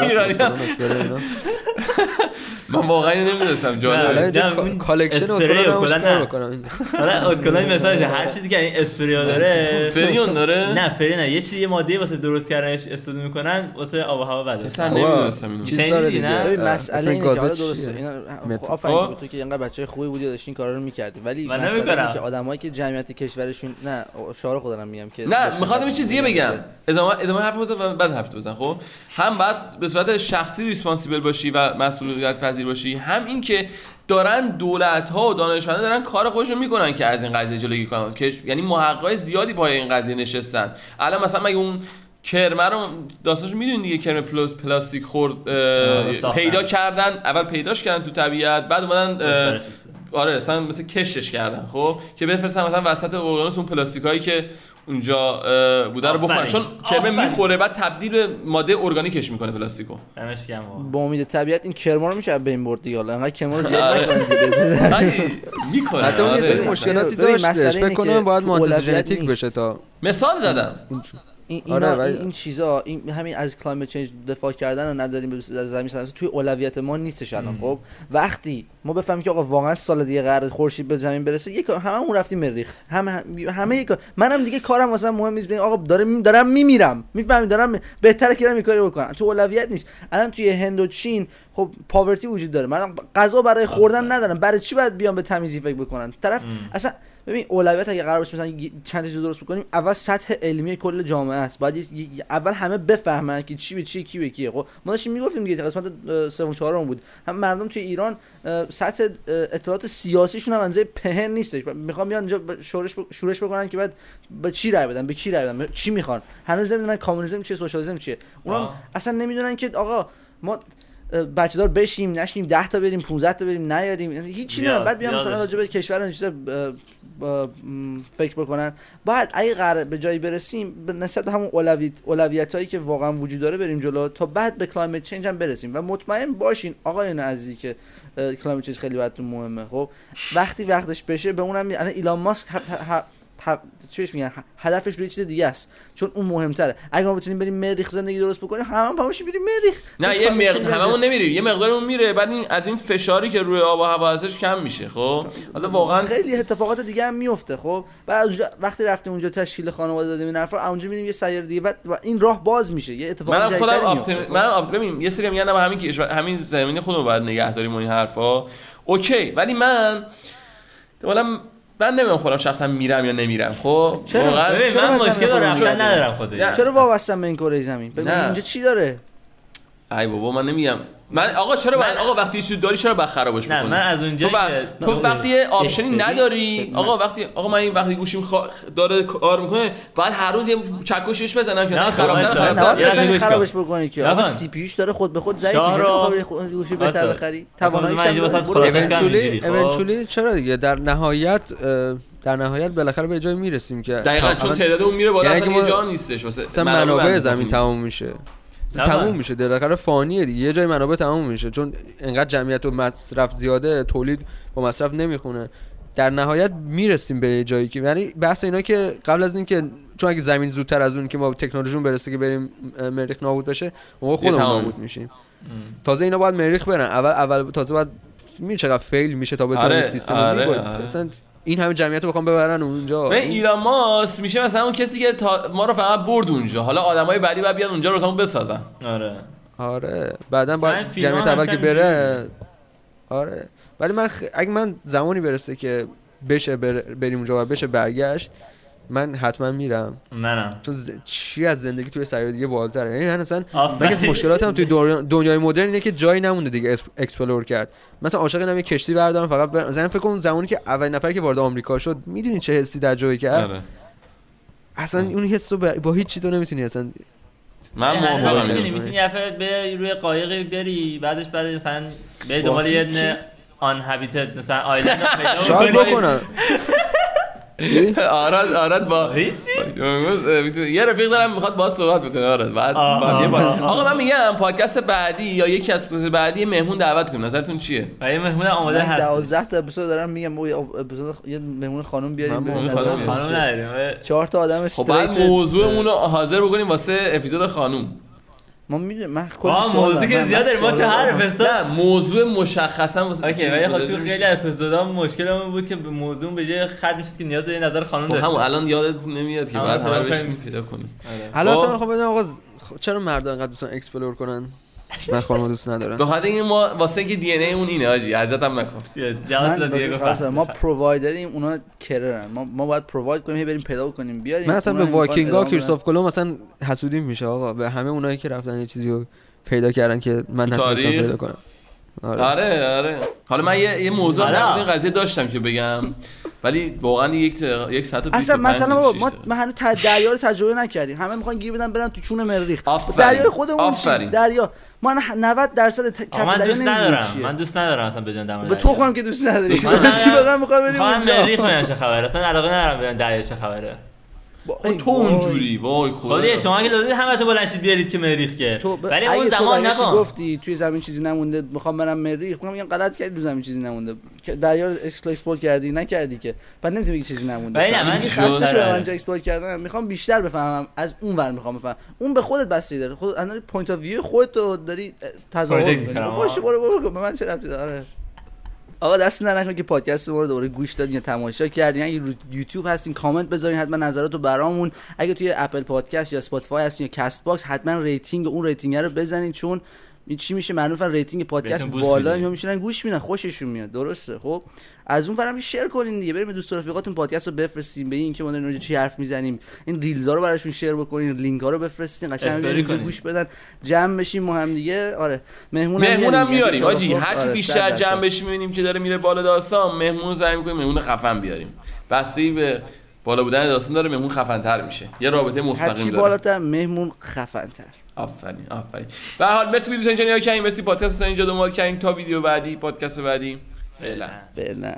Speaker 3: ایرانی
Speaker 1: اسپری.
Speaker 3: من واقعا نمی‌دونستم جالب
Speaker 1: کالکشن
Speaker 2: اسپری نه.
Speaker 1: بکنم؟
Speaker 2: حالا اتکلان مثالش هر چیزی که این اسپریا داره
Speaker 3: فریون داره
Speaker 2: نه فری نه یه چیزی یه ماده واسه درست کردنش استفاده می‌کنن واسه آب و هوا بده
Speaker 3: پسر
Speaker 1: بابا،
Speaker 3: نمی‌دونستم اینو
Speaker 1: چیز داره؟ دیگه
Speaker 4: مسئله اینه که درسته؟ اینا. خب آفرین. که تو که اینقدر بچه خوبی بودی و داشتی این کارا رو می‌کردی ولی. اینه که آدمایی که جمعیت کشورشون نه شعار خودم میگم که
Speaker 3: نه می‌خوام یه
Speaker 4: کار
Speaker 3: چیز دیگه
Speaker 4: می‌کردن.
Speaker 3: بگم ادامه ادامه حرف بزن و بعد حرف بزن خب هم بعد به صورت شخصی responsible باشی و مسئولیت پذیر باشی. هم این که دارن دولت ها و دانشمندا دارن کار خودشون می‌کنن که از این قضیه جلوگیری کنن. که یعنی محققای زیادی پای این قضیه نشستن. الان مثلا مگه اون کرمه رو داستانش می‌دونین دیگه؟ کرم پلاس پلاستیک خورد
Speaker 2: آره،.
Speaker 3: پیدا کردن. اول پیداش کردن تو طبیعت بعد اومدن. آره مثلا مثل کشش کردن خب؟ که بفرستن مثلا وسط اقیانوس اون پلاستیکایی که اونجا بوده رو بخورن. چون کرمه
Speaker 2: آفرین.
Speaker 3: می‌خوره بعد تبدیل به ماده ارگانیکش می‌کنه پلاستیکو
Speaker 2: دمش گرم.
Speaker 4: با امید طبیعت این کرما رو میشه از بین برد دیگه حالا انقدر کرما رو
Speaker 3: آره. [LAUGHS] می‌کنه
Speaker 1: حتی اون یه سری
Speaker 3: آره.
Speaker 1: مشکلاتی
Speaker 4: مسئله
Speaker 1: فکر کنم باید
Speaker 4: اولویت
Speaker 1: ژنتیک. بشه تا
Speaker 3: مثال زدم
Speaker 4: این
Speaker 1: آره،
Speaker 4: اینا این, این چیزا این همین از کلایمت چنج دفاع کردن و نداریم از زمین سلامت توی اولویت ما نیستش الان خب؟ وقتی ما بفهمیم که آقا واقعا سال دیگه قرار خورشید به زمین برسه یک هممون رفتیم مریخ هم همه همه یک منم دیگه کارم واسه مهم نیست. آقا داره دارم میمیرم. می‌فهمی؟ دارم می- بهتره که دارم کاری بکنم. تو اولویت نیست. الان توی هند و چین خب پاورتی وجود داره. من غذا برای خوردن ندارم. برای چی باید بیام به تمیزی فکر بکنن؟ طرف اصلا ببین اولویت اگه قرار باشه مثلا چند چیز درست بکنیم اول سطح علمی کل جامعه است. باید اول همه بفهمن که چی به چی کی به کیه. خب ما داشتیم می‌گفتیم دیگه قسمت سوم چهارم بود. هم مردم توی ایران سطح اطلاعات سیاسیشون هم انزه پهن نیستش. می‌خوام بیان اینجا شورش ب- شورش بکنن که بعد به چی رای بدن به کی رای بدن چی می‌خوان. هنوز نمی‌دونن کامونیسم چیه سوشالیسم چیه. اونا
Speaker 2: آه.
Speaker 4: اصلا نمی‌دونن که آقا ما بچه دار بشیم نشیم 10 تا بریم 15 تا بریم نیاریم. هیچی نه. بعد بیام مثلا. راجع به کشور این چیزا فکر بکنن. بعد اگه قرار به جایی برسیم به نسبت همون اولویت اولویت هایی که واقعا وجود داره بریم جلو تا بعد به کلایمت چنج هم برسیم. و مطمئن باشین آقایان عزیزی که کلایمت چنج خیلی براتون مهمه خب؟ وقتی وقتش بشه به اونم الان ایلان ماسک ه- ه- ه- ه- چی بهش میگن هدفش روی چیز دیگه است. چون اون مهمتره. اگه ما بتونیم بریم مریخ زندگی درست بکنیم همه هم پاموشیم بریم مریخ.
Speaker 3: نه یه مقدار هممون نمیریم. یه مقدارمون میره بعد این از این فشاری که روی آب و هوا ازش کم میشه خب؟ حالا واقعا
Speaker 4: خیلی اتفاقات دیگه هم میفته خب؟ بعد اونجا وقتی رفتیم اونجا تشکیل خانواده دادیم این حرفا اونجا میریم یه سیاره دیگه بعد و این راه باز میشه. یه اتفاق جدیدتری
Speaker 3: خودم آپتیم...
Speaker 4: خب.
Speaker 3: منم opt... ببین یه سری میگن نه، همین کشور همین زمین خودمون باید نگه داریم و این حرفا. okay ولی من والا من نمی‌دونم خودم شخصا میرم یا نمیرم خب
Speaker 4: چرا؟
Speaker 2: من مشکل
Speaker 4: نداریم؟
Speaker 2: ندارم
Speaker 3: نه.
Speaker 4: چرا وابستم به این کره زمین ببین
Speaker 3: نه.
Speaker 4: اینجا چی داره
Speaker 3: ای بابا من نمیگم من آقا چرا
Speaker 2: من-.
Speaker 3: آقا وقتی یه چیزی داری چرا باید خرابش
Speaker 2: نه،
Speaker 3: بکنی
Speaker 2: من از اونجایی
Speaker 3: تو, وق-
Speaker 2: که-
Speaker 3: تو وقتی option
Speaker 4: ی
Speaker 3: نداری آقا وقتی آقا من این وقتی گوشیم خوا... داره کار می‌کنه بعد هر روز یه چکشش بزنم که
Speaker 2: نه، خب،
Speaker 4: نه
Speaker 2: کن.
Speaker 4: خرابش بکنی که آقا. سی پی یوش داره خود به خود ضعیف میشه گوشی بهتر. بخری تواناییش هم
Speaker 1: چرا دیگه در نهایت در نهایت بالاخره به جای می‌رسیم که
Speaker 3: دقیقاً چون تعداد اون میره بالا
Speaker 1: یعنی
Speaker 3: اصلا یه جا نیستش واسه منابع
Speaker 1: زمین. تموم میشه
Speaker 2: نه،
Speaker 1: تموم میشه. بالاخره فانیه دیگه. یه جای منابع تموم میشه. چون انقدر جمعیت و مصرف زیاده تولید با مصرف نمی‌خونه. در نهایت می‌رسیم به جایی که یعنی بحث اینا که قبل از اینکه چون اگه زمین زودتر از اون که ما تکنولوژیون برسه که بریم مریخ نابود بشه موقع خودمون. نابود میشیم. تازه اینا باید مریخ برن. اول اول تازه باید می چقدر فیل میشه تا بتونن
Speaker 3: آره،
Speaker 1: سیستم
Speaker 3: آره،. آره.
Speaker 1: این همه جمعیت رو بخوام ببرن اونجا.
Speaker 3: به
Speaker 1: این-
Speaker 3: ایران ماست میشه مثلا اون کسی که تا ما رو فقط برد اونجا. حالا آدمای بعدی باید بیان اونجا رو مثلا بسازن.
Speaker 2: آره.
Speaker 1: آره. بعدا
Speaker 2: فیلم
Speaker 1: جمعیت
Speaker 2: ها
Speaker 1: اول که بره آره. ولی من خ... اگه من زمانی برسه که بشه بر... بریم اونجا و بشه برگشت من حتما میرم.
Speaker 2: منم.
Speaker 1: چون ز... چی از زندگی توی سیاره دیگه بالاتره یعنی من اصلا از مشکلاتم توی دور- دنیای مدرن اینه که جایی نمونده دیگه اس- explore کرد. مثلا عاشق اینم یه کشتی بردارم فقط بر... مثلا فکر کن زمانی که اولین نفر که وارد آمریکا شد می‌دونی چه حسی تجربه کرد
Speaker 3: آره.
Speaker 1: اصلا اون حس رو با, با هیچ چی تو نمی‌تونی اصلا
Speaker 3: من
Speaker 2: یعنی
Speaker 1: موافقم.
Speaker 2: می‌تونی دفعه به روی قایقی بری بعدش بعد مثلا به دنبال
Speaker 1: با
Speaker 2: یه آن هابیتد مثلا آیلند پیدا
Speaker 1: شاید. بکنم. [LAUGHS] چی؟
Speaker 3: آراد آراد با
Speaker 2: هیچی؟
Speaker 3: می‌تونه- یه رفیق دارم می‌خواد باهات صحبت بکنه آراد. بعد آقا من میگم پادکست بعدی یا یکی از پادکست بعدی مهمون دعوت کنیم نظرتون چیه؟
Speaker 2: یه مهمون آماده
Speaker 4: من
Speaker 2: هست
Speaker 4: 12 تا اپیزود دارم میگم یه اپیزود یه مهمون خانم بیاریم
Speaker 3: خانم
Speaker 4: خانم
Speaker 2: خانم. نداریم.
Speaker 4: چهار تا آدم
Speaker 3: خب بعد
Speaker 4: استریت
Speaker 3: موضوعمون رو حاضر بکنیم واسه اپیزود خانوم.
Speaker 4: ما می‌دونیم من کلی
Speaker 2: موضوع که
Speaker 4: دارم.
Speaker 2: زیاد داریم ما تو هر. اپیزود
Speaker 3: نه موضوع مشخصا واسه
Speaker 2: اوکی ولی خب تو
Speaker 3: میشه؟
Speaker 2: خیلی اپیزودا مشکلمون بود که به موضوع به جای خط می‌شد که نیاز به نظر خانم
Speaker 3: خب همون
Speaker 2: داشت
Speaker 3: الان یادت نمیاد که بعد همه
Speaker 2: کنیم.
Speaker 3: بشیم پیدا کنیم
Speaker 1: حالا
Speaker 3: خب.
Speaker 1: اصلا می‌خوام بدونم آقا چرا مردا انقدر دوستان اکسپلور کنن من خانم دوست ندارم
Speaker 3: به خاطر اینکه ما واسه اینکه دی ان ای اون اینه نکن.
Speaker 2: داد دیگه
Speaker 4: بازی
Speaker 2: گفت
Speaker 4: خلاص ما پرووایدریم اونا کررن ما ما باید پروواید کنیم بریم پیدا کنیم بیاریم.
Speaker 1: من اصلا به
Speaker 4: اونا می‌خوان
Speaker 1: واکینگ ها
Speaker 4: ادامه بدن.
Speaker 1: کریستوف کلوم اصلا حسودیم میشه آقا. به همه اونایی که رفتن یه چیزی رو پیدا کردن که من
Speaker 3: تو
Speaker 1: نتونستم؟ پیدا کنم. آره.
Speaker 3: آره آره. حالا من یه, یه موضوع. در این قضیه داشتم که بگم ولی واقعا یک ت- یک ساعت و
Speaker 4: اصلا
Speaker 3: 25
Speaker 4: مثلا بابا ما. ما هنوز دریا رو تجربه نکردیم. همه می‌خوان گیر بدن برن تو چون مریخ. دریای خودمون دریا. الان 90 درصد ت-
Speaker 2: من
Speaker 4: دریا
Speaker 2: دوست ندارم.
Speaker 4: چیه.
Speaker 2: من دوست ندارم اصلا بدون دم
Speaker 4: به تخمم که دوست نداری.
Speaker 2: من [LAUGHS]
Speaker 4: چی واقعا می‌خوای بریم
Speaker 2: می‌خوام
Speaker 4: اونجا؟
Speaker 2: مریخ ببینم چه خبره؟ اصلا علاقه ندارم ببینم دریا چه خبره.
Speaker 3: خب تو. اونجوری وای. خدا
Speaker 2: خودی شما که لازم همتون بلند شید بیارید که مریخ که.
Speaker 4: تو ب...
Speaker 2: ولی
Speaker 4: اگه
Speaker 2: اون زمان نکن.
Speaker 4: گفتی توی زمین چیزی نمونده می‌خوام برم مریخ؟ میگم غلط کردی تو زمین چیزی نمونده. که دریا رو explore کردی نکردی که. بعد نمی‌تونی بگی چیزی نمونده.
Speaker 2: ولی نه، من
Speaker 4: خسته. شدم من اینجا explore کردم. می‌خوام بیشتر بفهمم از اون ور می‌خوام بفهمم. اون به خودت بستگی داره. خود از point of view خودت رو داری تظاهر می‌کنی.
Speaker 2: می‌کنم،
Speaker 4: باشه. برو برو به من چه ربطی داره؟ آقا دستتون درد نکنه که پادکست رو دوباره گوش دادین یا تماشا کردین. اگه رو یوتیوب هستین کامنت بذارین حتما نظرات رو برامون. اگه توی اپل پادکست یا اسپاتیفای هستین یا کست باکس حتما rating اون rating رو بزنین. چون این چی میشه؟ معروفا rating پادکست بالا
Speaker 2: میده.
Speaker 4: اینا میشنن گوش میدن خوششون میاد. درسته خب؟ از اون ورم share کنین دیگه. بریم به دوست و رفیقاتون پادکست رو بفرستین به این که ما داریم چی حرف می‌زنیم. این reels ا رو براشون share بکنین لینک ها رو بفرستین قشنگ. گوش بدن. جمع بشیم ما هم دیگه. آره. مهمون
Speaker 3: مهمونم میاریم حاجی
Speaker 4: آره،
Speaker 3: هرچی بیشتر جمع بشیم می‌بینیم که داره میره بالا داستان مهمون زنگ می‌کنیم مهمون خفن بیاریم. بستگی به بالا بودن داستان داره مهمون خفن تر میشه. یه رابطه
Speaker 4: هرچی
Speaker 3: مستقیم داره.
Speaker 4: بالاتر مهمون خفن تر
Speaker 3: آفرین آفرین. به هر حال مرسی ویدیو اینجا نگاه کردین مرسی پادکست اینجا دنبال کردین تا ویدیو بعدی پادکست بعدی. فعلا.
Speaker 4: فعلا.